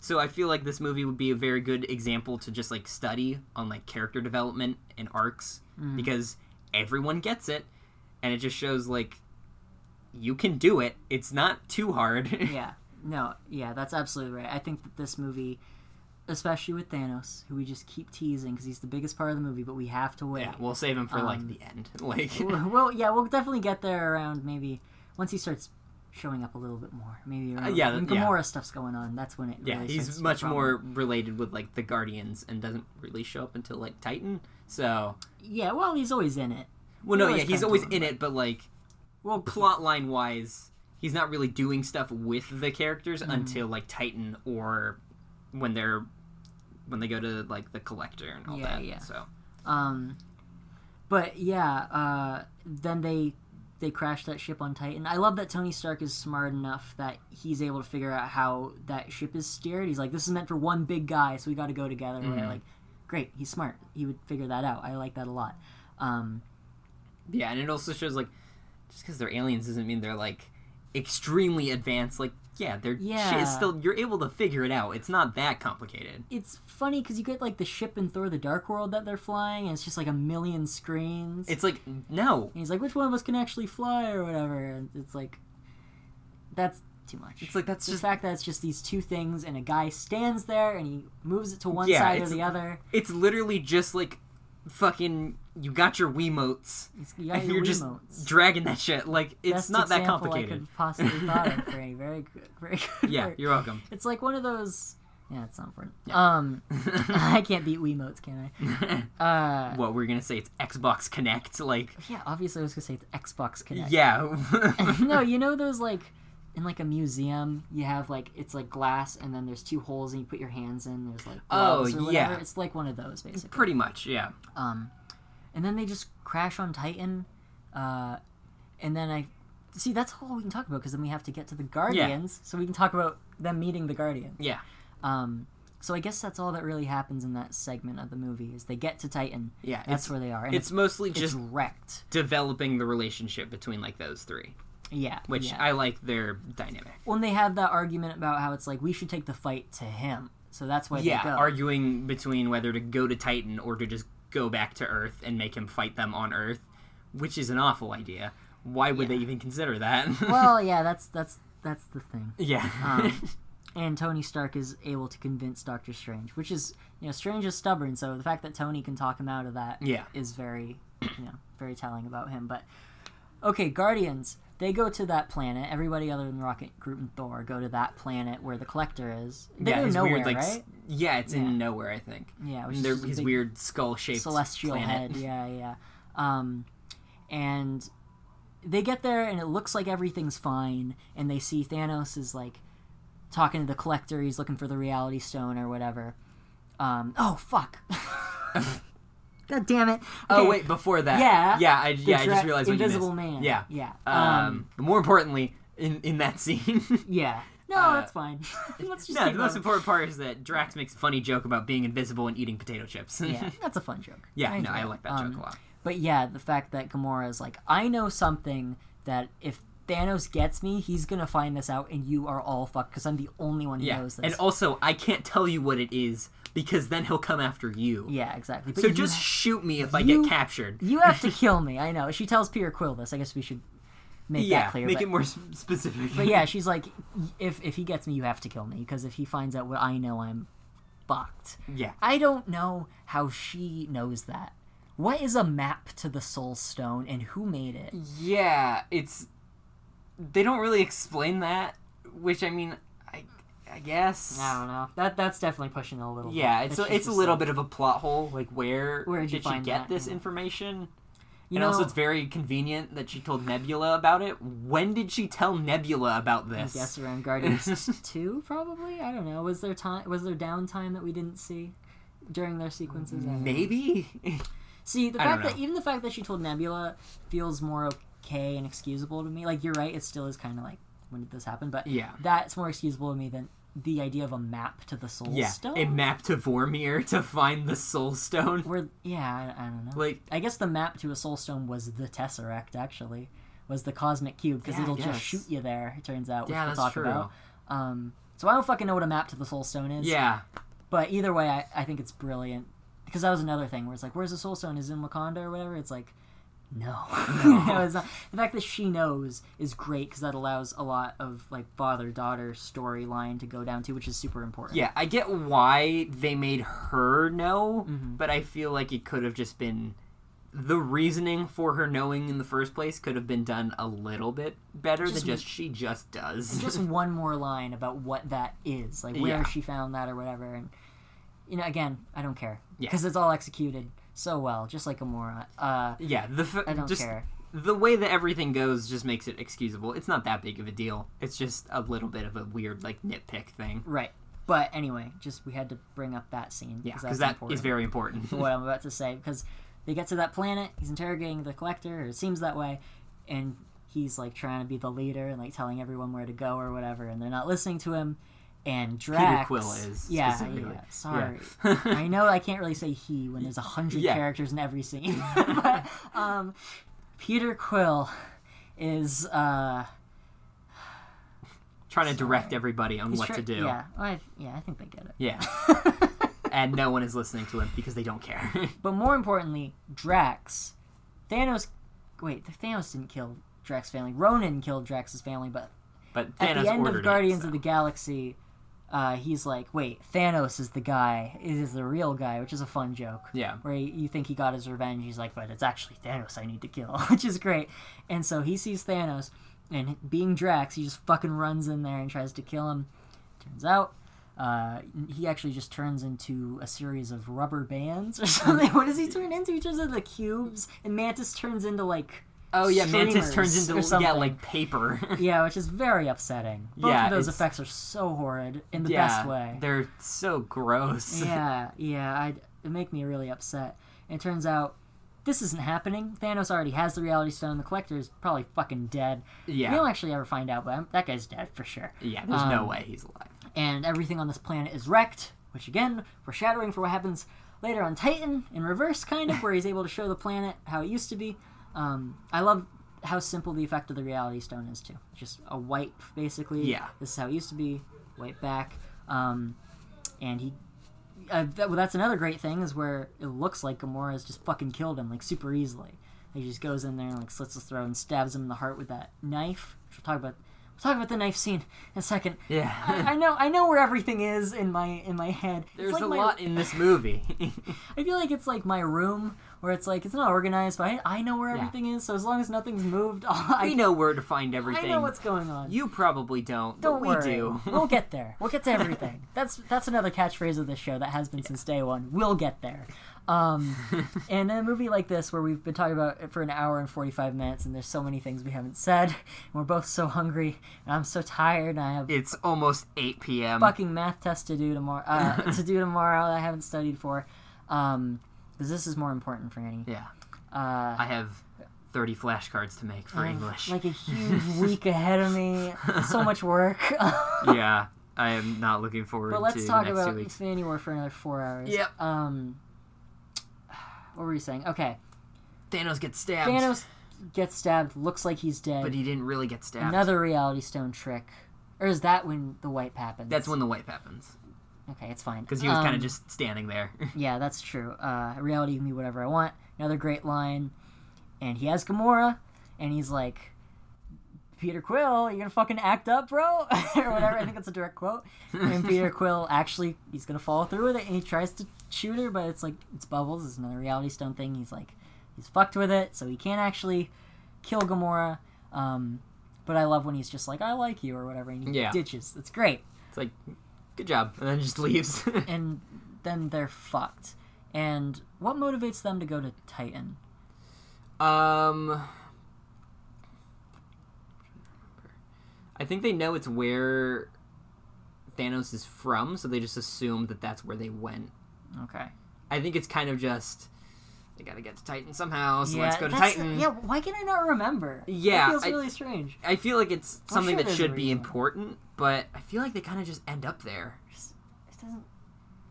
so i feel like this movie would be a very good example to just like study on like character development and arcs Mm-hmm. because everyone gets it and it just shows like you can do it it's not too hard yeah no yeah that's absolutely right. I think that this movie especially with thanos who we just keep teasing because he's the biggest part of the movie but we have to wait. Yeah we'll save him for like Um, the end. Like well yeah we'll definitely get there around maybe once he starts showing up a little bit more. Maybe around, Uh, yeah, when yeah. Gamora stuff's going on that's when it Yeah, really he's much more related with like the Guardians and doesn't really show up until like Titan. So, yeah well he's always in it. Well, no, yeah, he's always in it, but like well plot line wise, he's not really doing stuff with the characters Mm-hmm. until like Titan or when they're when they go to like the Collector and all Yeah, that. yeah. So, Um, but yeah, uh, then they they crash that ship on Titan. I love that Tony Stark is smart enough that he's able to figure out how that ship is steered. He's like, this is meant for one big guy, so we got to go together. Mm-hmm. Where, like, great, he's smart. He would figure that out. I like that a lot. Um, Yeah, and it also shows like just because they're aliens doesn't mean they're like extremely advanced. Like, yeah, they're shit Yeah. is still you're able to figure it out. It's not that complicated. it's funny because you get like the ship in Thor: The Dark World that they're flying, and it's just like a million screens. It's like no, And he's like, which one of us can actually fly or whatever? And it's like, that's too much. It's like, that's the just- fact that it's just these two things, and a guy stands there and he moves it to one Yeah, side or the other. it's literally just like fucking. You got your Wiimotes, you got and your you're just dragging that shit. Like it's Best not that complicated. I could possibly thought of for any very good, very good. Yeah, work. you're welcome. It's like one of those. Yeah, it's not important. Um, I can't beat Wiimotes, can I? Uh, what we're gonna say? It's Xbox Kinect. Like yeah, obviously I was gonna say it's Xbox Kinect. yeah, no, you know those like in like a museum, you have like it's like glass, and then there's two holes, and you put your hands in. There's like Oh, yeah. It's like one of those basically. pretty much. Yeah. Um, and then they just crash on Titan, uh, and then I see that's all we can talk about because then we have to get to the Guardians, so we can talk about them meeting the Guardians. Yeah. Um, so I guess that's all that really happens in that segment of the movie is they get to Titan. Yeah, that's where they are. And It's mostly it's just wrecked. developing the relationship between like those three, Yeah, which yeah. I like their dynamic. when they have that argument about how it's like we should take the fight to him. So that's why yeah, they go. arguing between whether to go to Titan or to just go back to Earth and make him fight them on Earth, which is an awful idea. Why would Yeah. they even consider that? well, yeah, that's that's that's the thing. yeah. Um, and Tony Stark is able to convince Doctor Strange, which is you know Strange is stubborn, so the fact that Tony can talk him out of that Yeah. is very you know very telling about him. But okay, Guardians. They go to that planet. Everybody other than Rocket Groot and Thor go to that planet where the Collector is. They yeah, go nowhere, weird like right? yeah, it's Yeah. in nowhere, I think. Yeah, which is his weird skull shaped celestial head. Yeah, yeah. Um, and they get there, and it looks like everything's fine. And they see Thanos is like talking to the collector. He's looking for the Reality Stone or whatever. Um, oh fuck! God damn it! Oh wait, before that. Yeah. Yeah, I yeah, I just realized Invisible. Man. Yeah. yeah. Um, but more importantly, in in that scene. yeah. No, uh, that's fine. Let's just no, the most important part is that Drax makes a funny joke about being invisible and eating potato chips. yeah, that's a fun joke. yeah, no, enjoy I like that Um, joke a lot. But yeah, the fact that Gamora is like, I know something that if Thanos gets me, he's gonna find this out, and you are all fucked because I'm the only one who Yeah, knows this. and also I can't tell you what it is because then he'll come after you. yeah, exactly. But So just shoot me if I get captured. you have to kill me. I know. She tells Peter Quill this. I guess we should make yeah, that clear. make but, it more specific. but yeah, she's like, if if he gets me, you have to kill me because if he finds out what I know, I'm fucked. yeah. I don't know how she knows that. What is a map to the Soul Stone, and who made it? Yeah, it's they don't really explain that, which I mean, I guess. I don't know. That that's definitely pushing a little. Yeah, bit. it's a, it's a little same. bit of a plot hole. Like where Where did you did she find get that? this Yeah. information? You and know, also, it's very convenient that she told Nebula about it. When did she tell Nebula about this? I guess around Guardians two, probably. I don't know. Was there time? Was there downtime that we didn't see during their sequences? I don't know. Maybe. See, the fact that even the fact that she told Nebula feels more okay and excusable to me. Like you're right, it still is kind of like when did this happen? But Yeah. that's more excusable to me than the idea of a map to the Soul yeah, Stone. a map to Vormir to find the Soul Stone. Where yeah, I, I don't know. Like, I guess the map to a Soul Stone was the Tesseract. Actually, was the Cosmic Cube because Yeah, it'll just shoot you there. It turns out, which Yeah, we'll that's talk true. about. Um, so I don't fucking know what a map to the Soul Stone is. yeah, But either way, I, I think it's brilliant because that was another thing where it's like, "Where's the Soul Stone? Is it in Wakanda or whatever?" It's like, no, no it's not. The fact that she knows is great because that allows a lot of like father daughter storyline to go down to, which is super important. yeah. I get why they made her know, Mhm. but I feel like it could have just been the reasoning for her knowing in the first place could have been done a little bit better Just- than just she just does. just one more line about what that is, like where Yeah. she found that or whatever, and you know, again, I don't care Yeah. because it's all executed so well, just like Gamora. Uh, yeah, the f- I don't just care. the way that everything goes just makes it excusable. It's not that big of a deal. It's just a little bit of a weird like nitpick thing. Right. But anyway, just we had to bring up that scene Yeah, because that important. is very important. what I'm about to say because they get to that planet. He's interrogating the collector, or it seems that way, and he's like trying to be the leader and like telling everyone where to go or whatever, and they're not listening to him. And Drax, Quill is, yeah, specifically. yeah. Sorry, Yeah. I know I can't really say he when there's a hundred Yeah. characters in every scene. but um, Peter Quill is uh, Trying to direct everybody on he's what try- to do. Yeah, I, yeah, I think they get it. Yeah. and no one is listening to him because they don't care. But more importantly, Drax, Thanos. Wait, Thanos didn't kill Drax's family. Ronan killed Drax's family, but but at the end of Guardians it, so. of the Galaxy, uh, he's like, "Wait, Thanos is the guy. Is the real guy," which is a fun joke. Yeah. Where he, you think he got his revenge, he's like, "But it's actually Thanos I need to kill," which is great. And so he sees Thanos, and being Drax, he just fucking runs in there and tries to kill him. Turns out. Uh, he actually just turns into a series of rubber bands or something. what does he turn into? He turns into the cubes, and Mantis turns into like Oh yeah, Mantis turns into yeah like paper. yeah, which is very upsetting. Both Yeah, of those it's- effects are so horrid in the yeah, best way. They're so gross. yeah, yeah, I it make me really upset. And it turns out this isn't happening. Thanos already has the Reality Stone. The Collector is probably fucking dead. Yeah. We don't actually ever find out, but I'm- that guy's dead for sure. Yeah, there's no Um, way he's alive. And everything on this planet is wrecked, which again, foreshadowing for what happens later on Titan in reverse, kind of, where he's able to show the planet how it used to be. Um, I love how simple the effect of the Reality Stone is too. Just a wipe, basically. Yeah. This is how it used to be. Wipe back. Um, and he. Uh, that, well, that's another great thing is where it looks like Gamora has just fucking killed him like super easily. He just goes in there and like slits his throat and stabs him in the heart with that knife. Which we'll talk about. We'll talk about the knife scene in a second. Yeah. I, I know. I know where everything is in my in my head. There's like a my- lot in this movie. I feel like it's like my room where it's like it's not organized, but I, I know where Yeah. everything is. So as long as nothing's moved, I we know where to find everything. I know what's going on. You probably don't, Don't but worry. we do. we'll get there. We'll get to everything. That's that's another catchphrase of this show that has been since day one. We'll get there. Um, and in a movie like this, where we've been talking about it for an hour and forty five minutes, and there's so many things we haven't said, and we're both so hungry, and I'm so tired, and I have it's almost 8 p.m. fucking math test to do tomorrow. Uh, to do tomorrow that I haven't studied for, um, because this is more important for Annie. Yeah. Uh, I have 30 flashcards to make for English. Like a huge week ahead of me. So much work. yeah, I am not looking forward but let's to talk the next about. Infinity War for another four hours. Yep. Um, what were you saying? Okay, Thanos gets stabbed. Thanos gets stabbed. Looks like he's dead. But he didn't really get stabbed. Another Reality Stone trick, or is that when the wipe happens? That's when the wipe happens. Okay, it's fine. Because he was kind Um, of just standing there. Yeah, that's true. Uh, reality can be whatever I want. Another great line. And he has Gamora, and he's like, Peter Quill, you gonna fucking act up, bro? or whatever. I think that's a direct quote. And Peter Quill actually, he's gonna follow through with it, and he tries to shoot her, but it's like, it's Bubbles. It's another Reality Stone thing. He's like, he's fucked with it, so he can't actually kill Gamora. Um, but I love when he's just like, I like you, or whatever, and he Yeah. ditches. It's great it's like, good job. And then just leaves. and then they're fucked. And what motivates them to go to Titan? um. I think they know it's where Thanos is from, so they just assume that that's where they went. Okay. I think it's kind of just they gotta get to Titan somehow, so yeah, let's go to Titan. Yeah, why can I not remember? Yeah, That feels I- really strange. I feel like it's I'm something sure that should be important, but I feel like they kind of just end up there. It doesn't.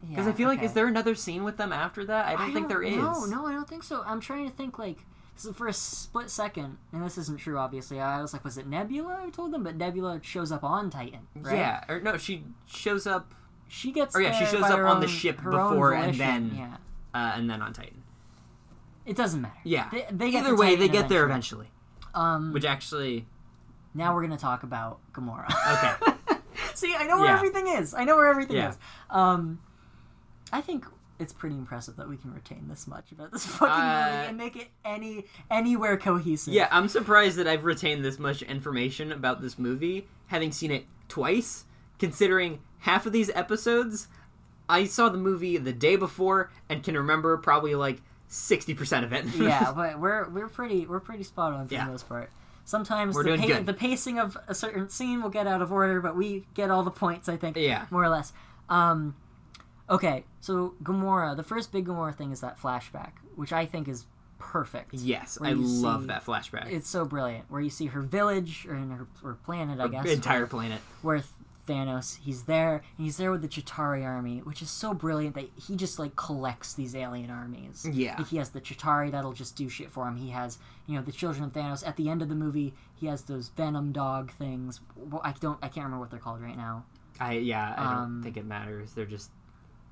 Because Yeah, I feel like, is there another scene with them after that? I don't think there is. No, no, I don't think so. I'm trying to think like. So for a split second, and this isn't true, obviously. I was like, was it Nebula? I told them, but Nebula shows up on Titan, right? Yeah, or no, she shows up, she gets. or yeah, she shows up on the ship before and then, Yeah, uh, and then on Titan. It doesn't matter. Yeah, They, they get either way, they get there eventually. Um, Which actually, now we're gonna talk about Gamora. okay, See, I know where Yeah. everything is. I know where everything Yeah. is. Um, I think it's pretty impressive that we can retain this much about this fucking Uh, movie and make it any anywhere cohesive. yeah, I'm surprised that I've retained this much information about this movie, having seen it twice. Considering half of these episodes, I saw the movie the day before and can remember probably like sixty percent of it. yeah, but we're we're pretty we're pretty spot on for Yeah. the most part. Sometimes We're the, doing good. the pacing of a certain scene will get out of order, but we get all the points. I think. Yeah. More or less. Um, okay, so Gamora, the first big Gamora thing is that flashback, which I think is perfect. Yes, I love see- that flashback. It's so brilliant. Where you see her village or in her, her planet, I guess, entire where- planet. where Thanos he's there and he's there with the Chitauri army, which is so brilliant that he just like collects these alien armies. Yeah. like, he has the Chitauri that'll just do shit for him. He has you know the children of Thanos. At the end of the movie, he has those Venom dog things. I don't I can't remember what they're called right now. I yeah, I don't Um, think it matters. They're just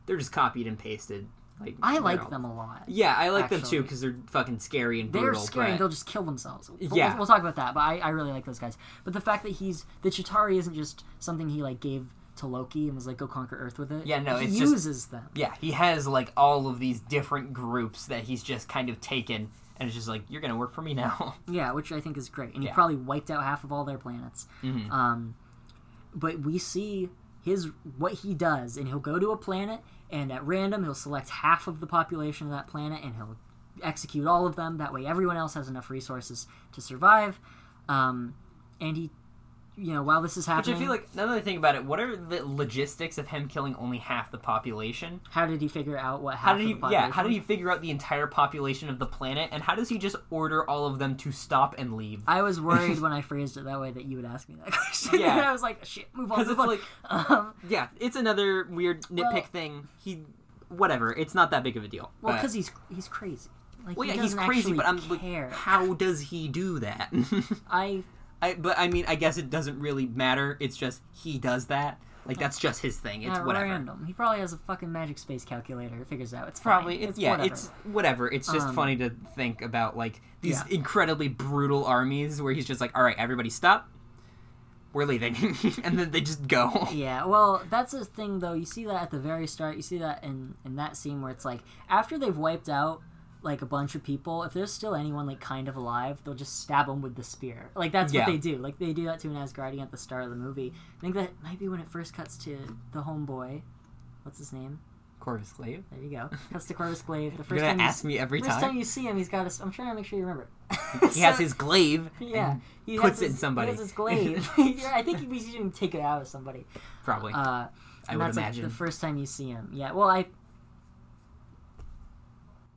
they're just copied and pasted. Like I like all- them a lot. Yeah, I like them too because they're fucking scary and brutal. They're scary. and but- They'll just kill themselves. We'll, Yeah. we'll, we'll talk about that. But I, I really like those guys. But the fact that he's the Chitauri isn't just something he like gave to Loki and was like go conquer Earth with it. Yeah, no, he it's just- uses them. Yeah, he has like all of these different groups that he's just kind of taken, and it's just like you're gonna work for me now. Yeah, which I think is great. And he probably wiped out half of all their planets. Mhm. Um, but we see his what he does, and he'll go to a planet, and at random he'll select half of the population of that planet, and he'll execute all of them. That way, everyone else has enough resources to survive. Um, and he, you know, while this is happening. Which I feel like another thing about it. What are the logistics of him killing only half the population? how did he figure out what? How did of he? Yeah, how did he figure out the entire population of the planet? And how does he just order all of them to stop and leave? I was worried when I phrased it that way that you would ask me that question. Yeah. and I was like, shit, move on. Because it's on. like, um, yeah, it's another weird nitpick Well- thing. He, whatever, it's not that big of a deal. well, because he's he's crazy. Like, well, he yeah, he's crazy, but I'm like, how does he do that? I I, but I mean, I guess it doesn't really matter. It's just he does that. Like that's just his thing. It's At whatever. random. He probably has a fucking magic space calculator. It figures out. It's Probably, fine. it's, yeah, whatever. it's whatever. It's just Um, funny to think about like these Yeah. incredibly brutal armies where he's just like, "All right, everybody, stop. We're leaving," and then they just go. Yeah, well, that's the thing though. You see that at the very start. You see that in in that scene where it's like after they've wiped out like a bunch of people, if there's still anyone like kind of alive, they'll just stab them with the spear. Like that's Yeah. what they do. Like they do that to an Asgardian at the start of the movie. I think that might be when it first cuts to the homeboy. What's his name? Corvus Glaive. There you go. Cuts to Corvus Glaive. The You're first gonna time you ask s- me every First time. time you see him, he's got a. I'm trying to make sure you remember. He has his glaive. Yeah, he puts has it in somebody. He has his glaive. Yeah, I think he's even take it out of somebody. Probably. Uh, I would that's imagine. like the first time you see him. Yeah. Well, I.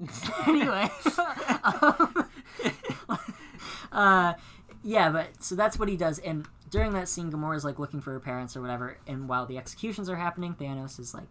anyway. um, uh, yeah, but so that's what he does, and during that scene, Gamora's like looking for her parents or whatever, and while the executions are happening, Thanos is like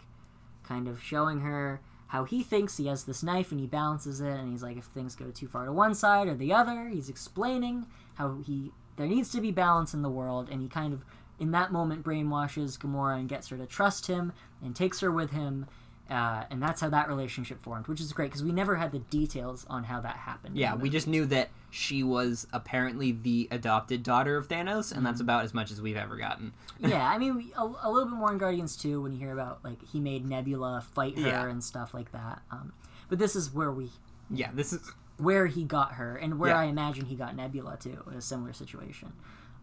kind of showing her how he thinks he has this knife and he balances it and he's like if things go too far to one side or the other he's explaining how he there needs to be balance in the world and he kind of in that moment brainwashes Gamora and gets her to trust him and takes her with him uh, and that's how that relationship formed which is great because we never had the details on how that happened yeah, we just knew that she was apparently the adopted daughter of Thanos, and Mm-hmm. that's about as much as we've ever gotten. yeah, I mean, a, a little bit more in Guardians 2 when you hear about, like, he made Nebula fight her Yeah. and stuff like that. Um, but this is where we Yeah, this is where he got her and where Yeah. I imagine he got Nebula too in a similar situation.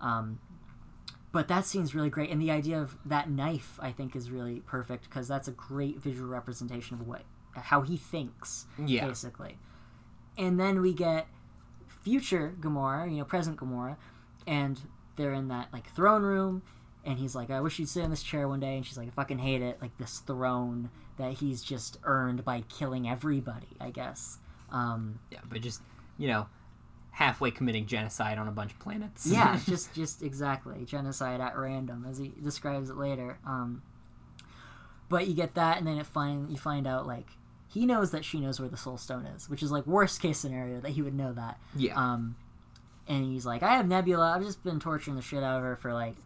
Um, but that scene's really great, and the idea of that knife I think is really perfect because that's a great visual representation of what how he thinks, Yeah. basically. And then we get future Gamora, you know, present Gamora, and they're in that like throne room, and he's like, "I wish you'd sit in this chair one day," and she's like, "I fucking hate it," like this throne that he's just earned by killing everybody, I guess. Um, yeah, but just you know, halfway committing genocide on a bunch of planets. yeah, just just exactly genocide at random, as he describes it later. Um, but you get that, and then it find you find out like he knows that she knows where the Soul Stone is, which is like worst case scenario that he would know that. yeah. Um, and he's like, I have Nebula. I've just been torturing the shit out of her for like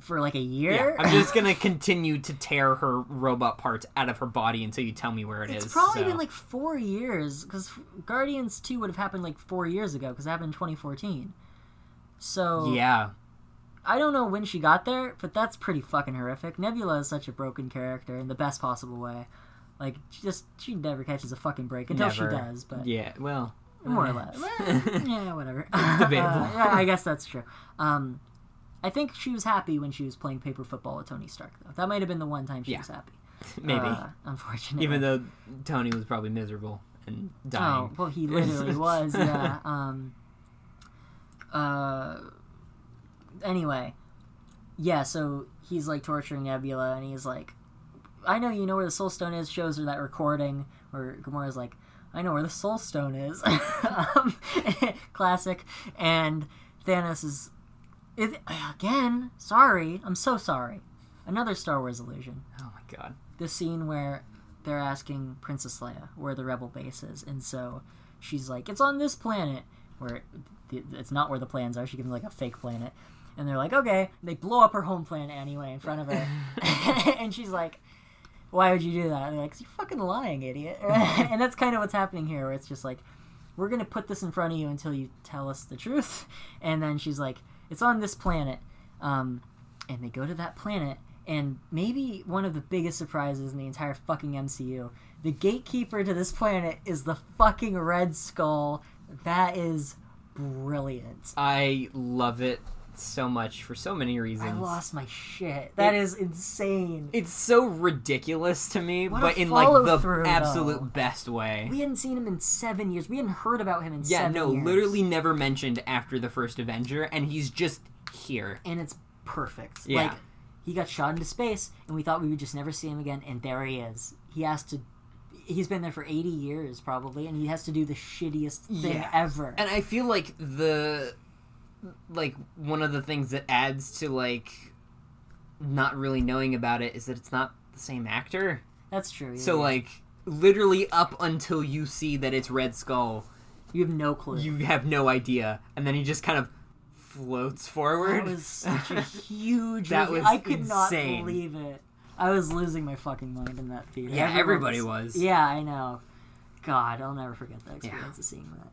for like a Yeah, year. I'm just gonna continue to tear her robot parts out of her body until you tell me where it is. It's probably so- been like four years because Guardians Two would have happened like four years ago because it happened in 2014. So yeah, I don't know when she got there, but that's pretty fucking horrific. Nebula is such a broken character in the best possible way. Like, she just she never catches a fucking break until never. she does, but yeah. Well, more or eh. less. Yeah, whatever. debatable. Uh, yeah, I guess that's true. Um, I think she was happy when she was playing paper football with Tony Stark, though. That might have been the one time she Yeah. was happy. Maybe. Uh, unfortunately. Even though Tony was probably miserable and dying. Oh, well, he literally was, yeah. Um, uh, anyway, yeah, so he's like torturing Nebula, and he's like, I know you know where the Soul Stone is, shows her that recording where Gamora's like, I know where the Soul Stone is. um, classic. And Thanos is, is again. Sorry, I'm so sorry. Another Star Wars illusion. Oh my god. The scene where they're asking Princess Leia where the rebel base is, and so she's like, "It's on this planet." Where it- it's not where the plans are. She gives them like a fake planet, and they're like, "Okay." They blow up her home planet anyway in front of her, and she's like, "Why would you do that?" And they're like, "'Cause "You're fucking lying, idiot." and that's kind of what's happening here, where it's just like, "We're gonna put this in front of you until you tell us the truth," and then she's like, "It's on this planet," um, and they go to that planet. And maybe one of the biggest surprises in the entire fucking MCU, the gatekeeper to this planet is the fucking Red Skull. That is brilliant. I love it so much for so many reasons. I lost my shit. That It- is insane. It's so ridiculous to me, What but in like the follow-through, absolute though. best way. We hadn't seen him in seven years. We hadn't heard about him in Yeah, seven no, years. literally never mentioned after the first Avenger, and he's just here. And it's perfect. Yeah. Like, he got shot into space, and we thought we would just never see him again, and there he is. He has to. He's been there for 80 years, probably, and he has to do the shittiest thing Yeah. ever. And I feel like the like one of the things that adds to like not really knowing about it is that it's not the same actor. That's true. yeah, So yeah. like literally up until you see that it's Red Skull, you have no clue. you have no idea, and then he just kind of floats forward. That was such a huge. That movie. was I could not insane. believe it. I was losing my fucking mind in that theater. Yeah, everybody was. Yeah, I know. God, I'll never forget that experience of seeing that.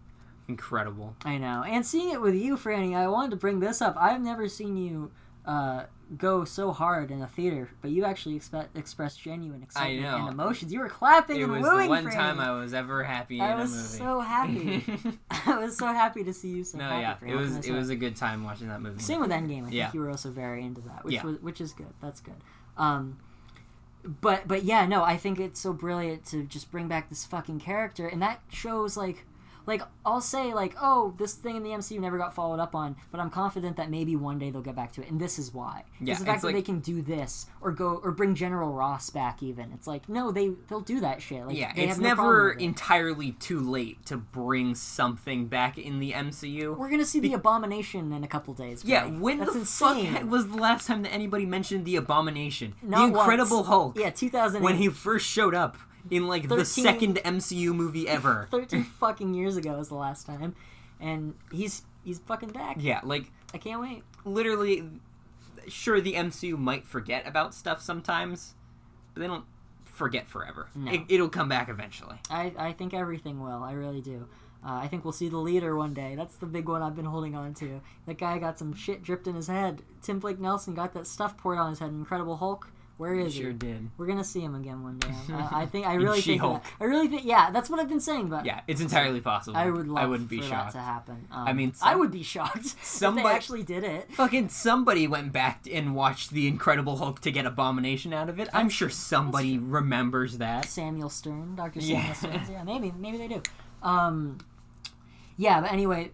Incredible. I know, and seeing it with you, Franny. I wanted to bring this up. I've never seen you uh, go so hard in a theater, but you actually expe- expressed genuine excitement and emotions. You were clapping It and was wooing the one Franny. time I was ever happy in I a was movie. so happy. I was so happy to see you so no, happy. yeah, it was it was a good time watching that movie. Same with Endgame. I think you were also very into that, which Yeah. was which is good. That's good. Um, but but yeah, no, I think it's so brilliant to just bring back this fucking character, and that shows like. Like I'll say like oh this thing in the MCU never got followed up on but I'm confident that maybe one day they'll get back to it and this is why Yeah, it's the fact it's that like- they can do this or go or bring General Ross back even it's like no they they'll do that shit like yeah, it's no never entirely too late to bring something back in the MCU. we're gonna see the Abomination in a couple days Yeah, when That's the insane. fuck was the last time that anybody mentioned the Abomination? Not the Incredible once. Hulk. yeah 2008 When he first showed up in like the second MCU movie ever. 13 fucking years ago was the last time and he's he's fucking back yeah, like i can't wait literally sure the MCU might forget about stuff sometimes, but they don't forget forever. No. It, it'll come back eventually. i i think everything will i really do uh, I think we'll see the leader one day. That's the big one I've been holding on to. That guy got some shit dripped in his head. Tim Blake Nelson got that stuff poured on his head. Incredible Hulk. Where is sure he? did. We're gonna see him again one day. Uh, I think I really think that. I really think. Yeah, that's what I've been saying. But Yeah, it's entirely possible. I would love I wouldn't be shocked. that to happen. Um, I mean, I would be shocked somebody- they actually did it. Fucking somebody went back and watched the Incredible Hulk to get Abomination out of it. I'm sure somebody remembers that. Samuel Stern, Doctor Yeah. Samuel Stern. Yeah, maybe, maybe they do. Um, yeah, but anyway,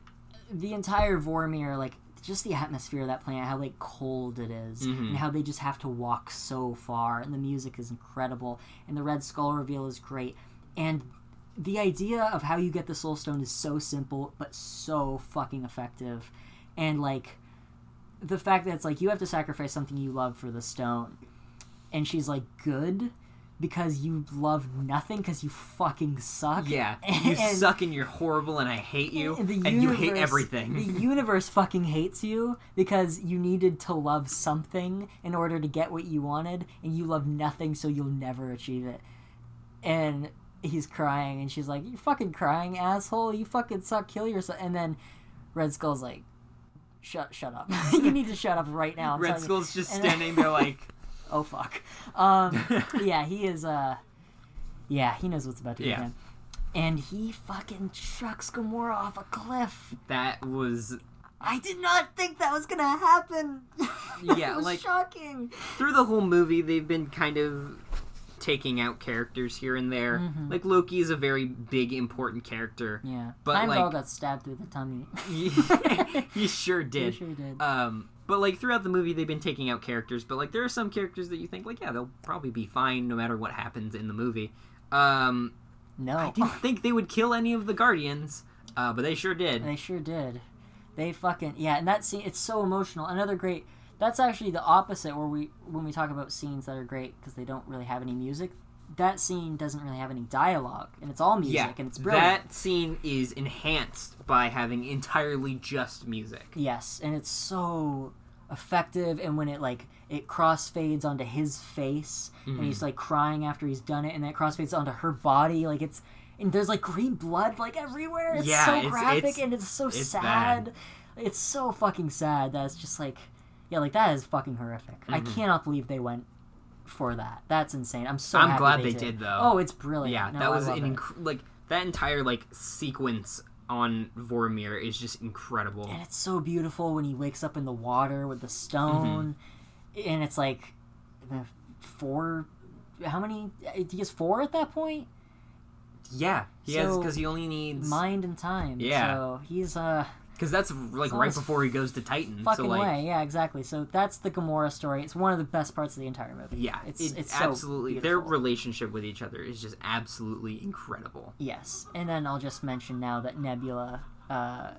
the entire Vormir, like just the atmosphere of that planet, how like cold it is, Mhm. and how they just have to walk so far, and the music is incredible, and the Red Skull reveal is great, and the idea of how you get the Soul Stone is so simple but so fucking effective, and like the fact that it's like you have to sacrifice something you love for the stone, and she's like good because you love nothing because you fucking suck. Yeah, you And- suck and you're horrible and I hate you and and you hate everything. The universe fucking hates you because you needed to love something in order to get what you wanted, and you love nothing, so you'll never achieve it. And he's crying, and she's like, "You fucking crying, asshole! You fucking suck. Kill yourself." And then Red Skull's like, "Shut, shut up! you need to shut up right now." I'm Red telling you." Skull's just And standing there like, oh fuck. Um, yeah, he is. Uh, yeah, he knows what's about to Yeah. happen. And he fucking chucks Gamora off a cliff. that was I did not think that was gonna happen. Yeah, was like- shocking. through the whole movie they've been kind of taking out characters here and there. Mhm. Like Loki is a very big important character. Yeah, But, Heimdall like- got stabbed through the tummy. he sure did. He sure did. Um, but like throughout the movie, they've been taking out characters. But like there are some characters that you think like, yeah, they'll probably be fine no matter what happens in the movie. Um, No, I didn't think they would kill any of the Guardians, uh, but they sure did. They sure did. They fucking yeah, and that scene it's so emotional. Another great. That's actually the opposite where we when we talk about scenes that are great because they don't really have any music. That scene doesn't really have any dialogue, and it's all music, yeah, and it's brilliant. that scene is enhanced by having entirely just music. Yes, and it's so effective. And when it like it crossfades onto his face, and Mm-hmm. he's like crying after he's done it, and then it crossfades onto her body, like it's and there's like green blood like everywhere. It's Yeah, so it's- graphic it's- and it's so it's sad. bad. It's so fucking sad that it's just like yeah, like that is fucking horrific. I Mm-hmm. cannot believe they went for that. That's insane. I'm so I'm happy glad they, did. did, though. Oh, it's brilliant. Yeah, No, that was an inc- like that entire like sequence on Vormir is just incredible. and it's so beautiful when he wakes up in the water with the stone Mm-hmm. and it's like four how many he has four at that point Yeah, he has because he only needs mind and time Yeah. so he's uh because that's like right before he goes to Titan. fucking so like way yeah exactly so that's the Gamora story it's one of the best parts of the entire movie yeah, it's it- it's so absolutely their relationship with each other is just absolutely incredible. yes and then I'll just mention now that Nebula uh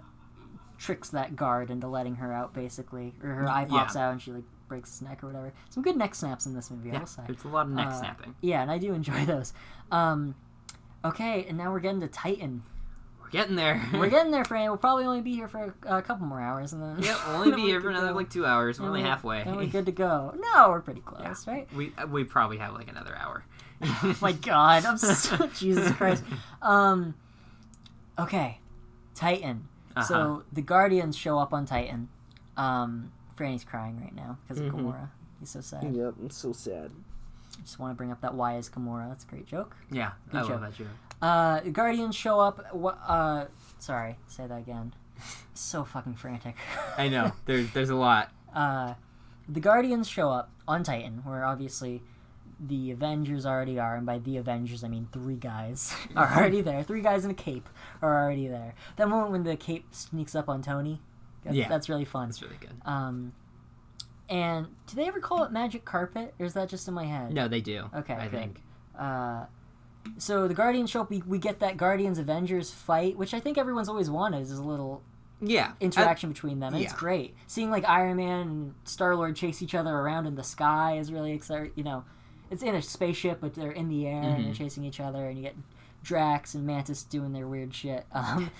tricks that guard into letting her out basically or her eye pops out and she like breaks his neck or whatever some good neck snaps in this movie I Yeah, will say there's a lot of neck Uh, snapping. Yeah, and I do enjoy those. Um, okay, and now we're getting to Titan. We're getting there. We're getting there, Fran. We'll probably only be here for a, a couple more hours, and then Yep, we'll only be here for another go. like two hours. We're Then only we- halfway. Then we're good to go. No, we're pretty close, right? We uh, we probably have like another hour. Oh my God, I'm so Jesus Christ. Um, okay, Titan. Uh-huh. So the Guardians show up on Titan. Um, Franny's crying right now because of Mhm. Gamora. He's so sad. Yep, it's so sad. I Just want to bring up that why is Gamora? That's a great joke. Yeah, Good I joke. love that joke. Uh, Guardians show up. Uh, sorry, say that again. So fucking frantic. I know. There's there's a lot. Uh, the Guardians show up on Titan, where obviously the Avengers already are, and by the Avengers I mean three guys are already there. Three guys in a cape are already there. That moment when the cape sneaks up on Tony, that's, Yeah. that's really fun. That's really good. Um, and do they ever call it magic carpet, or is that just in my head? No, they do. Okay, I good. think. Uh, so the Guardians show up. We, we get that Guardians Avengers fight, which I think everyone's always wanted, is a little Yeah. interaction between them. And It's great. Seeing like Iron Man and Star Lord chase each other around in the sky is really exciting. You know, it's in a spaceship, but they're in the air and Mm-hmm. they're chasing each other, and you get Drax and Mantis doing their weird shit. Um,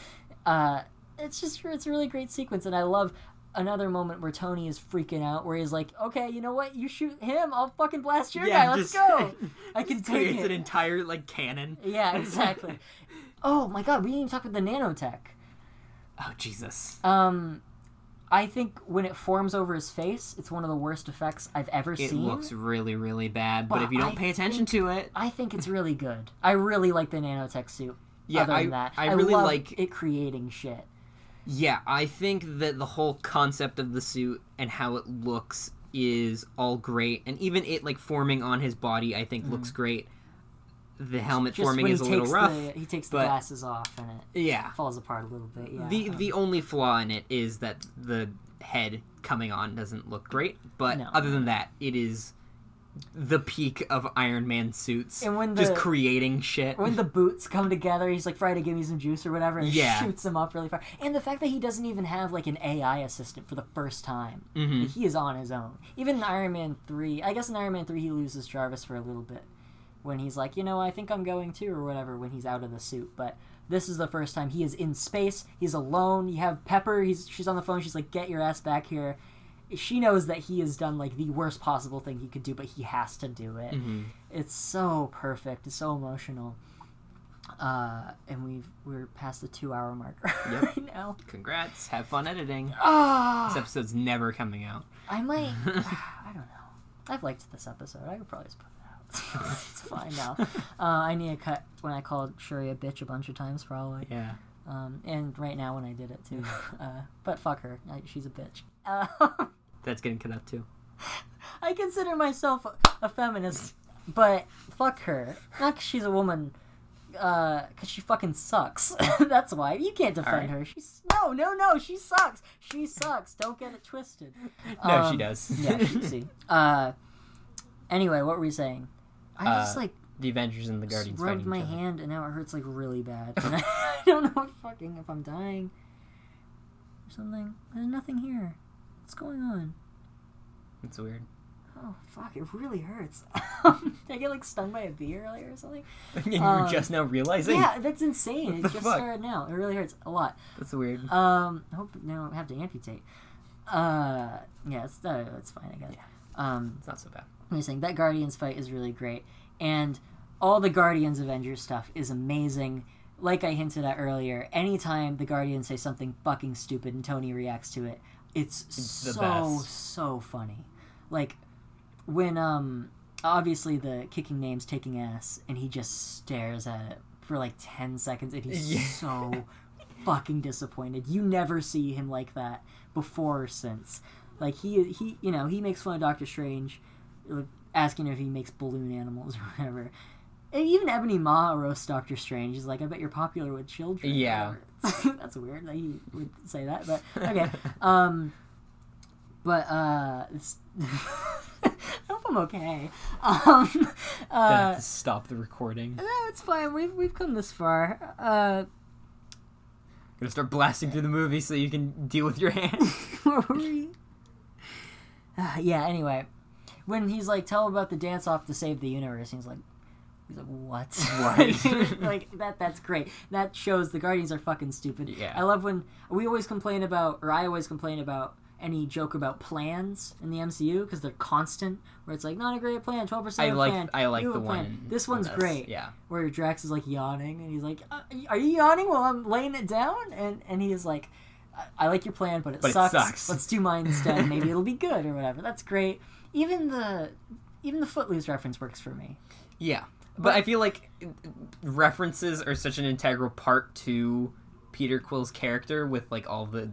uh, it's just it's a really great sequence, and I love. Another moment where Tony is freaking out, where he's like, "Okay, you know what? You shoot him, I'll fucking blast your guy. Let's just- go. I can take it." an entire like cannon. Yeah, exactly. oh my god, we didn't even talk about the nanotech. Oh Jesus. Um, I think when it forms over his face, it's one of the worst effects I've ever It seen. It looks really, really bad, but But if you don't I pay attention to it, I think it's really good. I really like the nanotech suit. Yeah, I- that, I really love like- it creating shit. Yeah, I think that the whole concept of the suit and how it looks is all great, and even it like forming on his body, I think looks great. The helmet Mm. Just forming is a little rough. the he takes the glasses off and it Yeah. falls apart a little bit. Yeah. The um, the only flaw in it is that the head coming on doesn't look great, but No. other than that, it is the peak of Iron Man suits. And when just the- creating shit. when the boots come together, he's like, "Friday, give me some juice or whatever," and Yeah. shoots him up really far. And the fact that he doesn't even have like an AI assistant for the first time, Mhm. Like, he is on his own. Even in Iron Man three, I guess in Iron Man three he loses Jarvis for a little bit when he's like, you know, I think I'm going to or whatever when he's out of the suit. But this is the first time he is in space. He's alone. You have Pepper. He's she's on the phone. She's like, "Get your ass back here." She knows that he has done like the worst possible thing he could do, but he has to do it. Mhm. It's so perfect. It's so emotional. Uh, and we've we're past the two hour marker Yep. right now. Congrats. Have fun editing. This Ah, episode's never coming out. I might. I don't know. I've liked this episode. I could probably just put it out. it's fine now. Uh, I need a cut when I called Shuri a bitch a bunch of times, probably. Yeah. Um, and right now when I did it too. Uh, but fuck her. I, she's a bitch. Uh, That's getting cut out too. I consider myself a, feminist, but fuck her. Not because she's a woman, uh, cause she fucking sucks. That's why you can't defend Alright. her. She's no, no, no. She sucks. She sucks. Don't get it twisted. No, Um, she does. yeah, she, see. Uh, anyway, what were we saying? I just Uh, like the Avengers and the Guardians rubbed my hand and now it hurts like really bad. I, I don't know fucking if I'm dying or something. There's nothing here. What's going on? It's weird. Oh fuck! It really hurts. Did I get like stung by a bee earlier or something? and you Um, were just now realizing. Yeah, that's insane. It just fuck? started now. It really hurts a lot. That's weird. Um, I hope now I have to amputate. Uh, yeah, it's uh, it's fine, I guess. Um, It's not so bad. I'm just saying that Guardians fight is really great, and all the Guardians Avengers stuff is amazing. Like I hinted at earlier, anytime the Guardians say something fucking stupid and Tony reacts to it, it's, the so so funny. Like when um obviously the kicking name's taking ass and he just stares at it for like 10 seconds and he's Yeah. so fucking disappointed. You never see him like that before or since. Like he he you know, he makes fun of Doctor Strange like, asking if he makes balloon animals or whatever. And even Ebony Maw roasts Doctor Strange. He's like, I bet you're popular with children. Yeah. whatever. That's weird that he would say that, but okay. Um, but uh, I hope I'm okay. Um, uh, stop the recording. no, it's fine. We've we've come this far. Uh, Gonna start blasting through the movie so you can deal with your hand. where were we? Uh, yeah. Anyway, when he's like, "Tell about the dance off to save the universe," he's like, "He's like, what? What? like that? That's great. That shows the Guardians are fucking stupid. Yeah. I love when we always complain about, or I always complain about any joke about plans in the MCU because they're constant. Where it's like, not a great plan, twelve percent. I like plan. I like the one. This one's great. Yeah. Where Drax is like yawning and he's like, uh, "Are you yawning while I'm laying it down?" And and he is like, "I, like your plan, but it But it sucks. sucks." Let's do mine instead. Maybe it'll be good or whatever." That's great. Even the even the Footloose reference works for me. Yeah. But I feel like references are such an integral part to Peter Quill's character with like all the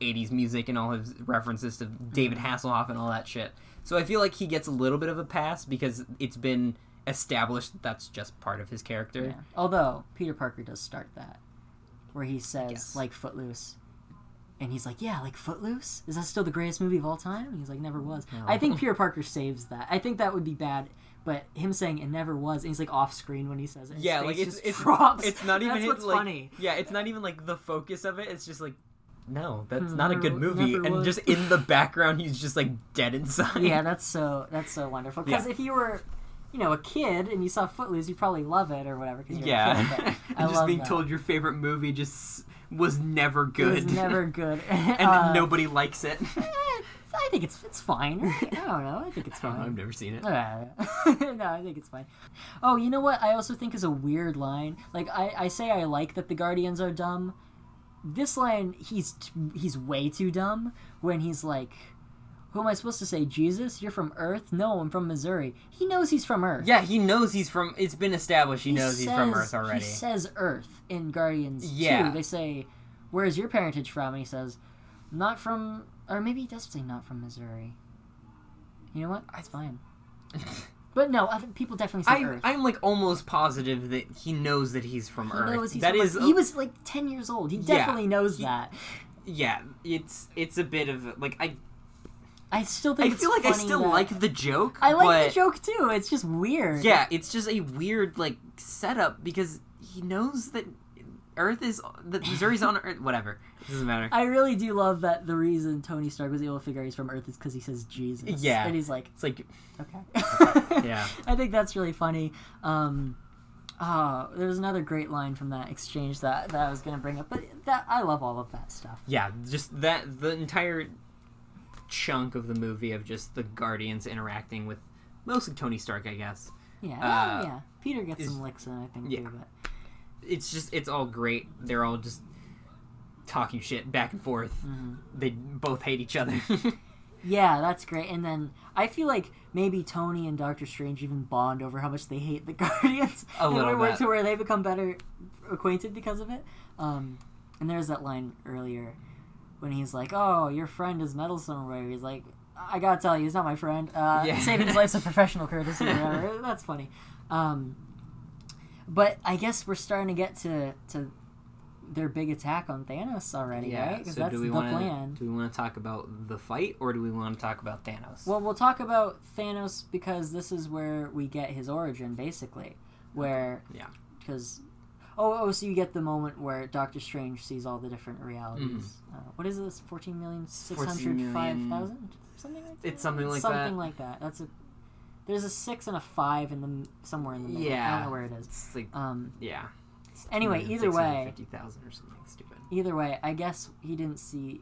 80s music and all his references to David mm-hmm. Hasselhoff and all that shit. So I feel like he gets a little bit of a pass because it's been established that that's just part of his character. Yeah. Although Peter Parker does start that, where he says like Footloose, and he's like, "Yeah, like Footloose. Is that still the greatest movie of all time?" And he's like, "Never was." I think Peter Parker saves that. I think that would be bad. But him saying it never was, and he's like off screen when he says it. Yeah, like it's just it's drops. it's not even That's his, what's like, funny. Yeah, it's not even like the focus of it. It's just like no, that's not a good movie. And was. just in the background he's just like dead inside. Yeah, that's so that's so wonderful. Because Yeah. if you were, you know, a kid and you saw Footloose, you'd probably love it or whatever. Yeah. a kid, I just being that. told your favorite movie just was never it good. was never good, and Uh, nobody likes it. I think it's it's fine. I don't know. I think it's I don't know, fine. I've never seen it. Uh, no, I think it's fine. Oh, you know what? I also think is a weird line. Like I, I say I like that the Guardians are dumb. This line, he's t- he's way too dumb when he's like, "Who am I supposed to say? Jesus? You're from Earth? No, I'm from Missouri." He knows he's from Earth. Yeah, he knows he's from. It's been established he, knows he's from Earth already. He says Earth in Guardians Yeah. 2. They say, "Where's your parentage from?" And he says, "Not from," or maybe he does say, "Not from Missouri." You know what? It's fine. but no, other people definitely say I'm, Earth. I'm like almost positive that he knows that he's from he Earth. knows he's That from is Earth. a- he was like ten years old. He Yeah. definitely knows He- that. yeah. It's it's a bit of like I I still I think it's feel like I still that- like the joke. I like but, the joke too. It's just weird. Yeah, it's just a weird like setup because he knows that Earth is that Missouri's on Earth. Whatever, doesn't matter. I really do love that the reason Tony Stark was able to figure out he's from Earth is because he says Jesus. Yeah. And he's like, It's like okay. Yeah. I think that's really funny. Um, oh, there's another great line from that exchange that, that I was going to bring up, but that I love all of that stuff. yeah, just that the entire chunk of the movie of just the Guardians interacting with mostly Tony Stark, I guess. Yeah, Uh, yeah. Peter gets some licks in, I think, yeah. too. But It's just it's all great. They're all just talking shit back and forth. Mm-hmm. They both hate each other. yeah, that's great. And then I feel like maybe Tony and Doctor Strange even bond over how much they hate the Guardians. A little where, bit. To where they become better acquainted because of it. Um, and there's that line earlier when he's like, "Oh, your friend is meddlesome," whatever. He's like, "I gotta tell you, he's not my friend. Uh, Yeah. Saving his life's a professional courtesy." Or whatever. That's funny. Um, but I guess we're starting to get to to their big attack on Thanos already, yeah. right? Because So that's do we the want plan. to do we want to talk about the fight or do we want to talk about Thanos? Well, we'll talk about Thanos because this is where we get his origin, basically. Where, Yeah. because, oh, oh, so you get the moment where Doctor Strange sees all the different realities. Mm-hmm. Uh, what is this? Fourteen million six hundred five thousand, something like that. It's something like something that. Something like that. That's a. There's a six and a five in the somewhere in the middle. Yeah, I don't know where it is. it's like Um. yeah. Anyway, either way, fifty thousand or something stupid. either way, I guess he didn't see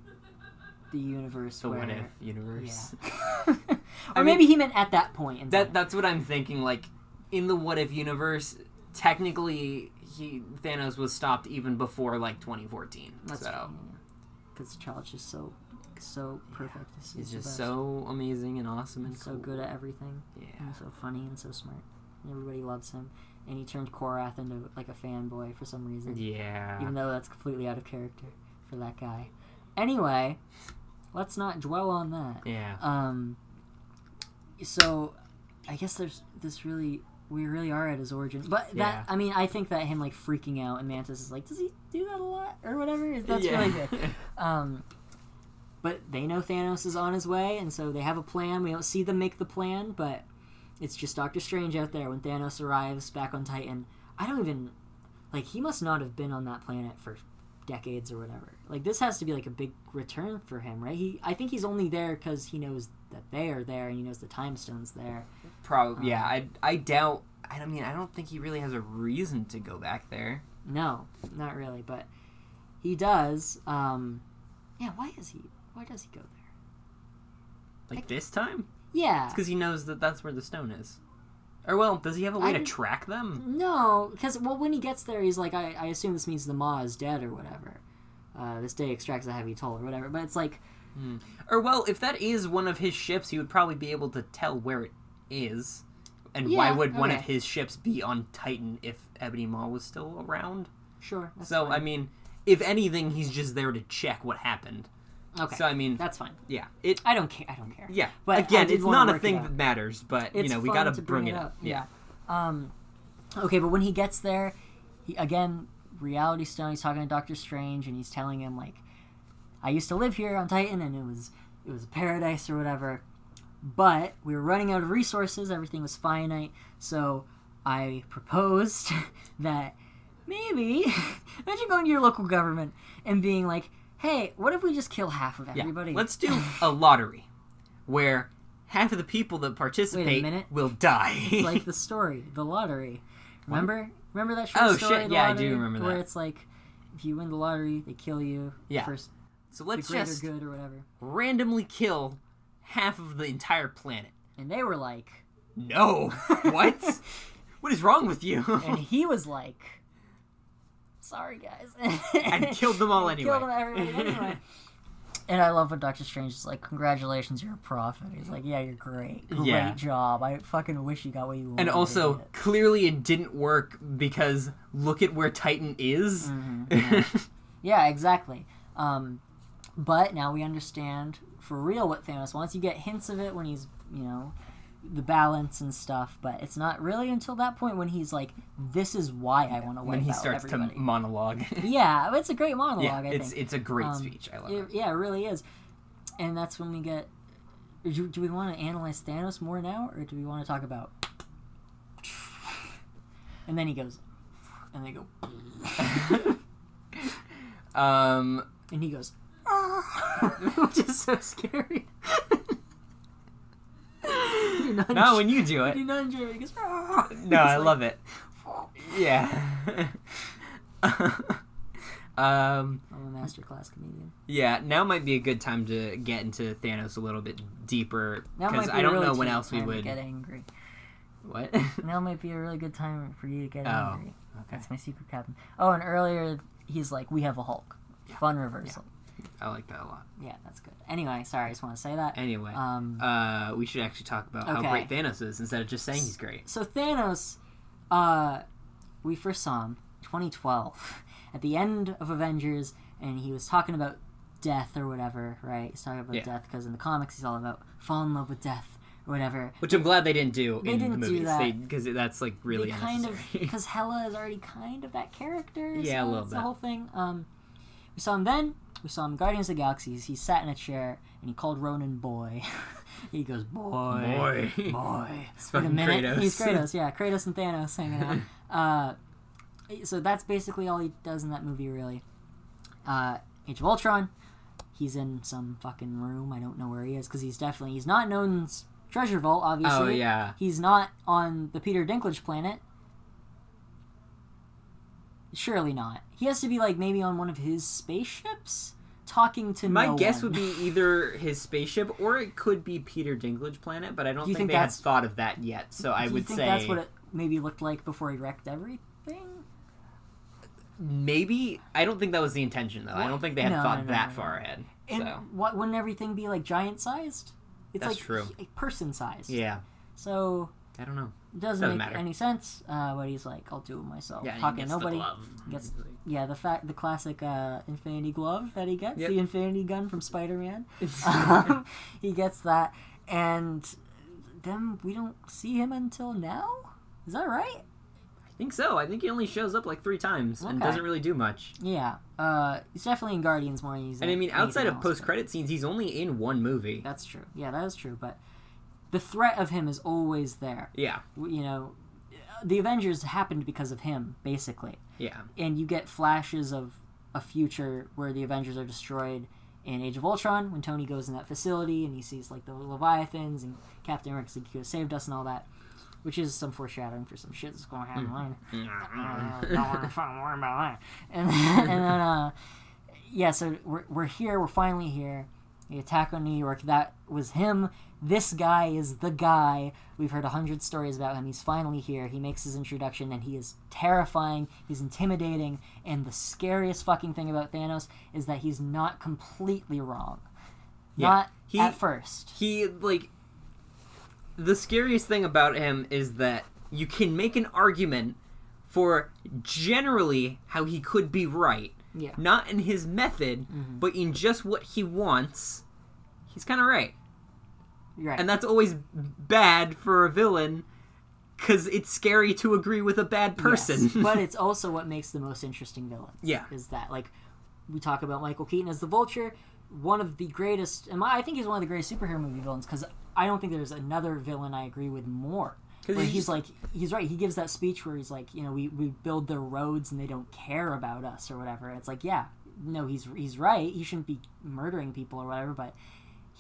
the universe The where. what if universe. Yeah. or I mean- maybe he meant at that point. In That time. that's what I'm thinking. Like in the what if universe, technically he Thanos was stopped even before like 2014. That's so because the child's just so so perfect. He's, he's just best. so amazing and awesome and so cool. good at everything. Yeah. and so funny and so smart. And everybody loves him. And he turned Korath into like a fanboy for some reason, Yeah. even though that's completely out of character for that guy. Anyway, let's not dwell on that. yeah. Um. So, I guess there's this really we really are at his origin, but Yeah. that I mean I think that him like freaking out and Mantis is like, does he do that a lot or whatever? Is that's yeah. really good. Um, but they know Thanos is on his way, and so they have a plan. We don't see them make the plan, but it's just Doctor Strange out there when Thanos arrives back on Titan. I don't even like he must not have been on that planet for decades or whatever. Like this has to be like a big return for him, right? He I think he's only there because he knows that they are there and he knows the time stone's there. Probably. Yeah. I I doubt. I don't mean, I don't think he really has a reason to go back there. No, not really, but he does. Um, yeah, why is he? Why does he go there? Like this time? Yeah, It's because he knows that that's where the stone is. Or well, does he have a way I to track them? No, because well, when he gets there, he's like, I, I assume this means the Maw is dead or whatever. Uh, this day extracts a heavy toll or whatever. But it's like, Or well, if that is one of his ships, he would probably be able to tell where it is. And why Yeah, would one of his ships be on Titan if Ebony Maw was still around? sure. So fine. I mean, if anything, he's just there to check what happened. Okay, So I mean, that's fine. yeah, it. I don't care. I don't care. Yeah, But again, it's not a thing that matters, but It's you know we gotta to bring it up. Yeah. Um, okay, but when he gets there, he again Reality Stone. He's talking to Doctor Strange, and he's telling him like, "I used to live here on Titan, and it was it was a paradise or whatever, but we were running out of resources. Everything was finite, so I proposed that maybe imagine going to your local government and being like." Hey, what if we just kill half of Yeah, everybody? let's do a lottery where half of the people that participate will die. like the story, the lottery. Remember? Remember that short Oh, story? shit, The yeah, I do Lottery, remember Where that. Where it's like, if you win the lottery, they kill you. Yeah. First, so let's just good or whatever. randomly kill half of the entire planet. And they were like, No. what? what is wrong with you? and he was like, sorry guys. And killed them all anyway. Killed them everybody anyway. And I love when Doctor Strange is like, "Congratulations, you're a prophet." He's like, "Yeah, you're great. Great Yeah. job. I fucking wish you got what you wanted." and also, clearly it didn't work because look at where Titan is. Mm-hmm. Yeah, exactly. Um, but now we understand for real what Thanos wants. You get hints of it when he's, you know, the balance and stuff, but it's not really until that point when he's like, "This is why I want to when he starts everybody." to monologue. yeah, it's a great monologue. yeah, I it's think. it's a great Um, speech. I love It- it. yeah, it really is. And that's when we get. Do, do we want to analyze Thanos more now, or do we want to talk about? And then he goes, and they go, Um, and he goes, which is so scary. not not when you do it. do not it. He goes, No, I love it. Yeah. um. I'm a masterclass comedian. Yeah. Now might be a good time to get into Thanos a little bit deeper because be I don't really know when else we would. get angry. What? Now might be a really good time for you to get Oh, angry. okay. That's my secret captain. Oh, and earlier he's like, "We have a Hulk." Fun reversal. I like that a lot. Yeah. that's good. Anyway, sorry, I just want to say that. Anyway, Um, uh, we should actually talk about how great Thanos is instead of just saying he's great. so Thanos, uh, we first saw him 2012 at the end of Avengers, and he was talking about death or whatever, right? He's talking about Yeah. death because in the comics he's all about fall in love with death, or whatever. Which I'm glad they didn't do They in didn't the do movies. that. Because that's like really they kind of because Hela is already kind of that character. Yeah, a little it's The whole thing. Um, we saw him then. We saw him in Guardians of the Galaxies. He sat in a chair and he called Ronan boy. he goes boy, Boy. boy. It's Wait a minute. Kratos. He's Kratos. Yeah, Kratos and Thanos hanging out. uh, so that's basically all he does in that movie, really. Uh, Age of Ultron. He's in some fucking room. I don't know where he is because he's definitely he's not known treasure vault. Obviously, Oh yeah. He's not on the Peter Dinklage planet. Surely not. He has to be like maybe on one of his spaceships, talking to My no guess one. would be either his spaceship or it could be Peter Dinklage planet, but I don't Do think, think they had thought of that yet. So I would think say that's what it maybe looked like before he wrecked everything. maybe. I don't think that was the intention though. I don't think they had No, thought no, that far ahead. And so what wouldn't everything be like giant sized? It's That's like true. person sized. yeah, So I don't know. doesn't, Doesn't make matter. any sense. Uh, but he's like, I'll do it myself. Yeah, he gets nobody the glove. gets. Yeah, the fact the classic uh, Infinity Glove that he gets, Yep. the Infinity Gun from Spider Man. um, he gets that, and then we don't see him until now. Is that right? I think so. I think he only shows up like three times and doesn't really do much. Yeah. Uh, he's definitely in Guardians more. Than he's And I mean, outside of post-credit scenes, he's only in one movie. That's true. Yeah, that is true. But the threat of him is always there. Yeah, You know, the Avengers happened because of him, basically. yeah, And you get flashes of a future where the Avengers are destroyed in Age of Ultron when Tony goes in that facility and he sees like the Leviathans and Captain America said, "You saved us and all that, which is some foreshadowing for some shit that's going to happen later. Uh, don't want to fucking worry about that. And then, and then uh, yeah, so we're, we're here. We're finally here. The attack on New York. That was him. This guy is the guy. We've heard a hundred stories about him. He's finally here. He makes his introduction, and he is terrifying. He's intimidating. And the scariest fucking thing about Thanos is that he's not completely wrong. Yeah. Not He- at first. he like the scariest thing about him is that you can make an argument for generally how he could be right Yeah. not in his method mm-hmm. but in just what he wants he's kind of right right. and that's always bad for a villain because it's scary to agree with a bad person Yes, but it's also what makes the most interesting villains. Yeah. is that like we talk about Michael Keaton as the Vulture, one of the greatest, and I think he's one of the greatest superhero movie villains because I don't think there's another villain I agree with more. He's he's like, he's right. He gives that speech where he's like, you know, we, we build their roads and they don't care about us or whatever. It's like, yeah, no, he's he's right. He shouldn't be murdering people or whatever, but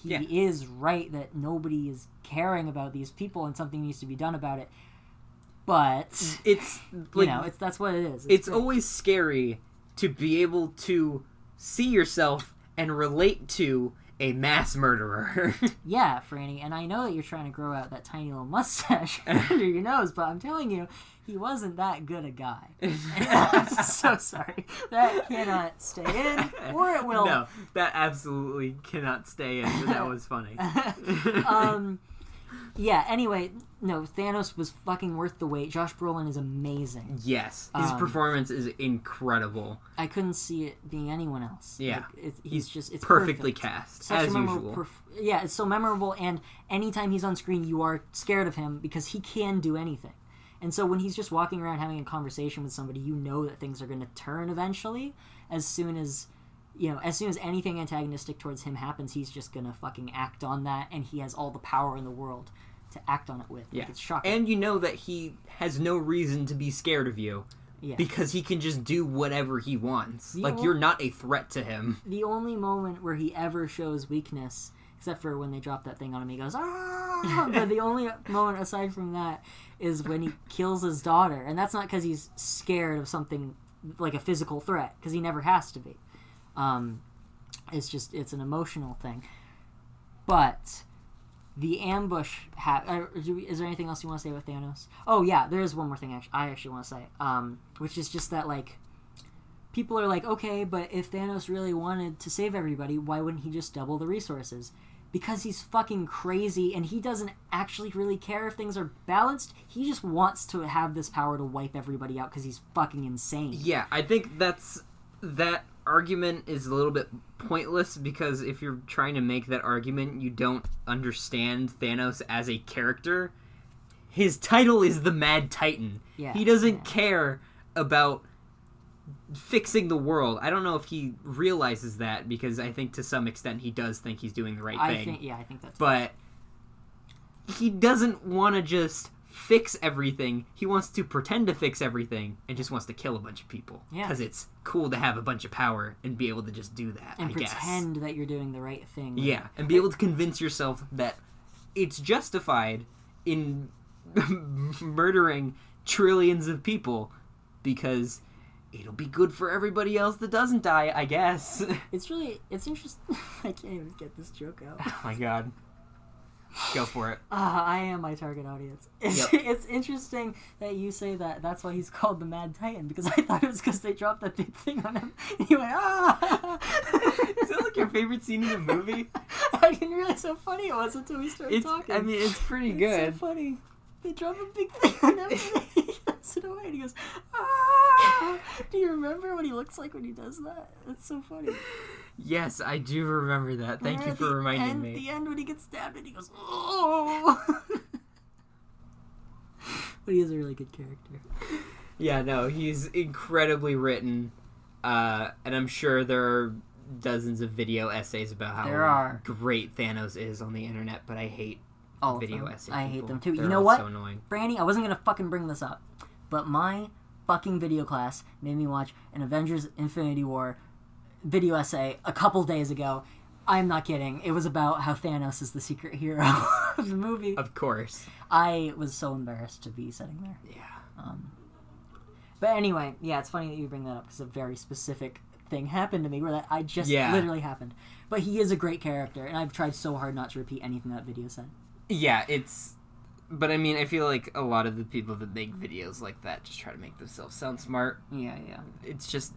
he Yeah. is right that nobody is caring about these people and something needs to be done about it. But it's you know, it's that's what it is. it's great. always scary to be able to see yourself and relate to a mass murderer. yeah, Franny. And I know that you're trying to grow out that tiny little mustache under your nose, but I'm telling you, he wasn't that good a guy. I'm so sorry. That cannot stay in, or it will. no, that absolutely cannot stay in. That was funny. um, yeah. Anyway, no, Thanos was fucking worth the wait. Josh Brolin is amazing. yes, his Um, performance is incredible. I couldn't see it being anyone else. Yeah. Like, it, he's, He's just it's Perfectly perfect. cast Such as usual. perf- yeah, it's so memorable, and anytime he's on screen, you are scared of him because he can do anything. And so when he's just walking around having a conversation with somebody, you know that things are going to turn eventually. As soon as you know, as soon as anything antagonistic towards him happens, he's just gonna fucking act on that, and he has all the power in the world to act on it with. yeah, Like, it's shocking. and you know that he has no reason to be scared of you yeah. because he can just do whatever he wants. The like ol- you're not a threat to him. the only moment where he ever shows weakness, except for when they drop that thing on him, he goes ah. but the only moment aside from that is when he kills his daughter, and that's not because he's scared of something like a physical threat, because he never has to be. Um, it's just it's an emotional thing. But the ambush. Ha- we- is there anything else you want to say with Thanos? Oh yeah, there is one more thing. Actually, I actually want to say, um, which is just that like people are like, okay, but if Thanos really wanted to save everybody, why wouldn't he just double the resources? Because he's fucking crazy and he doesn't actually really care if things are balanced. He just wants to have this power to wipe everybody out because he's fucking insane. Yeah, I think that's that argument is a little bit pointless because if you're trying to make that argument, you don't understand Thanos as a character. His title is the Mad Titan. Yeah, he doesn't yeah. care about fixing the world. I don't know if he realizes that because I think to some extent he does think he's doing the right I thing. think yeah, I think that's but he doesn't want to just fix everything. He wants to pretend to fix everything and just wants to kill a bunch of people. Yeah. Because it's cool to have a bunch of power and be able to just do that, and I guess. pretend that you're doing the right thing. Yeah, and be able to convince yourself that it's justified in murdering trillions of people because it'll be good for everybody else that doesn't die, I guess. It's really it's interesting. I can't even get this joke out. oh my god. Go for it. Ah, I am my target audience. It's, Yep. it's interesting that you say that. That's why he's called the Mad Titan because I thought it was because they dropped that big thing on him. And he went ah. Is that like your favorite scene in the movie? I didn't realize how funny it was until we started It's, talking. I mean, it's pretty It's good. so funny. They drop a big thing on him. and he throws it away and he goes ah. Do you remember what he looks like when he does that? It's so funny. Yes, I do remember that. Thank Remember you for reminding end, me. At the end when he gets stabbed and he goes, oh. but he is a really good character. Yeah, no, he's incredibly written, uh, and I'm sure there are dozens of video essays about how great Thanos is on the internet. But I hate All video essay. I hate people. them too. You They're know all what? So annoying. Brandy, I wasn't gonna fucking bring this up, but my fucking video class made me watch an Avengers Infinity War video essay a couple days ago. I'm not kidding. It was about how Thanos is the secret hero of the movie. Of course. I was so embarrassed to be sitting there. Yeah. Um, But anyway, yeah, it's funny that you bring that up because a very specific thing happened to me where that I just Yeah. literally happened. But he is a great character, and I've tried so hard not to repeat anything that video said. Yeah, it's. But I mean, I feel like a lot of the people that make videos like that just try to make themselves sound smart. Yeah, yeah. It's just.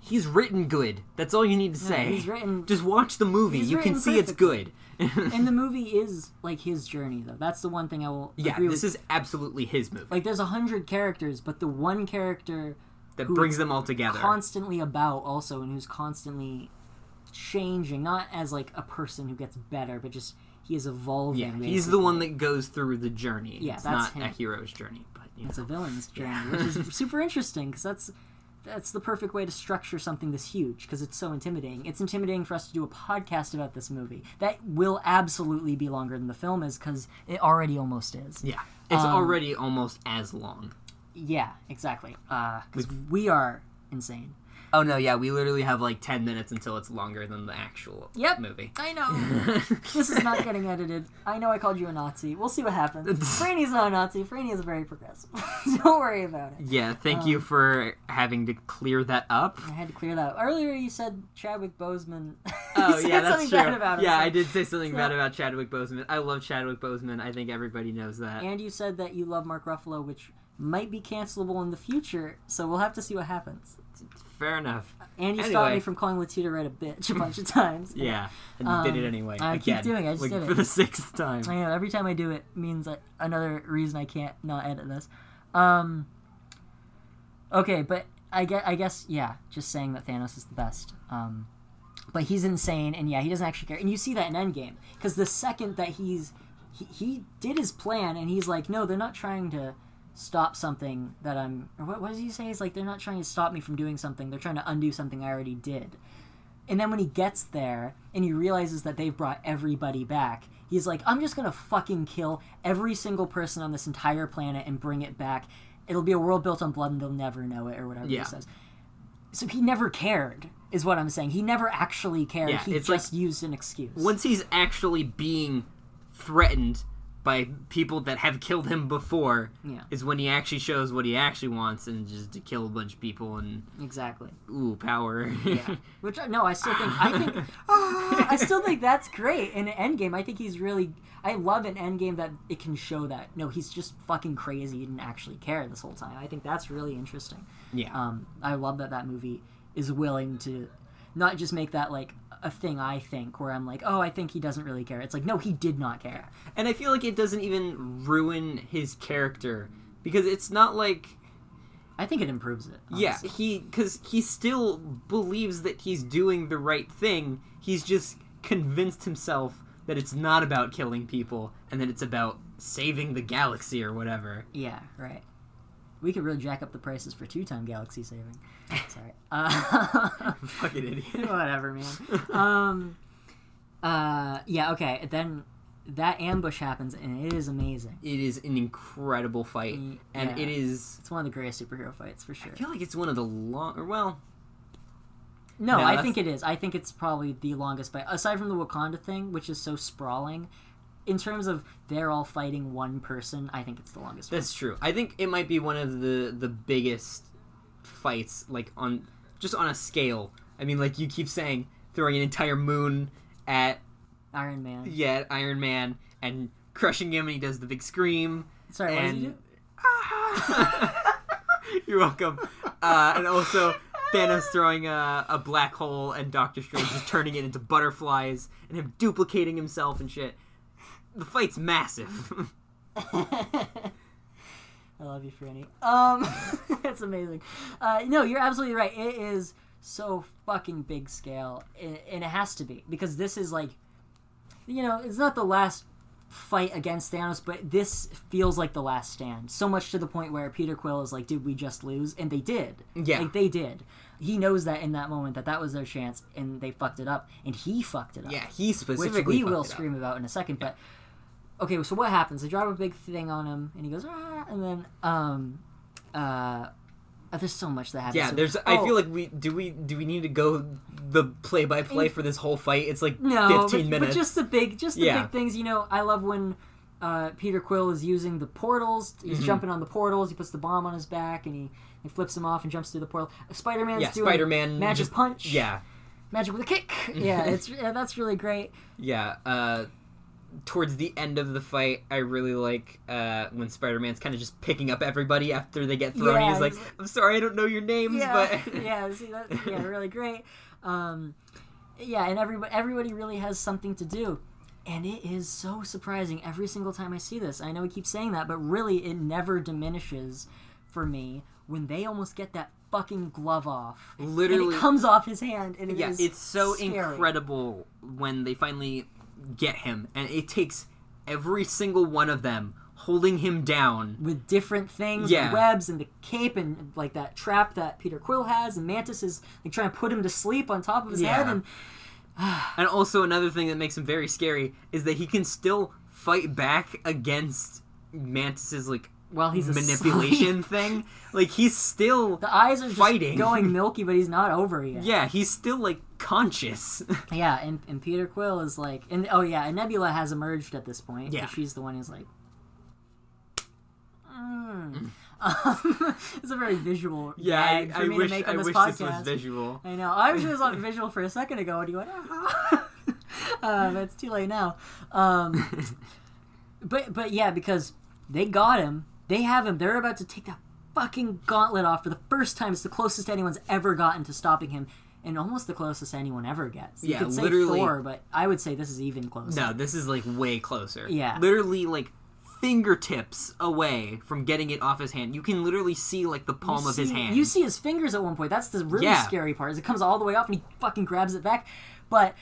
He's written good. That's all you need to say. he's written- Just watch the movie. You can see it's good. and the movie is like his journey, though. That's the one thing I will yeah, this with. is absolutely his movie. like there's a hundred characters, but the one character that brings them all together. constantly about also, and who's constantly changing, not as like a person who gets better, but just he is evolving. yeah, he's the one that goes through the journey. Yeah, it's that's not a hero's journey, but you It's know. a villain's journey, which is super interesting because that's that's the perfect way to structure something this huge because it's so intimidating. It's intimidating for us to do a podcast about this movie that will absolutely be longer than the film is because it already almost is. yeah, it's Um, already almost as long. Yeah, exactly. Because we are insane. Oh no, yeah, we literally have like ten minutes until it's longer than the actual Yep. movie. I know. this is not getting edited. I know I called you a Nazi. We'll see what happens. Franny's not a Nazi. Franny is very progressive. Don't worry about it. Yeah, thank Um, you for having to clear that up. I had to clear that. Earlier you said Chadwick Boseman. Oh you said yeah, that's something true. bad about him. yeah, I did say something so- bad about Chadwick Boseman. I love Chadwick Boseman. I think everybody knows that. And you said that you love Mark Ruffalo, which might be cancelable in the future. So we'll have to see what happens. Fair enough. And you stopped me from calling Letitia Wright a bitch a bunch of times. Yeah, and Um, did it anyway. I keep doing it, I just like, did it. for the sixth time. I know every time I do it means that another reason I can't not edit this. Um. Okay, but I guess, I guess yeah, just saying that Thanos is the best. Um, but he's insane, and yeah, he doesn't actually care. And you see that in Endgame because the second that he's he, he did his plan, and he's like, no, they're not trying to stop something that I'm. Or what, what does he say? He's like, they're not trying to stop me from doing something. They're trying to undo something I already did. And then when he gets there and he realizes that they've brought everybody back, he's like, I'm just gonna fucking kill every single person on this entire planet and bring it back. It'll be a world built on blood and they'll never know it, or whatever Yeah. he says. So he never cared, is what I'm saying. He never actually cared. Yeah, he just like- used an excuse. Once he's actually being threatened by people that have killed him before, Yeah. is when he actually shows what he actually wants, and just to kill a bunch of people and exactly. ooh power. Yeah. Which I- no, I still think I think I still think that's great in an Endgame. I think he's really I love an Endgame that it can show that no, he's just fucking crazy. He didn't actually care this whole time. I think that's really interesting. yeah. Um, I love that that movie is willing to not just make that like a thing I think where I'm like, oh, I think he doesn't really care. It's like, no, he did not care. And I feel like it doesn't even ruin his character because it's not like I think it improves it. Yeah, he because he still believes that he's doing the right thing. He's just convinced himself that it's not about killing people and that it's about saving the galaxy or whatever. Yeah, right. We could really jack up the prices for two-time galaxy saving. Sorry. Uh, Fucking idiot. whatever, man. Um, uh, yeah, okay. Then that ambush happens, and it is amazing. It is an incredible fight, and yeah. it is. It's one of the greatest superhero fights for sure. I feel like it's one of the long. Or well, No, No, I think it is. I think it's probably the longest fight, aside from the Wakanda thing, which is so sprawling. In terms of they're all fighting one person, I think it's the longest. that's true. I think it might be one of the the biggest fights, like on just on a scale. I mean, like you keep saying, throwing an entire moon at. Iron Man. yeah Iron Man and crushing him, and he does the big scream. Sorry, what does he and do? You're welcome. Uh, and also Thanos throwing a, a black hole and Doctor Strange just turning it into butterflies and him duplicating himself and shit. The fight's massive. I love you, Franny. Um, that's amazing. Uh, no, you're absolutely right. It is so fucking big scale, and, it has to be because this is like, you know, it's not the last fight against Thanos, but this feels like the last stand. So much to the point where Peter Quill is like, "Did we just lose?" And they did. Yeah. like they did. He knows that in that moment that that was their chance, and they fucked it up, and he fucked it up yeah, he specifically, which we will scream about in a second. But okay, so what happens? They drop a big thing on him, and he goes, ah, and then um, uh, uh, there's so much that happens. Yeah, there's. I oh, feel like we do we do we need to go the play by play for this whole fight? It's like no, 15 but, minutes. but just the big, just the Yeah. big things. You know, I love when. Uh, Peter Quill is using the portals. He's Mm-hmm. jumping on the portals. He puts the bomb on his back and he, he flips him off and jumps through the portal. Spider Man's yeah, doing Spider Man. magic just, punch. Yeah, magic with a kick. Yeah, it's yeah, that's really great. Yeah, uh, towards the end of the fight, I really like uh, when Spider Man's kind of just picking up everybody after they get thrown. Yeah, he's like, "I'm sorry, I don't know your names, yeah, but yeah, see that? Yeah, really great. Um, yeah, and everybody everybody really has something to do, and it is so surprising every single time I see this. I know we keep saying that, but really, it never diminishes for me when they almost get that fucking glove off. and Literally- it comes off his hand, and it yeah, it's so scary. incredible when they finally get him, and it takes every single one of them holding him down. with different things, Yeah. the webs and the cape and like that trap that Peter Quill has, and Mantis is like trying to put him to sleep on top of his head, and And also another thing that makes him very scary is that he can still fight back against Mantis's like well he's asleep. manipulation thing. Like he's still The eyes are just Fighting. going milky, but he's not over yet. yeah, he's still like conscious. Yeah, and, and Peter Quill is like, and oh yeah, and Nebula has emerged at this point. Yeah. she's the one who's like, mm. Um, it's a very visual yeah, I, I wish to make I on this wish podcast. this was visual. I know. I wish it was on visual for a second ago, and you went, ah. uh, but it's too late now. Um, but but yeah, because they got him. They have him. They're about to take that fucking gauntlet off for the first time. It's the closest anyone's ever gotten to stopping him, and almost the closest anyone ever gets. You Yeah, could say literally- Thor, but I would say this is even closer. No, this is like way closer. Yeah. literally like fingertips away from getting it off his hand. You can literally see like the palm of his hand. You see his fingers at one point. That's the really Yeah. scary part. Is it comes all the way off and he fucking grabs it back, but.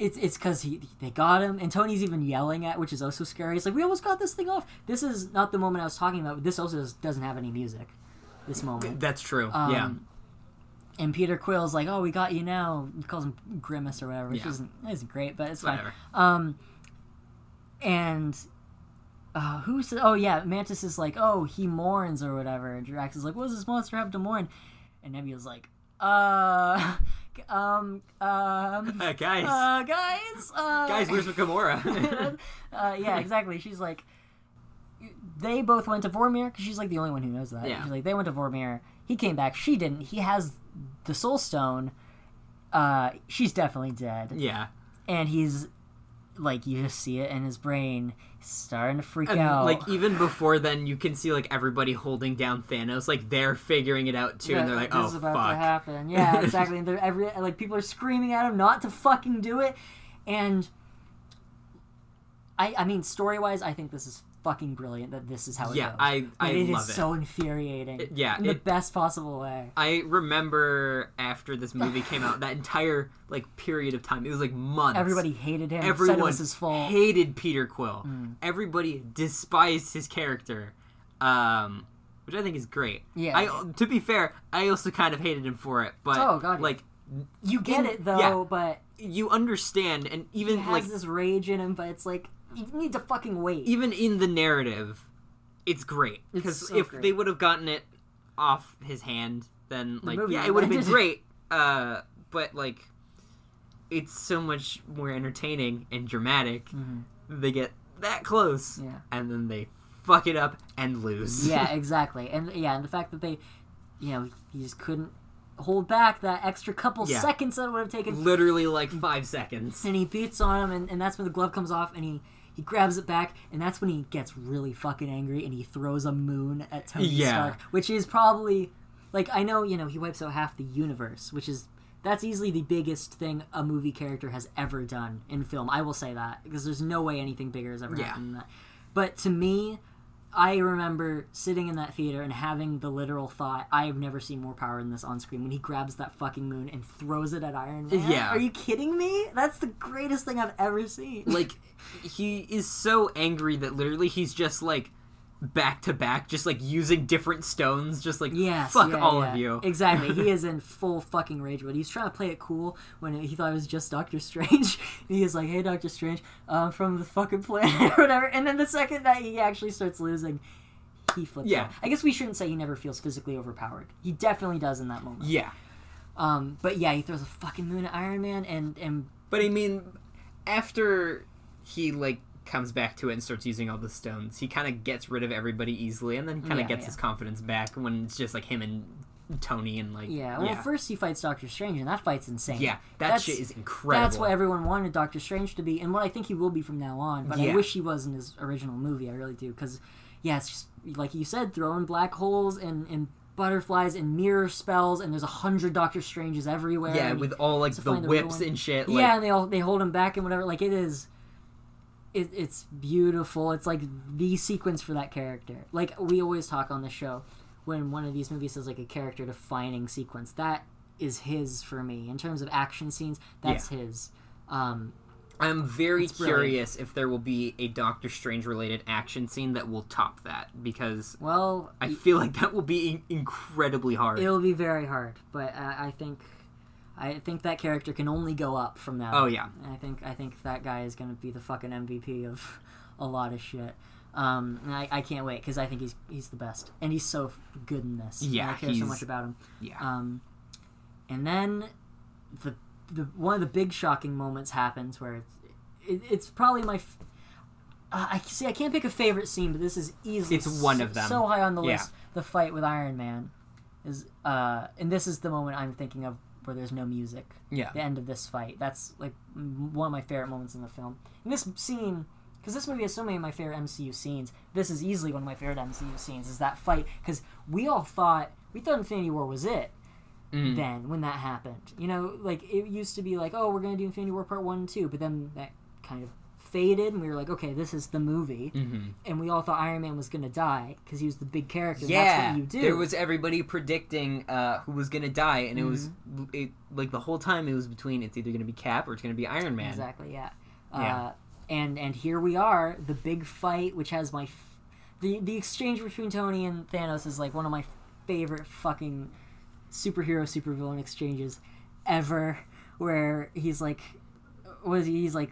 It's it's because he they got him and Tony's even yelling at, which is also scary. It's like we almost got this thing off. This is not the moment I was talking about. But this also does, doesn't have any music. This moment. That's true. Um, yeah. And Peter Quill's like, "Oh, we got you now." He calls him Grimace or whatever, which Yeah. isn't isn't great, but it's Whatever. fine. Um, and uh, who said? Oh yeah, Mantis is like, "Oh, he mourns or whatever." And Drax is like, "What does this monster have to mourn?" And Nebula's like, "Uh, um, um, Uh, guys, uh, guys, uh, guys, where's Gamora? uh, yeah, exactly. She's like, they both went to Vormir because she's like the only one who knows that. Yeah. She's like, they went to Vormir. He came back. She didn't. He has the Soul Stone. Uh, she's definitely dead. yeah. And he's like, you just see it in his brain, he's starting to freak And out. like even before then, you can see like everybody holding down Thanos. Like they're figuring it out too, and they're like, this "Oh is about fuck." to happen. Yeah, exactly. and they're every like people are screaming at him not to fucking do it, and I I mean story wise, I think this is fucking brilliant that this is how it Yeah, goes. I I it is love it. so infuriating. It- yeah, in the best possible way. I remember after this movie came out, that entire like period of time, it was like months. Everybody hated him. said it everyone was his fault. hated Peter Quill. Mm. Everybody despised his character, um, which I think is great. Yeah. I to be fair, I also kind of hated him for it, but Oh, God, like you get in- it though, yeah. but you understand, and he even has like this rage in him. But it's like you need to fucking wait. even in the narrative, it's great because so if great. they would have gotten it off his hand, then like movie yeah, it would have been great. Uh, but like, it's so much more entertaining and dramatic. They get that close, Mm-hmm. Yeah. and then they fuck it up and lose. yeah, exactly. And yeah, and the fact that they, you know, he just couldn't hold back that extra couple Yeah. seconds that it would have taken. literally like five seconds. and he beats on him, and, and that's when the glove comes off, and he he grabs it back, and that's when he gets really fucking angry, and he throws a moon at Tony Yeah. Stark, which is probably like I know you know he wipes out half the universe, which is that's easily the biggest thing a movie character has ever done in film. I will say that because there's no way anything bigger has ever Yeah. happened than that. But to me, I remember sitting in that theater and having the literal thought, I have never seen more power than this on screen when he grabs that fucking moon and throws it at Iron Man. Yeah. Are you kidding me? That's the greatest thing I've ever seen. like he is so angry that literally he's just like back to back, just like using different stones, just like Yes, fuck yeah, all yeah. of you. Exactly. He is in full fucking rage, but he's trying to play it cool when he thought it was just Doctor Strange. he is like, "Hey, Doctor Strange, I'm from the fucking planet or whatever." And then the second that he actually starts losing, he flips Yeah. out. I guess we shouldn't say he never feels physically overpowered. He definitely does in that moment. Yeah. Um, but yeah, he throws a fucking moon at Iron Man, and and But I mean, after he like comes back to it and starts using all the stones, he kind of gets rid of everybody easily, and then kind of Yeah, gets yeah. his confidence back when it's just like him and Tony and like yeah. Well, yeah, first he fights Doctor Strange, and that fight's insane. yeah that That's- shit is incredible. That's what everyone wanted Doctor Strange to be, and what I think he will be from now on. But I wish he was in his original movie. I really do, because yeah, it's just like you said, throwing black holes and and butterflies and mirror spells, and there's a hundred Doctor Stranges everywhere. yeah, with all like the find the real whips and shit. Like, yeah, and they all they hold him back and whatever. Like it is. It, it's beautiful. It's like the sequence for that character. Like we always talk on the show, when one of these movies has like a character defining sequence, that is his for me in terms of action scenes. That's his. Um, I'm very curious if there will be a Doctor Strange related action scene that will top that because well, I feel like that will be in- incredibly hard. it'll be very hard, but uh, I think. I think that character can only go up from that. Oh, yeah. I think I think that guy is going to be the fucking MVP of a lot of shit. Um, and I, I can't wait because I think he's he's the best, and he's so good in this. and Yeah, I care so much about him. yeah. Um, and then the the one of the big shocking moments happens where it's it, it's probably my. F- uh, I see. I can't pick a favorite scene, but this is easily It's one so- of them. So high on the Yeah. list. The fight with Iron Man is, uh, and this is the moment I'm thinking of where there's no music. yeah. The end of this fight. That's like one of my favorite moments in the film. And this scene, because this movie has so many of my favorite MCU scenes. This is easily one of my favorite MCU scenes. Is that fight? Because we all thought we thought Infinity War was it Mm. then when that happened. You know, like it used to be like, oh, we're gonna do Infinity War Part One and Two, but then that kind of faded, and we were like, okay, this is the movie, Mhm. and we all thought Iron Man was gonna die because he was the big character. Yeah, that's what you do. there was everybody predicting uh, who was gonna die, and it was Mm-hmm. it, like the whole time it was between it's either gonna be Cap or it's gonna be Iron Man. exactly, yeah. Yeah. Uh, and and here we are, the big fight, which has my f- the the exchange between Tony and Thanos is like one of my favorite fucking superhero supervillain exchanges ever. Where he's like, was he? He's like,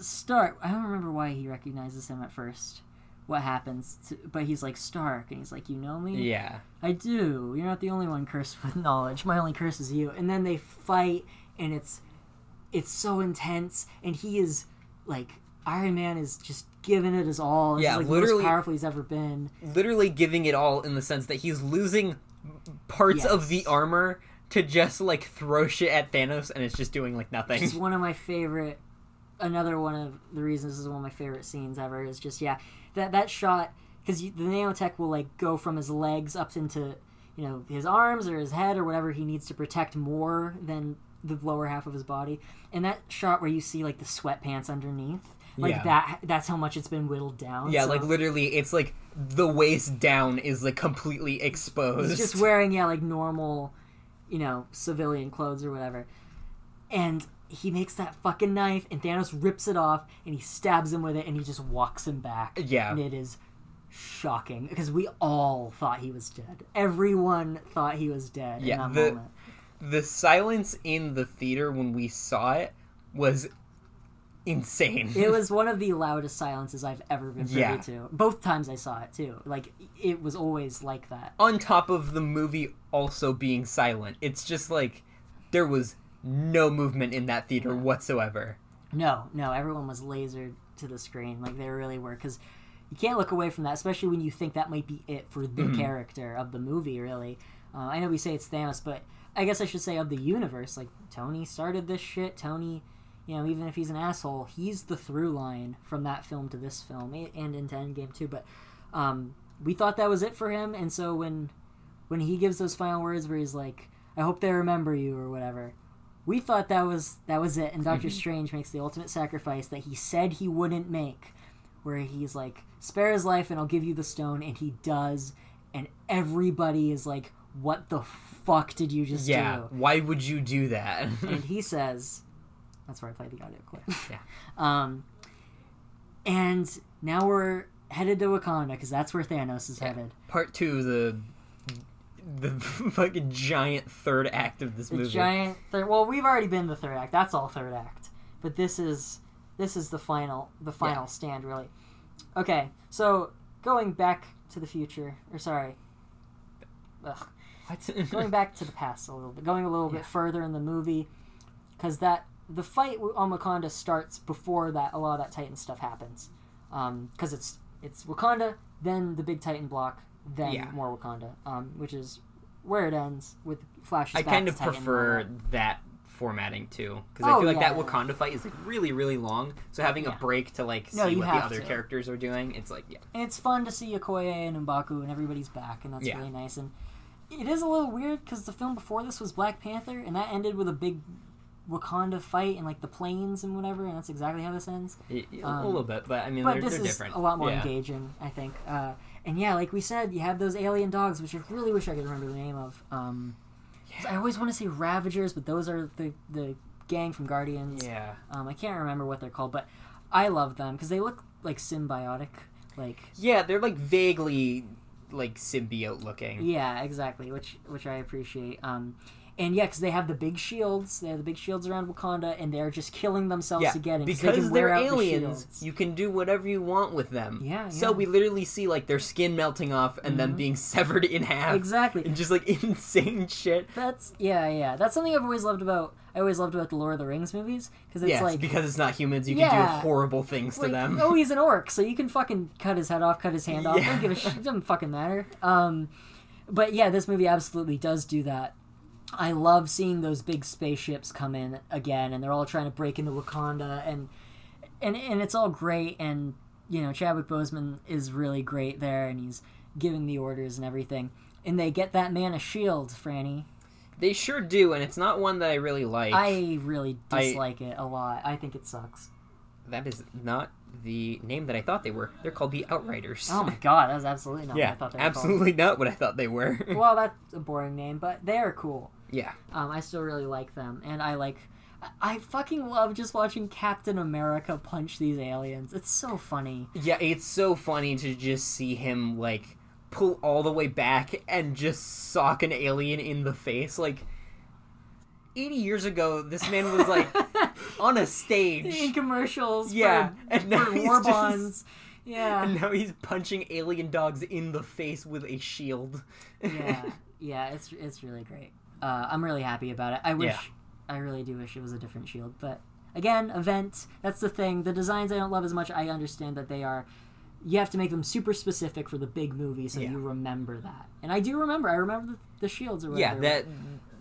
Stark. I don't remember why he recognizes him at first. What happens? To, but he's like Stark, and he's like, you know me. Yeah, I do. You're not the only one cursed with knowledge. My only curse is you. And then they fight, and it's it's so intense, and he is like Iron Man is just giving it his all. Yeah, like, literally- powerful he's ever been. literally giving it all in the sense that he's losing parts of the armor to just like throw shit at Thanos, and it's just doing like nothing. It's one of my favorite. Another one of the reasons this is one of my favorite scenes ever is just yeah that that shot because the nanotech will like go from his legs up into you know his arms or his head or whatever he needs to protect more than the lower half of his body and that shot where you see like the sweatpants underneath Like Yeah. that. That's how much it's been whittled down. Yeah, so like literally, it's like the waist down is like completely exposed. He's just wearing yeah like normal, you know, civilian clothes or whatever, and he makes that fucking knife, and Thanos rips it off, and he stabs him with it, and he just walks him back. Yeah. and it is shocking because we all thought he was dead. Everyone thought he was dead Yeah, in that the- moment. the silence in the theater when we saw it was insane. It was one of the loudest silences I've ever been privy Yeah. to. Both times I saw it too. Like it was always like that. on top of the movie also being silent. It's just like there was no movement in that theater whatsoever. No, no, everyone was lasered to the screen, like they really were, because you can't look away from that, especially when you think that might be it for the Mm-hmm. character of the movie. Really, uh, I know we say it's Thanos, but I guess I should say of the universe. Like Tony started this shit. Tony, you know, even if he's an asshole, he's the through line from that film to this film, and into Endgame too. But um, we thought that was it for him, and so when when he gives those final words where he's like, "I hope they remember you" or whatever, we thought that was that was it. And Doctor Mm-hmm. Strange makes the ultimate sacrifice that he said he wouldn't make, where he's like, "Spare his life, and I'll give you the stone," and he does, and everybody is like, "What the fuck did you just Yeah, do?" why would you do that? and he says, "That's where I played the audio clip." Yeah. Um, and now we're headed to Wakanda because that's where Thanos is headed. Part two, the the fucking giant third act of this The movie. giant third. Well, we've already been the third act. That's all third act. But this is this is the final the final Yeah. stand really. Okay, so going back to the future, or sorry, ugh, What? going back to the past a little bit, going a little bit further in the movie, because that the fight on Wakanda starts before that a lot of that Titan stuff happens, um, because it's it's Wakanda, then the big Titan block, then Yeah. more Wakanda, um, which is where it ends with flashes. I kind of Titan and all prefer that. that formatting too, because I Oh, feel like that yeah. Wakanda fight is like really, really long. So having Yeah. a break to like No, see what the other to. characters are doing, it's like yeah, And it's fun to see Okoye and Mbaku and everybody's back, and that's really nice. And it is a little weird because the film before this was Black Panther, and that ended with a big Wakanda fight and like the planes and whatever, and that's exactly how this ends. Um, a little bit, but I mean But they're, this they're is different. a lot more engaging, I think. Uh, and yeah, like we said, you have those alien dogs, which I really wish I could remember the name of. Um, 'cause I always want to say Ravagers, but those are the the gang from Guardians. Yeah, Um, I can't remember what they're called, but I love them because they look like symbiotic. Like yeah, they're like vaguely like symbiote looking. Yeah, exactly, which which I appreciate. Um, and yeah, because they have the big shields. They have the big shields around Wakanda, and they're just killing themselves Yeah, to get it because can they're out the aliens, you can do whatever you want with them. Yeah, So yeah. Mm-hmm. we literally see like their skin melting off and then being severed in half. Exactly. And just like insane shit. That's yeah, yeah. That's something I've always loved about. I always loved about the Lord of the Rings movies because it's yes, like because it's not humans, you can do horrible things to like, them. oh, he's an orc, so you can fucking cut his head off, cut his hand off. Don't give a shit. It doesn't fucking matter. Um, but yeah, this movie absolutely does do that. I love seeing those big spaceships come in again, and they're all trying to break into Wakanda, and and and it's all great. And you know, Chadwick Boseman is really great there, and he's giving the orders and everything. And they get that man a shield, Franny. They sure do, and it's not one that I really like. I really I- dislike it a lot. I think it sucks. That is not the name that I thought they were. They're called the Outriders. Oh my god, that was absolutely not what I yeah, thought they were called. absolutely not what I thought they were. well, that's a boring name, but they are cool. Yeah. Um, I still really like them, and I like. I fucking love just watching Captain America punch these aliens. It's so funny. Yeah, it's so funny to just see him like pull all the way back and just sock an alien in the face. Like 80 years ago, this man was like on a stage In commercials, Yeah, for, and now for he's war just- bonds. Yeah, And now he's punching alien dogs in the face with a shield. yeah, yeah. It's it's really great. Uh, I'm really happy about it. I wish, Yeah. I really do wish it was a different shield, but again, event. That's the thing. The designs I don't love as much. I understand that they are. You have to make them super specific for the big movie, so Yeah. you remember that. And I do remember. I remember the, the shields or Yeah, whatever. that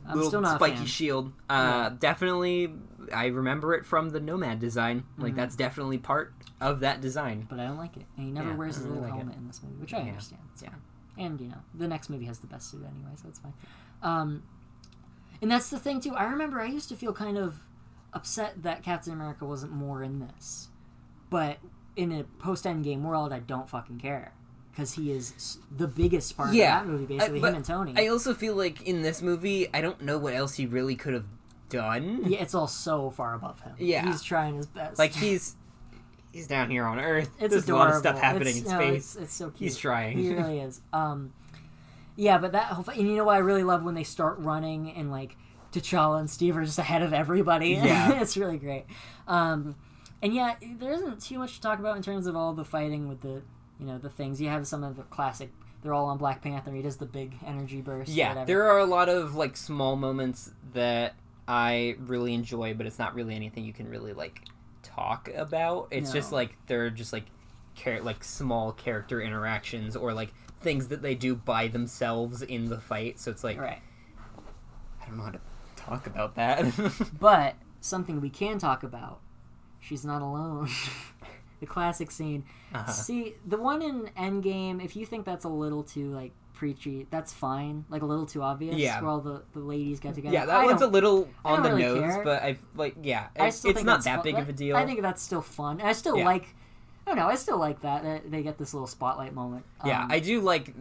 I'm little still not a spiky shield. Uh, Definitely, I remember it from the Nomad design. Mm-hmm. Like, that's definitely part of that design. but I don't like it. And he never Yeah, wears his really little like it. helmet in this movie, which I Yeah. understand. It's Yeah. fine. And you know, the next movie has the best suit anyway, so it's fine. Um, and that's the thing too. I remember I used to feel kind of upset that Captain America wasn't more in this. but in a post Endgame world, I don't fucking care because he is the biggest part Yeah. of that movie. Basically, I- him and Tony. I also feel like in this movie, I don't know what else he really could have done. yeah, it's all so far above him. Yeah. he's trying his best. Like he's he's down here on Earth. it's There's adorable. a lot of stuff happening It's- in no, space. It's, it's so cute. He's trying. He really is. Um, yeah, but that whole and you know what I really love when they start running and like T'Challa and Steve are just ahead of everybody. Yeah. it's really great. Um, and yeah, there isn't too much to talk about in terms of all the fighting with the, you know, the things. You have some of the classic. They're all on Black Panther. He does the big energy burst. yeah, there are a lot of like small moments that I really enjoy, but it's not really anything you can really like talk about. It's just like they're just like char- like small character interactions or like things that they do by themselves in the fight. So it's like right. I don't know how to talk about that. But something we can talk about. She's not alone. the classic scene. Uh-huh. See, the one in Endgame, if you think that's a little too like preachy, that's fine. Like a little too obvious. Yeah. Where all the, the ladies get together. yeah, that I one's a little on the really nose, care. but I like yeah, I it's, still it's think not that fun- big of a deal. I think that's still fun. And I still Yeah. like. I don't know. I still like that. that They get this little spotlight moment. Yeah, Um, I do like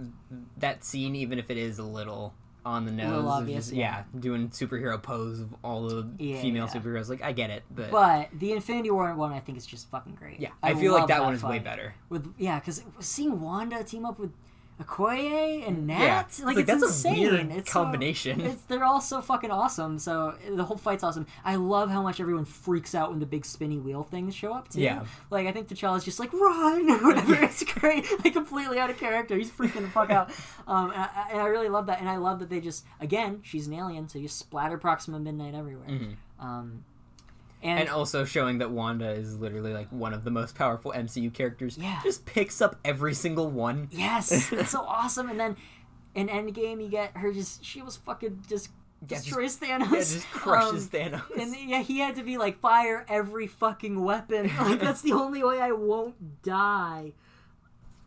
that scene, even if it is a little on the nose. little obvious, just- yeah. yeah. doing superhero pose of all the Yeah, female yeah. superheroes. Like, I get it, but, But the Infinity War one, I think, is just fucking great. yeah, I, feel like that, one is way better. With yeah, because seeing Wanda team up with Okoye and Nat, Yeah, like, It's like, it's that's a insane. it's so- combination. it's they're all so fucking awesome. So the whole fight's awesome. I love how much everyone freaks out when the big spinny wheel things show up too. Yeah. like I think T'Challa's just like run or whatever. it's great, like completely out of character. He's freaking the fuck out. Um, and I, and I really love that. And I love that they just again, she's an alien, so you splatter Proxima Midnight everywhere. Um, and, and also showing that Wanda is literally like one of the most powerful MCU characters. Yeah. Just picks up every single one. Yes, it's so awesome. And then in Endgame, you get her just she was fucking just Yeah, just- destroys Thanos. Yeah, just crushes Um, Thanos. And yeah, he had to be like fire every fucking weapon. Like that's the only way I won't die.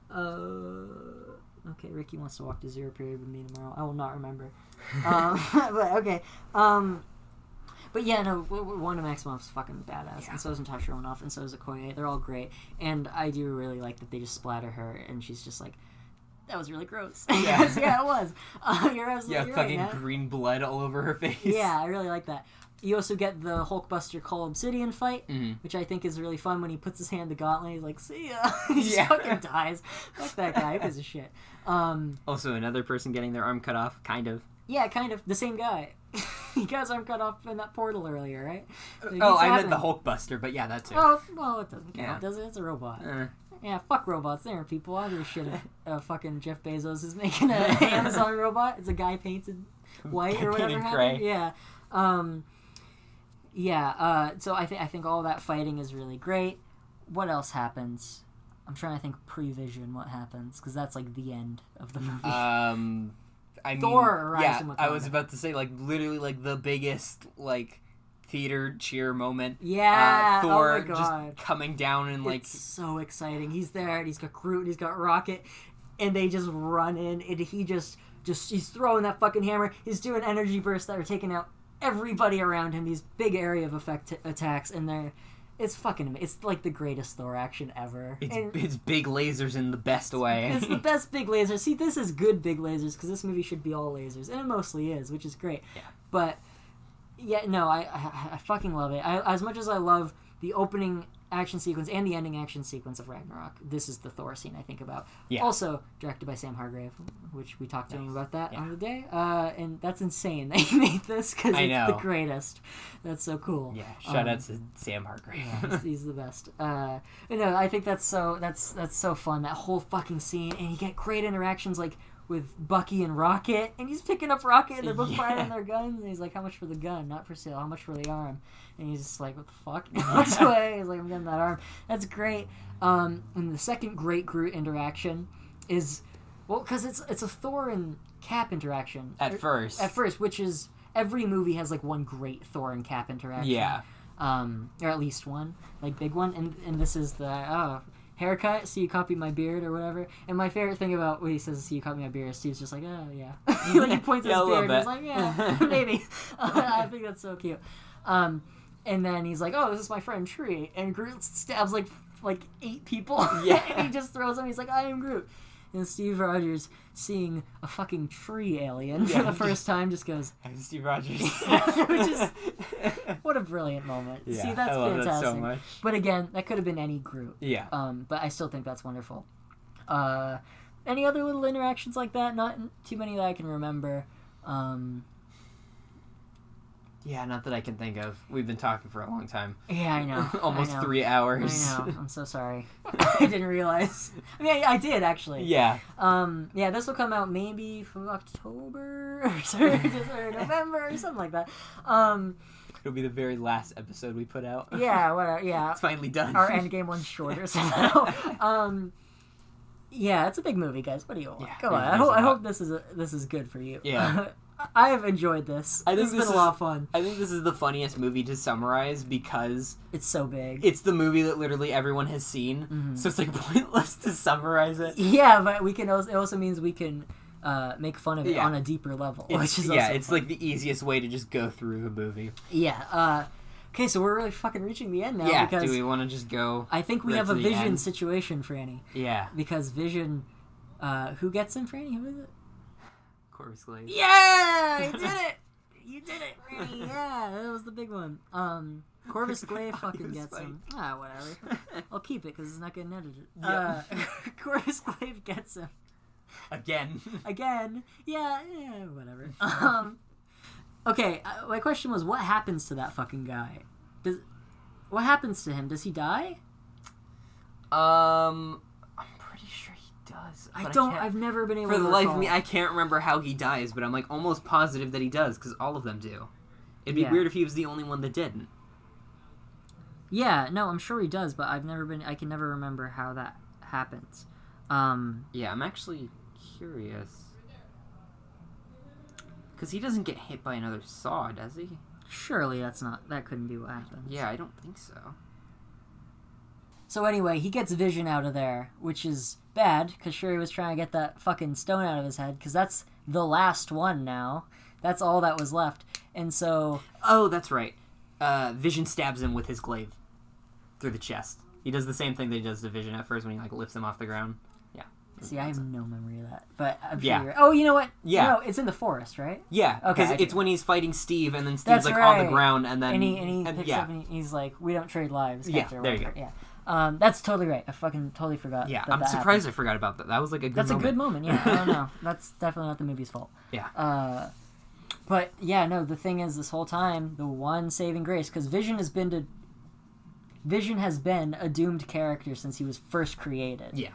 Uh, okay, Ricky wants to walk to zero period with me tomorrow. I will not remember. um, but okay. Um, but yeah, no, Wanda Maximoff's fucking badass, and so is Natasha Romanoff, and so is Okoye. They're all great, and I do really like that they just splatter her, and she's just like, "That was really gross." Yeah. yeah, it was. Uh, you're absolutely Yeah, fucking Nat. green blood all over her face. Yeah, I really like that. You also get the Hulkbuster Cull Obsidian fight, Mhm. which I think is really fun when he puts his hand to Gauntlet. He's like, "See ya!" he Yeah. fucking dies. Fuck that guy. Who gives a shit? Um, Also, another person getting their arm cut off, kind of. yeah, kind of the same guy. His arm cut off in that portal earlier, right? Like, oh, I meant the. Hulkbuster, but yeah, that too. Oh, well, it doesn't count, Yeah. does it? It's a robot. Uh, Yeah, fuck robots. They aren't people. I give a shit if uh, fucking Jeff Bezos is making an Amazon robot. It's a guy painted white or whatever. Painted happened. gray. Yeah. Um, yeah. Uh, so I think I think all that fighting is really great. What else happens? I'm trying to think pre-vision what happens because that's like the end of the movie. Um, I mean, Thor arrives yeah, I was about to say like literally like the biggest like theater cheer moment. yeah. uh, Thor oh my god. just coming down and like it's so exciting. He's there, and he's got Groot, and he's got Rocket, and they just run in, and he just just he's throwing that fucking hammer. He's doing energy bursts that are taking out everybody around him. These big area of effect t- attacks, and they're it's fucking it's like the greatest Thor action ever. it's And it's big lasers in the best way. it's the best big lasers. See, this is good big lasers because this movie should be all lasers, and it mostly is, which is great. Yeah. But yeah, no, I I, I fucking love it. I, as much as I love the opening action sequence and the ending action sequence of Ragnarok, this is the Thor scene I think about. Yeah. Also directed by Sam Hargrave, which we talked to him about that Yeah. on the day. Uh, and that's insane that he made this because it's the greatest. That's so cool. yeah, shout Um, out to Sam Hargrave. yeah, he's, he's the best. Uh, but no, I think that's so that's that's so fun. That whole fucking scene, and you get great interactions like with Bucky and Rocket, and he's picking up Rocket, and they're both Yeah. firing their guns, and he's like, "How much for the gun? Not for sale. How much for the arm?" And he's just like, "What the fuck?" And he walks away. He's like, "I'm getting that arm." That's great. Um, and the second great Groot interaction is well, because it's it's a Thor and Cap interaction At Er, first. At first, which is every movie has like one great Thor and Cap interaction yeah. um, or at least one, like big one, and and this is the oh haircut. See you copy my beard or whatever. And my favorite thing about when he says "see you copy my beard," Steve's just like oh yeah, like he points at Yeah, a his beard. and he's like yeah, maybe. I think that's so cute. Um, and then he's like, oh, this is my friend Tree, and Groot stabs like like eight people. Yeah. and he just throws them. He's like, I am Groot. And Steve Rogers, seeing a fucking tree alien for the first time, just goes, I'm Steve Rogers. Which is- "What a brilliant moment!" yeah, See, that's I love fantastic. that so much. But again, that could have been any group Yeah. Um, but I still think that's wonderful. Uh, any other little interactions like that? Not too many that I can remember. Um, Yeah, not that I can think of. We've been talking for a long time. yeah, I know. Almost I know. three hours. I know. I'm so sorry. I didn't realize. I mean, I, I did actually. yeah. Um. Yeah. This will come out maybe for October or, sorry, or November or something like that. Um. It'll be the very last episode we put out. Yeah. Whatever. Yeah. It's finally done. Our endgame one's shorter somehow. um. Yeah, it's a big movie, guys. What do you want? Yeah, Come on. I a I hope this is a, this is good for you. Yeah. I have enjoyed this. I think it's this been a lot of fun. I think this is the funniest movie to summarize because It's so big. it's the movie that literally everyone has seen. Mm-hmm. So it's like pointless to summarize it. Yeah, but we can. Also, it also means we can uh, make fun of it Yeah. on a deeper level, It's, which is yeah, it's fun. like the easiest way to just go through the movie. yeah. Uh, okay, so we're really fucking reaching the end now yeah. because Do we want to just go? I think we right have a Vision end? situation, Franny, Yeah. because Vision. Uh, who gets him, Franny? Who is it? Corvus Glaive. Yeah, you did it. You did it, Franny. Yeah, that was the big one. Um, Corvus Glaive fucking gets funny. him. Ah, whatever. I'll keep it because it's not getting edited. Yep. Uh, Corvus Glaive gets him. Again. again. Yeah, yeah, whatever. Um, okay, uh, my question was, what happens to that fucking guy? Does what happens to him? Does he die? Um, I'm pretty sure he does. I don't. can't- I've never been able to For to the life of recall. me, I can't remember how he dies, but I'm like almost positive that he does because all of them do. It'd be Yeah. weird if he was the only one that didn't. Yeah, no, I'm sure he does, but I've never been. I can never remember how that happens. Um, Yeah, I'm actually curious. Because he doesn't get hit by another saw, does he? surely that's not. That couldn't be what happens. Yeah, I don't think so. So anyway, he gets Vision out of there, which is bad because Shuri was trying to get that fucking stone out of his head because that's the last one now. That's all that was left, and so Oh, that's right. Uh, Vision stabs him with his glaive through the chest. He does the same thing that he does to Vision at first when he like lifts him off the ground. Yeah. See, I have no memory of that, but I'm sure. Yeah. You're... Oh, you know what? Yeah. No, it's in the forest, right? Yeah, Okay, because it's when he's fighting Steve, and then Steve's That's like on the ground, and then And he and he picks yeah, up and he's like, "We don't trade lives." Yeah, there you whatever. Yeah. Um, that's totally right. I fucking totally forgot. yeah. that I'm that surprised happened. I forgot about that. That was like a good. That's moment. a good moment. Yeah, I don't know. That's definitely not the movie's fault. Yeah. Uh, but yeah, no. The thing is, this whole time, the one saving grace, because Vision has been to. Vision has been a doomed character since he was first created. Yeah.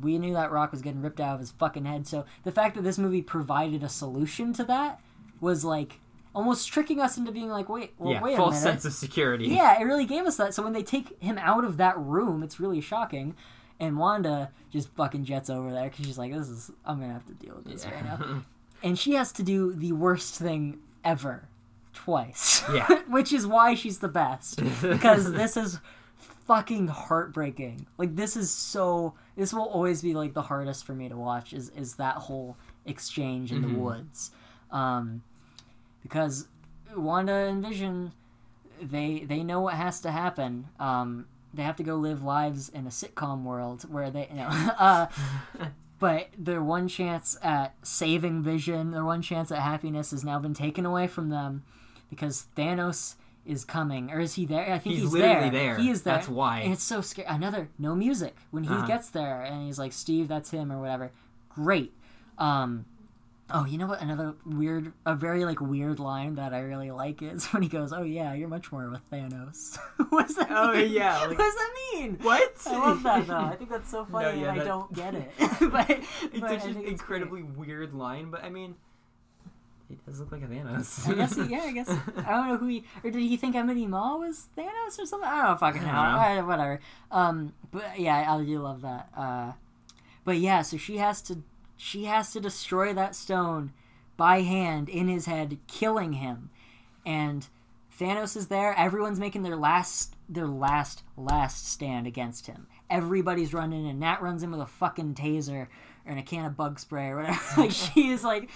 We knew that rock was getting ripped out of his fucking head. So the fact that this movie provided a solution to that was like almost tricking us into being like, wait, well, yeah, wait a false minute. sense of security. Yeah, it really gave us that. So when they take him out of that room, it's really shocking. And Wanda just fucking jets over there because she's like, "This is I'm gonna have to deal with this right now," and she has to do the worst thing ever, twice. Yeah. which is why she's the best because this is fucking heartbreaking. Like this is so. This will always be like the hardest for me to watch. Is is that whole exchange in the woods, um, because Wanda and Vision they they know what has to happen. Um, they have to go live lives in a sitcom world where they you know. uh, but their one chance at saving Vision, their one chance at happiness, has now been taken away from them because Thanos is coming, or is he there? I think He's he's, literally there. there. He is there. That's why. And it's so scary. Another no music when he Uh-huh. gets there, and he's like, "Steve, that's him," or whatever. Great. Um, Oh, you know what? Another weird, a very like weird line that I really like is when he goes, "Oh yeah, you're much more with Thanos." what does that Oh, mean? yeah, like- what does that mean? What? I love that though. I think that's so funny, yeah, and I don't get it. but It's but such an incredibly weird line, but I mean, he does look like a Thanos. I guess, he, yeah, I guess I don't know who he or did he think Ebony Maw was Thanos or something? I don't know, fucking know. I- whatever. Um, but yeah, I do love that. Uh, but yeah, so she has to, she has to destroy that stone by hand in his head, killing him, and Thanos is there. Everyone's making their last, their last, last stand against him. Everybody's running, and Nat runs in with a fucking taser in a can of bug spray or whatever. like she is like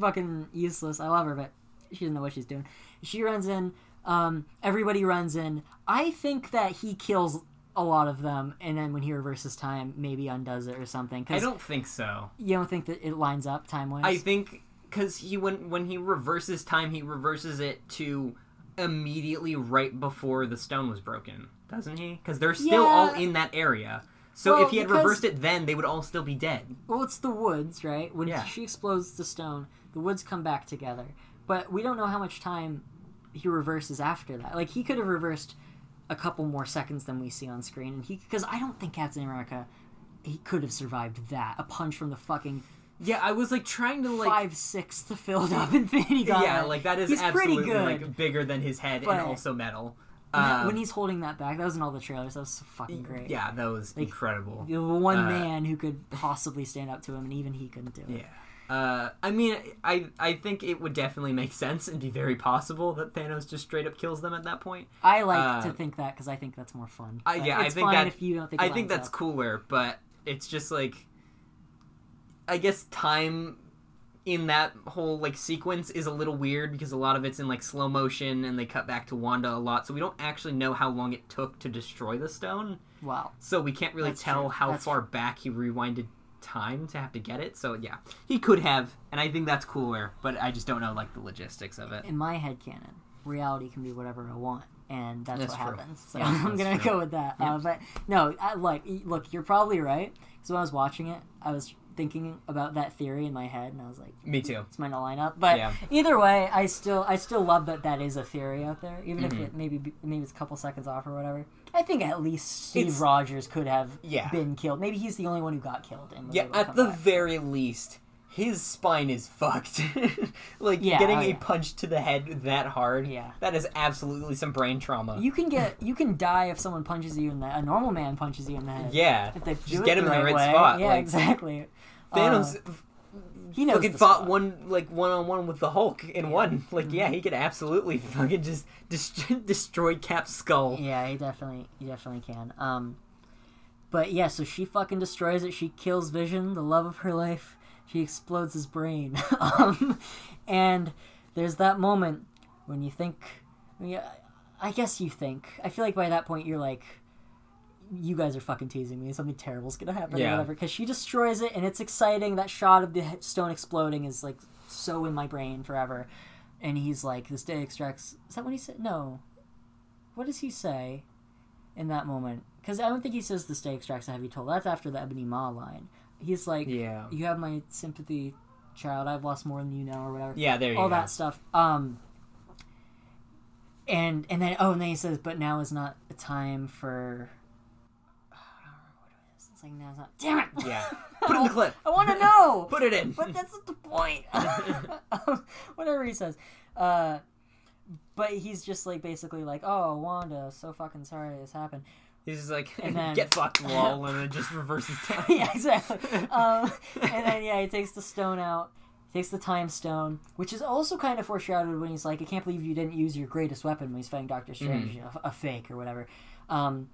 fucking useless. I love her, but she doesn't know what she's doing. She runs in. Um, everybody runs in. I think that he kills a lot of them, and then when he reverses time, maybe undoes it or something. I don't think so. you don't think that it lines up time wise. I think because he when when he reverses time, he reverses it to immediately right before the stone was broken, doesn't he? Because they're still all in that area. So Well, if he had because- reversed it then, they would all still be dead. Well, it's the woods, right? When Yeah. she explodes the stone, the woods come back together. But we don't know how much time he reverses after that. Like he could have reversed a couple more seconds than we see on screen, and he because I don't think Captain America he could have survived that. A punch from the fucking Yeah, I was like trying to like. five sixth filled up Infinity Gauntlet. yeah, like that is He's pretty good. like bigger than his head and also metal. When Um, when he's holding that back, that was in all the trailers. That was so fucking great. Yeah, that was Like, incredible. The one Uh, man who could possibly stand up to him, and even he couldn't do it. Yeah. Uh, I mean, I I think it would definitely make sense and be very possible that Thanos just straight up kills them at that point. I like Uh, to think that because I think that's more fun. I, yeah, I think that if you don't think. I think that's up. cooler, but it's just like I guess time in that whole like sequence is a little weird because a lot of it's in like slow motion and they cut back to Wanda a lot, so we don't actually know how long it took to destroy the stone. Wow. So we can't really That's tell true. how That's far back he rewinded time to have to get it. So yeah, he could have, and I think that's cooler. But I just don't know like the logistics of it. in my head canon, reality can be whatever I want, and that's, That's what true. happens. So Yeah, I'm gonna true. go with that. Uh, but no, I, like, look, you're probably right. Because when I was watching it, I was thinking about that theory in my head, and I was like, Me too. It's might not line up. But Yeah. either way, I still, I still love that that is a theory out there, even Mm-hmm. if it maybe, maybe it's a couple seconds off or whatever. I think at least Steve It's- Rogers could have Yeah. been killed. Maybe he's the only one who got killed. And Yeah, at the back. very least, his spine is fucked. like Yeah, getting oh, a yeah. punch to the head that hard. Yeah. that is absolutely some brain trauma. You can get, you can die if someone punches you in the. A normal man punches you in the head. yeah, If they just get him the in the right way. spot. Yeah, like, exactly. Thanos Uh, he knows fucking fought one like one on one with the Hulk in one. Like, yeah, he could absolutely fucking just dest- destroy Cap's skull. Yeah, he definitely, he definitely can. Um, but yeah, so she fucking destroys it. She kills Vision, the love of her life. She explodes his brain. um, and there's that moment when you think, yeah, I guess you think. I feel like by that point you're like, you guys are fucking teasing me. Something terrible's gonna happen or whatever. Because she destroys it, and it's exciting. That shot of the stone exploding is like so in my brain forever. And he's like, "This day extracts." Is that what he said? No. What does he say in that moment? Because I don't think he says, "This day extracts a heavy toll." That's after the Ebony Maw line. He's like, Yeah. you have my sympathy, child. I've lost more than you know, or whatever." Yeah, there you all go. that stuff. Um, and and then oh, and then he says, "But now is not a time for." I don't remember what it is. It's like now's. Damn it! Yeah, put it in the clip. I want to know. Put it in. But that's not the point. Whatever he says. Uh, but he's just like basically like, "Oh, Wanda, so fucking sorry this happened." He's just like, And then- get fucked, lol, and then just reverses time. yeah, exactly. Um, and then yeah, he takes the stone out. Takes the time stone, which is also kind of foreshadowed when he's like, "I can't believe you didn't use your greatest weapon when he's fighting Doctor Strange, you know, a fake or whatever." Um,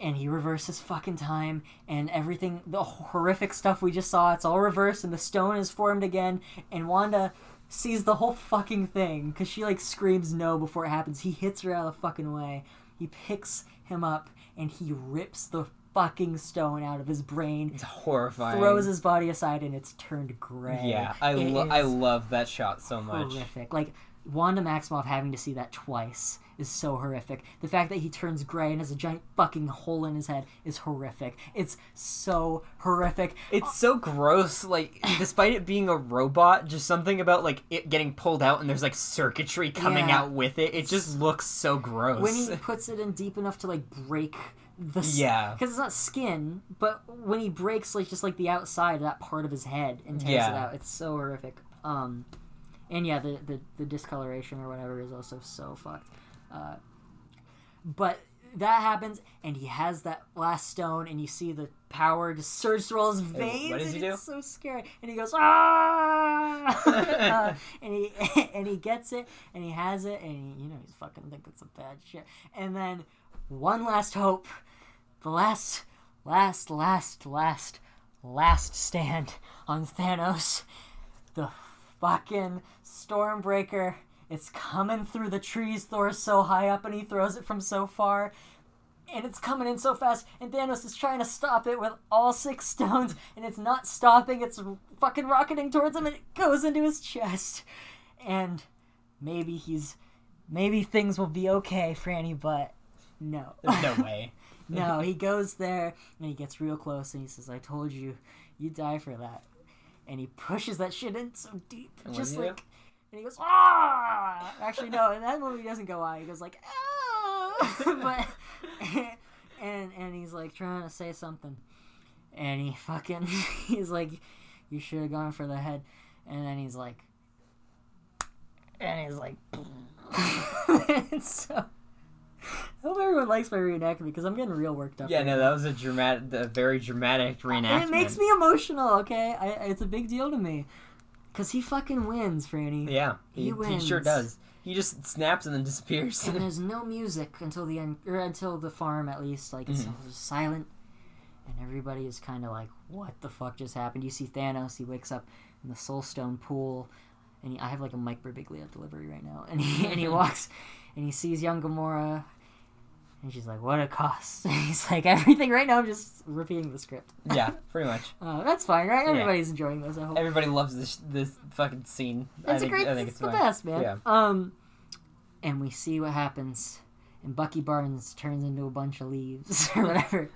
and he reverses fucking time, and everything, the horrific stuff we just saw, it's all reversed, and the stone is formed again, and Wanda sees the whole fucking thing because she like screams no before it happens. He hits her out of the fucking way. He picks him up and he rips the fucking stone out of his brain It's horrifying. throws his body aside and it's turned gray. Yeah, I lo- I love that shot so much. horrific. Like Wanda Maximoff having to see that twice is so horrific. The fact that he turns gray and has a giant fucking hole in his head is horrific. It's so horrific. It's so gross. Like, despite it being a robot, just something about like it getting pulled out and there's like circuitry coming Yeah. out with it. It just looks so gross. when he puts it in deep enough to like break the Yeah. because it's not skin, but when he breaks like just like the outside of that part of his head and tears it out, it's so horrific. Um, and yeah, the the, the discoloration or whatever is also so fucked. Uh, but that happens, and he has that last stone, and you see the power just surge through all his veins. what does he and do? It's so scary, and he goes ah, uh, and he and he gets it, and he has it, and he, you know he's fucking thinking some bad shit. And then one last hope, the last, last, last, last, last stand on Thanos, the fucking Stormbreaker. It's coming through the trees. Thor's so high up, and he throws it from so far. and it's coming in so fast, and Thanos is trying to stop it with all six stones, and it's not stopping. It's fucking rocketing towards him, and it goes into his chest, and maybe he's, maybe things will be okay, Franny, but no, There's no way. no. He goes there and he gets real close, and he says, "I told you, you die for that," and he pushes that shit in so deep, just like. And he goes, ah! Actually, no. In that movie, he doesn't go ah. He goes like, ah! but and and he's like trying to say something, and he fucking he's like, you should have gone for the head, and then he's like, and he's like, it's so. I hope everyone likes my reenactment because I'm getting real worked up. Yeah, right no, that was a dramatic, a very dramatic reenactment. And it makes me emotional. Okay, I, it's a big deal to me, cause he fucking wins, Franny. Yeah, He he, he sure does. He just snaps and then disappears. and there's no music until the end, or until the farm at least. Like it's Mhm. all just silent, and everybody is kind of like, "What the fuck just happened?" You see Thanos. He wakes up in the Soul Stone pool, and he, I have like a Mike Birbiglia delivery right now, and he and he walks, and he sees young Gamora, and she's like, "What a cost!" And he's like, "Everything right now." I'm just repeating the script. yeah, pretty much. Uh, that's fine, right? Yeah. Everybody's enjoying this. I hope. Everybody loves this this fucking scene. I It's a think, great. I think it's, it's, the fine. best, man. Yeah. Um, and we see what happens, and Bucky Barnes turns into a bunch of leaves or whatever.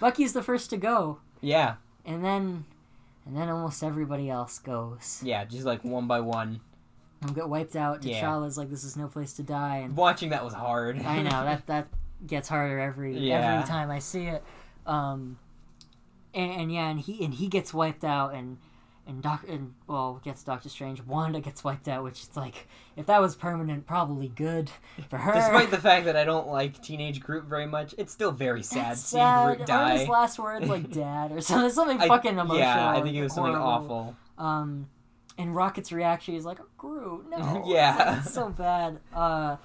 Bucky's the first to go, Yeah, and then, and then almost everybody else goes. yeah, just like one by one. And we get wiped out. Yeah. T'Challa's like, "This is no place to die," and Watching that was hard. I know that that gets harder every Yeah. every time I see it. Um, and, and yeah, and he and he gets wiped out, and and Doc and well gets Doctor Strange. Wanda gets wiped out, which is like if that was permanent, probably good for her. Despite the fact that I don't like Teenage Groot very much, it's still very sad That's seeing sad. Groot Aren't his last words like "dad" or something? Something I- fucking emotional. Yeah, I think it was something horrible. awful. Um, and Rocket's reaction is like, "Groot, no." Yeah. it's, it's so bad. Uh,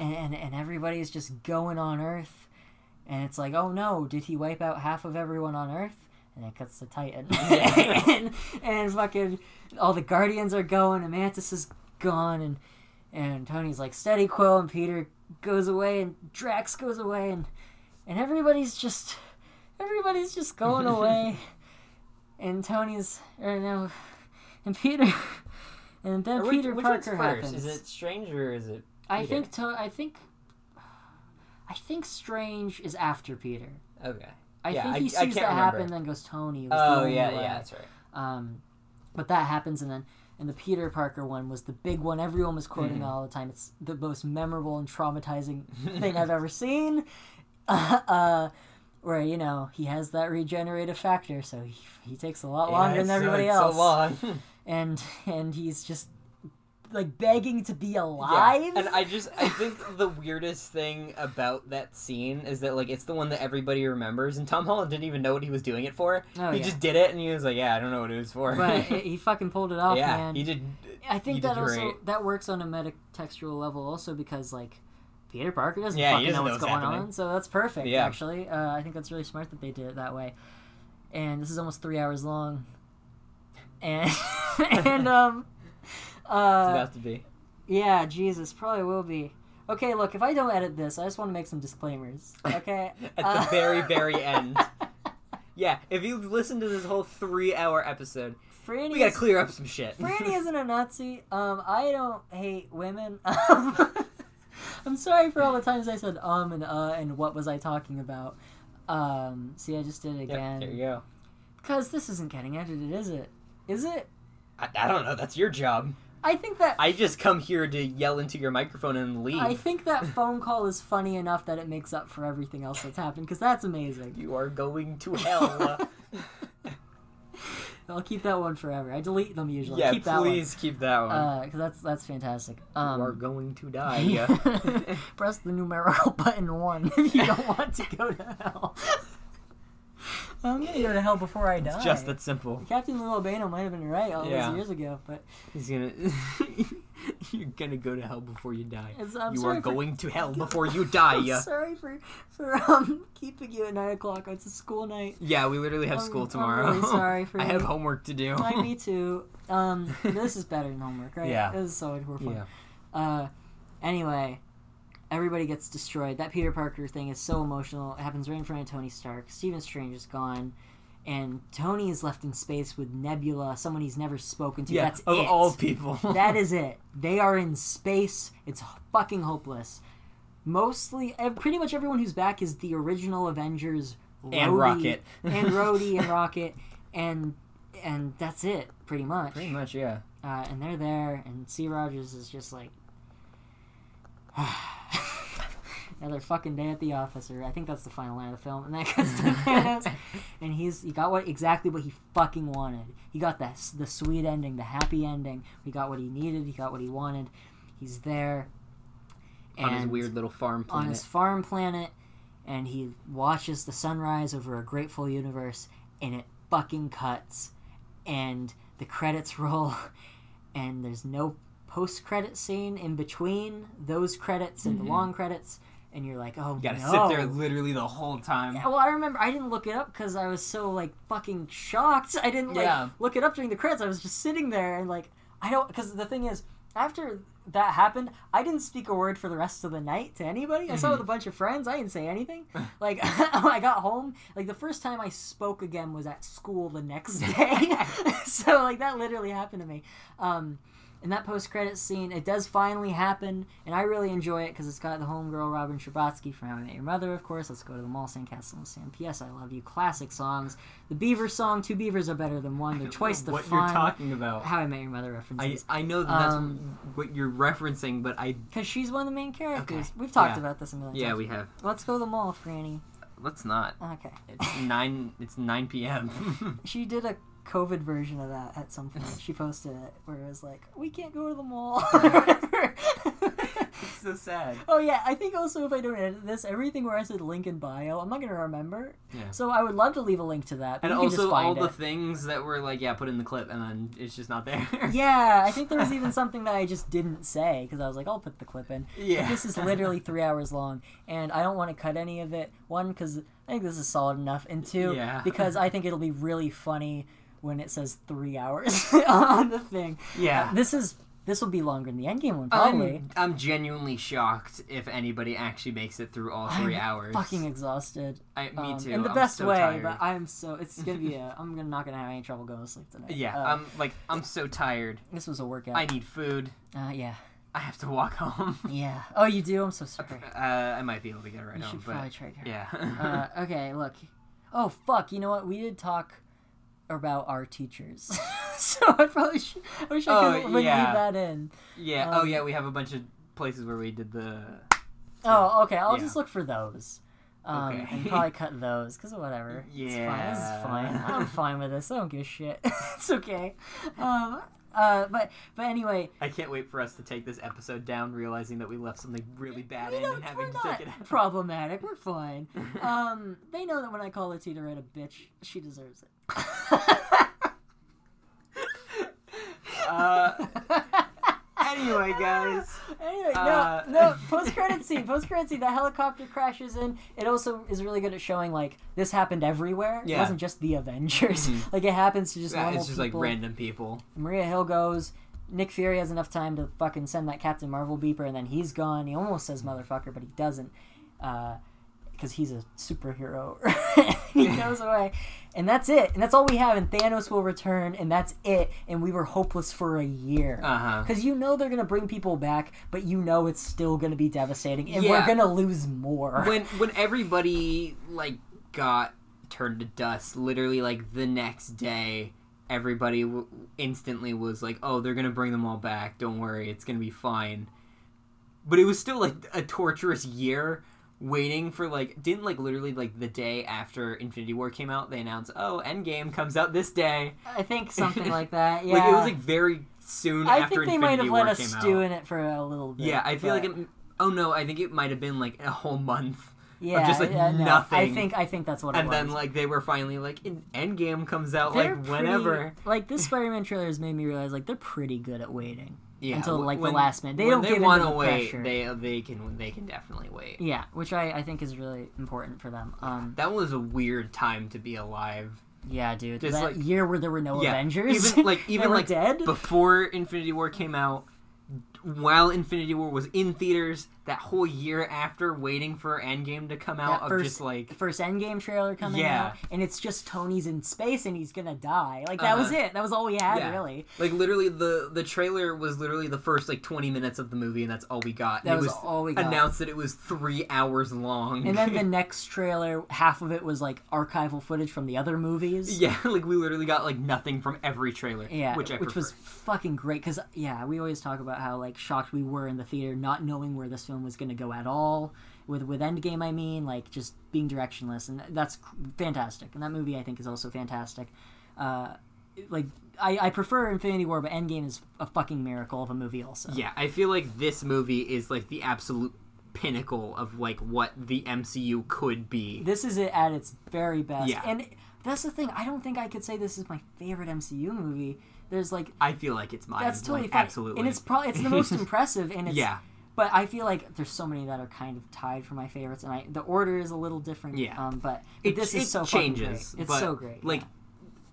and, and and everybody's just going on Earth, and it's like, oh no, did he wipe out half of everyone on Earth? And it cuts to Titan, and and fucking all the Guardians are going, and Mantis is gone, and and Tony's like steady Quill, and Peter goes away, and Drax goes away, and and everybody's just everybody's just going away, and Tony's or no, and Peter, and then which- Peter which one's Parker first? happens. Is it Strange or is it? I Peter? think to, I think I think Strange is after Peter. Okay. I Yeah, think I- he I sees can't that remember. happen, then goes Tony. Was Oh yeah, yeah, that's right. Um, but that happens, and then and the Peter Parker one was the big one. Everyone was quoting Mhm. all the time. It's the most memorable and traumatizing thing I've ever seen. Uh, where you know he has that regenerative factor, so he, he takes a lot Yeah, longer than so- everybody else, So long. and and he's just like begging to be Yeah, alive. And I just I think the weirdest thing about that scene is that like it's the one that everybody remembers and Tom Holland didn't even know what he was doing it for. Oh, he yeah. just did it and he was like, Yeah, I don't know what it was for. but he fucking pulled it off, yeah, man. he did I think that also great. that works on a metatextual level also because like Peter Parker doesn't Yeah, fucking doesn't know know what's what's going happening. on, so that's perfect. Yeah. Actually, uh, I think that's really smart that they did it that way. And this is almost three hours long, and and um, it's uh, about to be. yeah, Jesus, probably will be. Okay, look, if I don't edit this, I just want to make some disclaimers. Okay, At Uh, the very, very end. Yeah, if you listen to this whole three hour episode, Franny we gotta is- clear up some shit. Franny isn't a Nazi. Um, I don't hate women. Um, I'm sorry for all the times I said um and uh and what was I talking about. Um, see, I just did it Yep, again. there you go. Because this isn't getting edited, is it? Is it? I, I don't know, that's your job. I think that I just come here to yell into your microphone and leave. I think that phone call is funny enough that it makes up for everything else that's happened. Because that's amazing. you are going to hell. I'll keep that one forever. I delete them usually. yeah, keep that please keep that one. Because that's that's fantastic. Um, you are going to die. Press the numerical button one if you don't want to go to hell. I'm gonna go to hell before I die. It's just that simple. Captain Lil Albano might have been right all Yeah. those years ago, but He's gonna. You're gonna go to hell before you die. You are for- going to hell before you die. Yeah. I'm sorry for for um keeping you at nine o'clock. It's a school night. Yeah, we literally have I'm- school tomorrow. I'm really sorry for I have homework to do. I, me too. Um, this is better than homework, right? Yeah. This is so much more fun. Yeah. Uh, anyway, everybody gets destroyed. That Peter Parker thing is so emotional. It happens right in front of Tony Stark. Stephen Strange is gone. And Tony is left in space with Nebula, someone he's never spoken to. Yeah, That's of it. all people. that is it. They are in space. It's fucking hopeless. Mostly, pretty much everyone who's back is the original Avengers And Rhodey- Rocket. and Rhodey and Rocket, and and that's it, pretty much. Pretty much, yeah. Uh, and they're there, and C. Rogers is just like another fucking day at the office, or I think that's the final line of the film. And that gets to Thanos, and he's he got what exactly what he fucking wanted. He got the the sweet ending, the happy ending. He got what he needed. He got what he wanted. He's there. On his weird little farm planet. on his farm planet and he watches the sunrise over a grateful universe and it fucking cuts and the credits roll and there's no post credit scene in between those credits and the long credits and you're like oh Mm-hmm. You gotta no. sit there literally the whole time. Yeah, well, I remember I didn't look it up because I was so like fucking shocked. I didn't like Yeah. look it up during the credits. I was just sitting there and like I don't because the thing is after that happened, I didn't speak a word for the rest of the night to anybody. I saw with a bunch of friends. I didn't say anything. Like I got home, like the first time I spoke again was at school the next day. so like that literally happened to me. Um, and that post credit scene, it does finally happen, and I really enjoy it because it's got the homegirl Robin Scherbatsky from How I Met Your Mother, of course. Let's go to the mall, Sandcastle, and Sam. P.S. I love you. Classic songs. The Beaver song, Two Beavers are better than one. They're twice the what fun. you're talking about. How I Met Your Mother references. I know that that's Um, what you're referencing, but I Because she's one of the main characters. Okay. We've talked Yeah. about this a million yeah times. Yeah, we have. Let's go to the mall, Franny. Let's not. Okay. It's nine. It's nine p.m. She did a COVID version of that at some point. She posted it where it was like, "We can't go to the mall." it's so sad. oh yeah, I think also if I don't edit this, everything where I said link in bio, I'm not gonna remember. Yeah. So I would love to leave a link to that. And you can just also all find the things that were like, yeah, put in the clip, and then it's just not there. Yeah, I think there was even something that I just didn't say because I was like, I'll put the clip in. Yeah. This is literally three hours long, and I don't want to cut any of it. One, because I think this is solid enough, and two, Yeah. because I think it'll be really funny when it says three hours on the thing. Yeah. This is this will be longer than the Endgame one, probably. I'm, I'm genuinely shocked if anybody actually makes it through all 3 I'm hours. Fucking exhausted. I, me Um, too. In the I'm best so way, tired. but I'm so it's gonna be a. I'm gonna, not gonna have any trouble going to sleep tonight. yeah, Uh, I'm like I'm so tired. this was a workout. I need food. uh, yeah, I have to walk home. yeah. Oh, you do. I'm so sorry. Uh, I might be able to get it right You home, should but probably try to. yeah. uh, okay, look. Oh fuck! You know what? We did talk about our teachers, so I probably should. I wish I Oh, could leave yeah. that in. yeah. oh um, yeah, we have a bunch of places where we did the. Oh, okay. I'll Yeah. just look for those. Um, Okay. and probably cut those because whatever. Yeah. It's fine. This is fine. I'm fine with this. I don't give a shit. it's okay. Um, uh, but but anyway, I can't wait for us to take this episode down, realizing that we left something really bad in and having to not take it out. problematic. We're fine. Um, they know that when I call Letitia Wright a bitch, she deserves it. Uh, anyway, guys. Anyway, Uh, no, no. Post credit scene. Post credit scene. The helicopter crashes in. It also is really good at showing like this happened everywhere. Yeah. It wasn't just the Avengers. Mhm. like it happens to just Yeah, normal it's just like people. random people. Maria Hill goes. Nick Fury has enough time to fucking send that Captain Marvel beeper, and then he's gone. He almost says motherfucker, but he doesn't, because he's a superhero. he goes away, and that's it. And that's all we have. And Thanos will return, and that's it. And we were hopeless for a year. Uh huh. Because you know they're gonna bring people back, but you know it's still gonna be devastating, and Yeah. we're gonna lose more. When when everybody like got turned to dust, literally like the next day, everybody w- instantly was like, "Oh, they're gonna bring them all back. Don't worry, it's gonna be fine." But it was still like a torturous year waiting for like didn't like literally like the day after Infinity War came out, they announced, "Oh, Endgame comes out this day." I think something like that. Yeah, Like it was like very soon I after think they Infinity might have War let us stew out. in it for a little bit. Yeah, I feel like it. Oh no, I think it might have been like a whole month. yeah, just, like, yeah, no, I think I think that's what it and then like they were finally like Endgame comes out They're like pretty- whenever. Like this Spider-Man trailer has made me realize like they're pretty good at waiting Yeah, until like when- the last minute. They don't they give want to the wait. pressure. They they can they can definitely wait. Yeah, which I, I think is really important for them. Um, That was a weird time to be alive. yeah, dude, Just, that like- year where there were no yeah, Avengers, even like even like dead. before Infinity War came out, while Infinity War was in theaters, that whole year after waiting for Endgame to come out, That of first, just like first Endgame trailer coming Yeah. out, and it's just Tony's in space and he's gonna die. Like that was Uh-huh. it. That was all we had, Yeah. really. Like literally, the the trailer was literally the first like twenty minutes of the movie, and that's all we got. That And was it was all we got. announced that it was three hours long. And then the next trailer, half of it was like archival footage from the other movies. yeah, like we literally got like nothing from every trailer. Yeah, which I which was fucking great because yeah, we always talk about how like shocked we were in the theater, not knowing where this film was going to go at all. With with Endgame, I mean, like just being directionless, and that's fantastic. And that movie, I think, is also fantastic. Uh, like I, I prefer Infinity War, but Endgame is a fucking miracle of a movie, also. Yeah, I feel like this movie is like the absolute pinnacle of like what the MCU could be. This is it at its very best. Yeah. And that's the thing. I don't think I could say this is my favorite MCU movie. There's like I feel like it's mine. that's totally like, fine. absolutely. and it's probably it's the most impressive. And it's yeah, But I feel like there's so many that are kind of tied for my favorites, and I the order is a little different. Yeah. Um, but, but it, this it is so changes. It's but, so great. Like, yeah.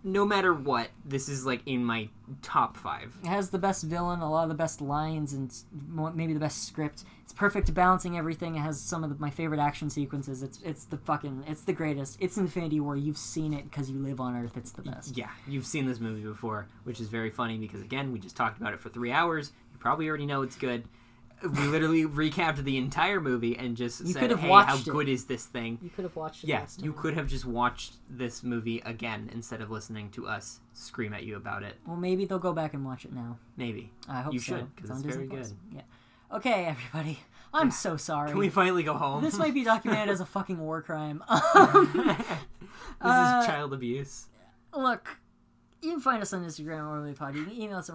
No matter what, this is like in my top five. it has the best villain, a lot of the best lines, and maybe the best script. It's perfect at balancing everything. It has some of the, my favorite action sequences. It's it's the fucking it's the greatest. It's Infinity War. You've seen it because you live on Earth. It's the best. Yeah, you've seen this movie before, which is very funny because again, we just talked about it for three hours. You probably already know it's good. We literally recapped the entire movie and just You said, "Hey, how it. good is this thing?" You could have watched it. Yeah, you could have just watched this movie again instead of listening to us scream at you about it. Well, maybe they'll go back and watch it now. Maybe. I hope You so. should, 'cause on it's Disney very Plus. good. Yeah. Okay, everybody. I'm so sorry. Can we finally go home? this might be documented as a fucking war crime. this Uh, is child abuse. Look, you can find us on Instagram or Pod. You can email us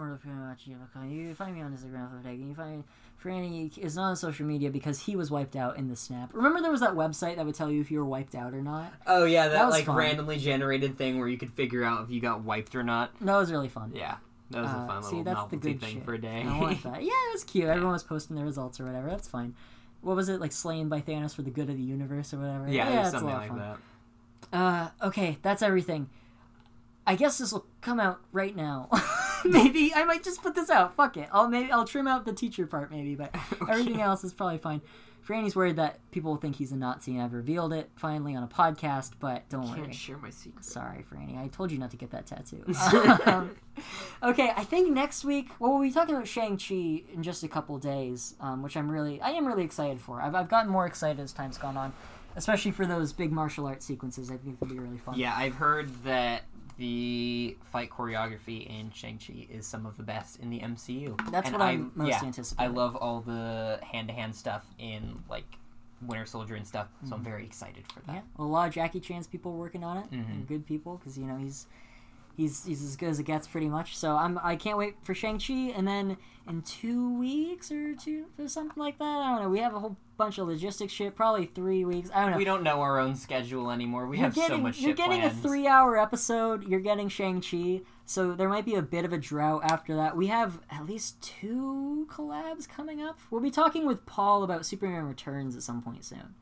at. You can find me on Instagram for You can find Franny is not on social media because he was wiped out in the snap. Remember there was that website that would tell you if you were wiped out or not? Oh yeah, that, that like fun. randomly generated thing where you could figure out if you got wiped or not. That was really fun. Yeah, that was Uh, a fun see, little novelty thing shit. for a day. I want that. Yeah, it was cute. Everyone was posting their results or whatever. That's fine. What was it like? Slain by Thanos for the good of the universe or whatever. yeah, it yeah was it's a something like fun. that. Uh, okay, that's everything. I guess this will come out right now. maybe I might just put this out. Fuck it. I'll maybe I'll trim out the teacher part maybe, but everything else is probably fine. Franny's worried that people will think he's a Nazi, and I've revealed it finally on a podcast. But don't worry. Can't share my secret. Sorry, Franny. I told you not to get that tattoo. um, okay, I think next week. Well, we'll be talking about Shang Chi in just a couple days, um, which I'm really, I am really excited for. I've, I've gotten more excited as time's gone on, especially for those big martial arts sequences. I think they'll be really fun. Yeah, I've heard that the fight choreography in Shang-Chi is some of the best in the MCU. That's And what I'm I- most yeah, anticipating. I love all the hand-to-hand stuff in like Winter Soldier and stuff, so Mm-hmm. I'm very excited for that. Yeah, well, a lot of Jackie Chan's people working on it. Mhm. and Good people, because you know he's he's he's as good as it gets, pretty much. So I'm I can't wait for Shang Chi, and then in two weeks or two or something like that. I don't know. We have a whole bunch of logistics shit. Probably three weeks. I don't know. We don't know our own schedule anymore. We you're have getting so much you're getting planned. a three hour episode. You're getting Shang Chi. So there might be a bit of a drought after that. We have at least two collabs coming up. We'll be talking with Paul about Superman Returns at some point soon.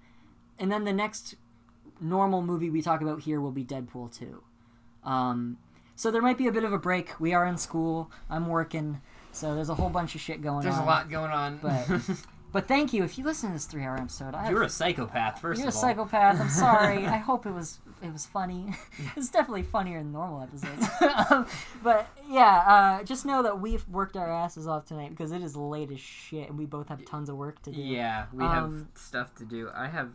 And then the next normal movie we talk about here will be Deadpool 2. Um, so there might be a bit of a break. We are in school. I'm working. So there's a whole bunch of shit going on. There's on. a lot going on. But but thank you if you listen to this three hour episode. I You're a psychopath, 1st of all, you're a of all. psychopath. I'm sorry. I hope it was it was funny. it's definitely funnier than normal episodes. um, but yeah, uh, just know that we've worked our asses off tonight because it is late as shit, and we both have tons of work to do. Yeah, we Um, have stuff to do. I have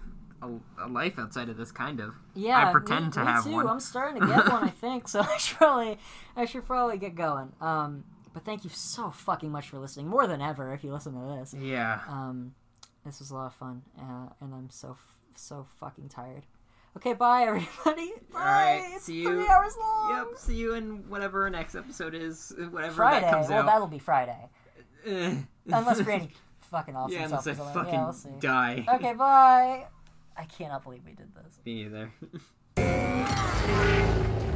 a, a life outside of this, kind of. Yeah, I pretend me, to me have too. one. I'm starting to get one, I think. So I should probably, I should probably get going. Um, but thank you so fucking much for listening, more than ever. If you listen to this, Yeah. um, this was a lot of fun, uh, and I'm so f- so fucking tired. Okay, bye everybody. Bye. right, it's see three you- hours long. Yep. See you in whatever our next episode is. Whatever Friday. that comes well, out. that'll be Friday, unless Randy fucking off yeah, unless I fucking yeah, we'll die. Okay, bye. I cannot believe we did this. Me either.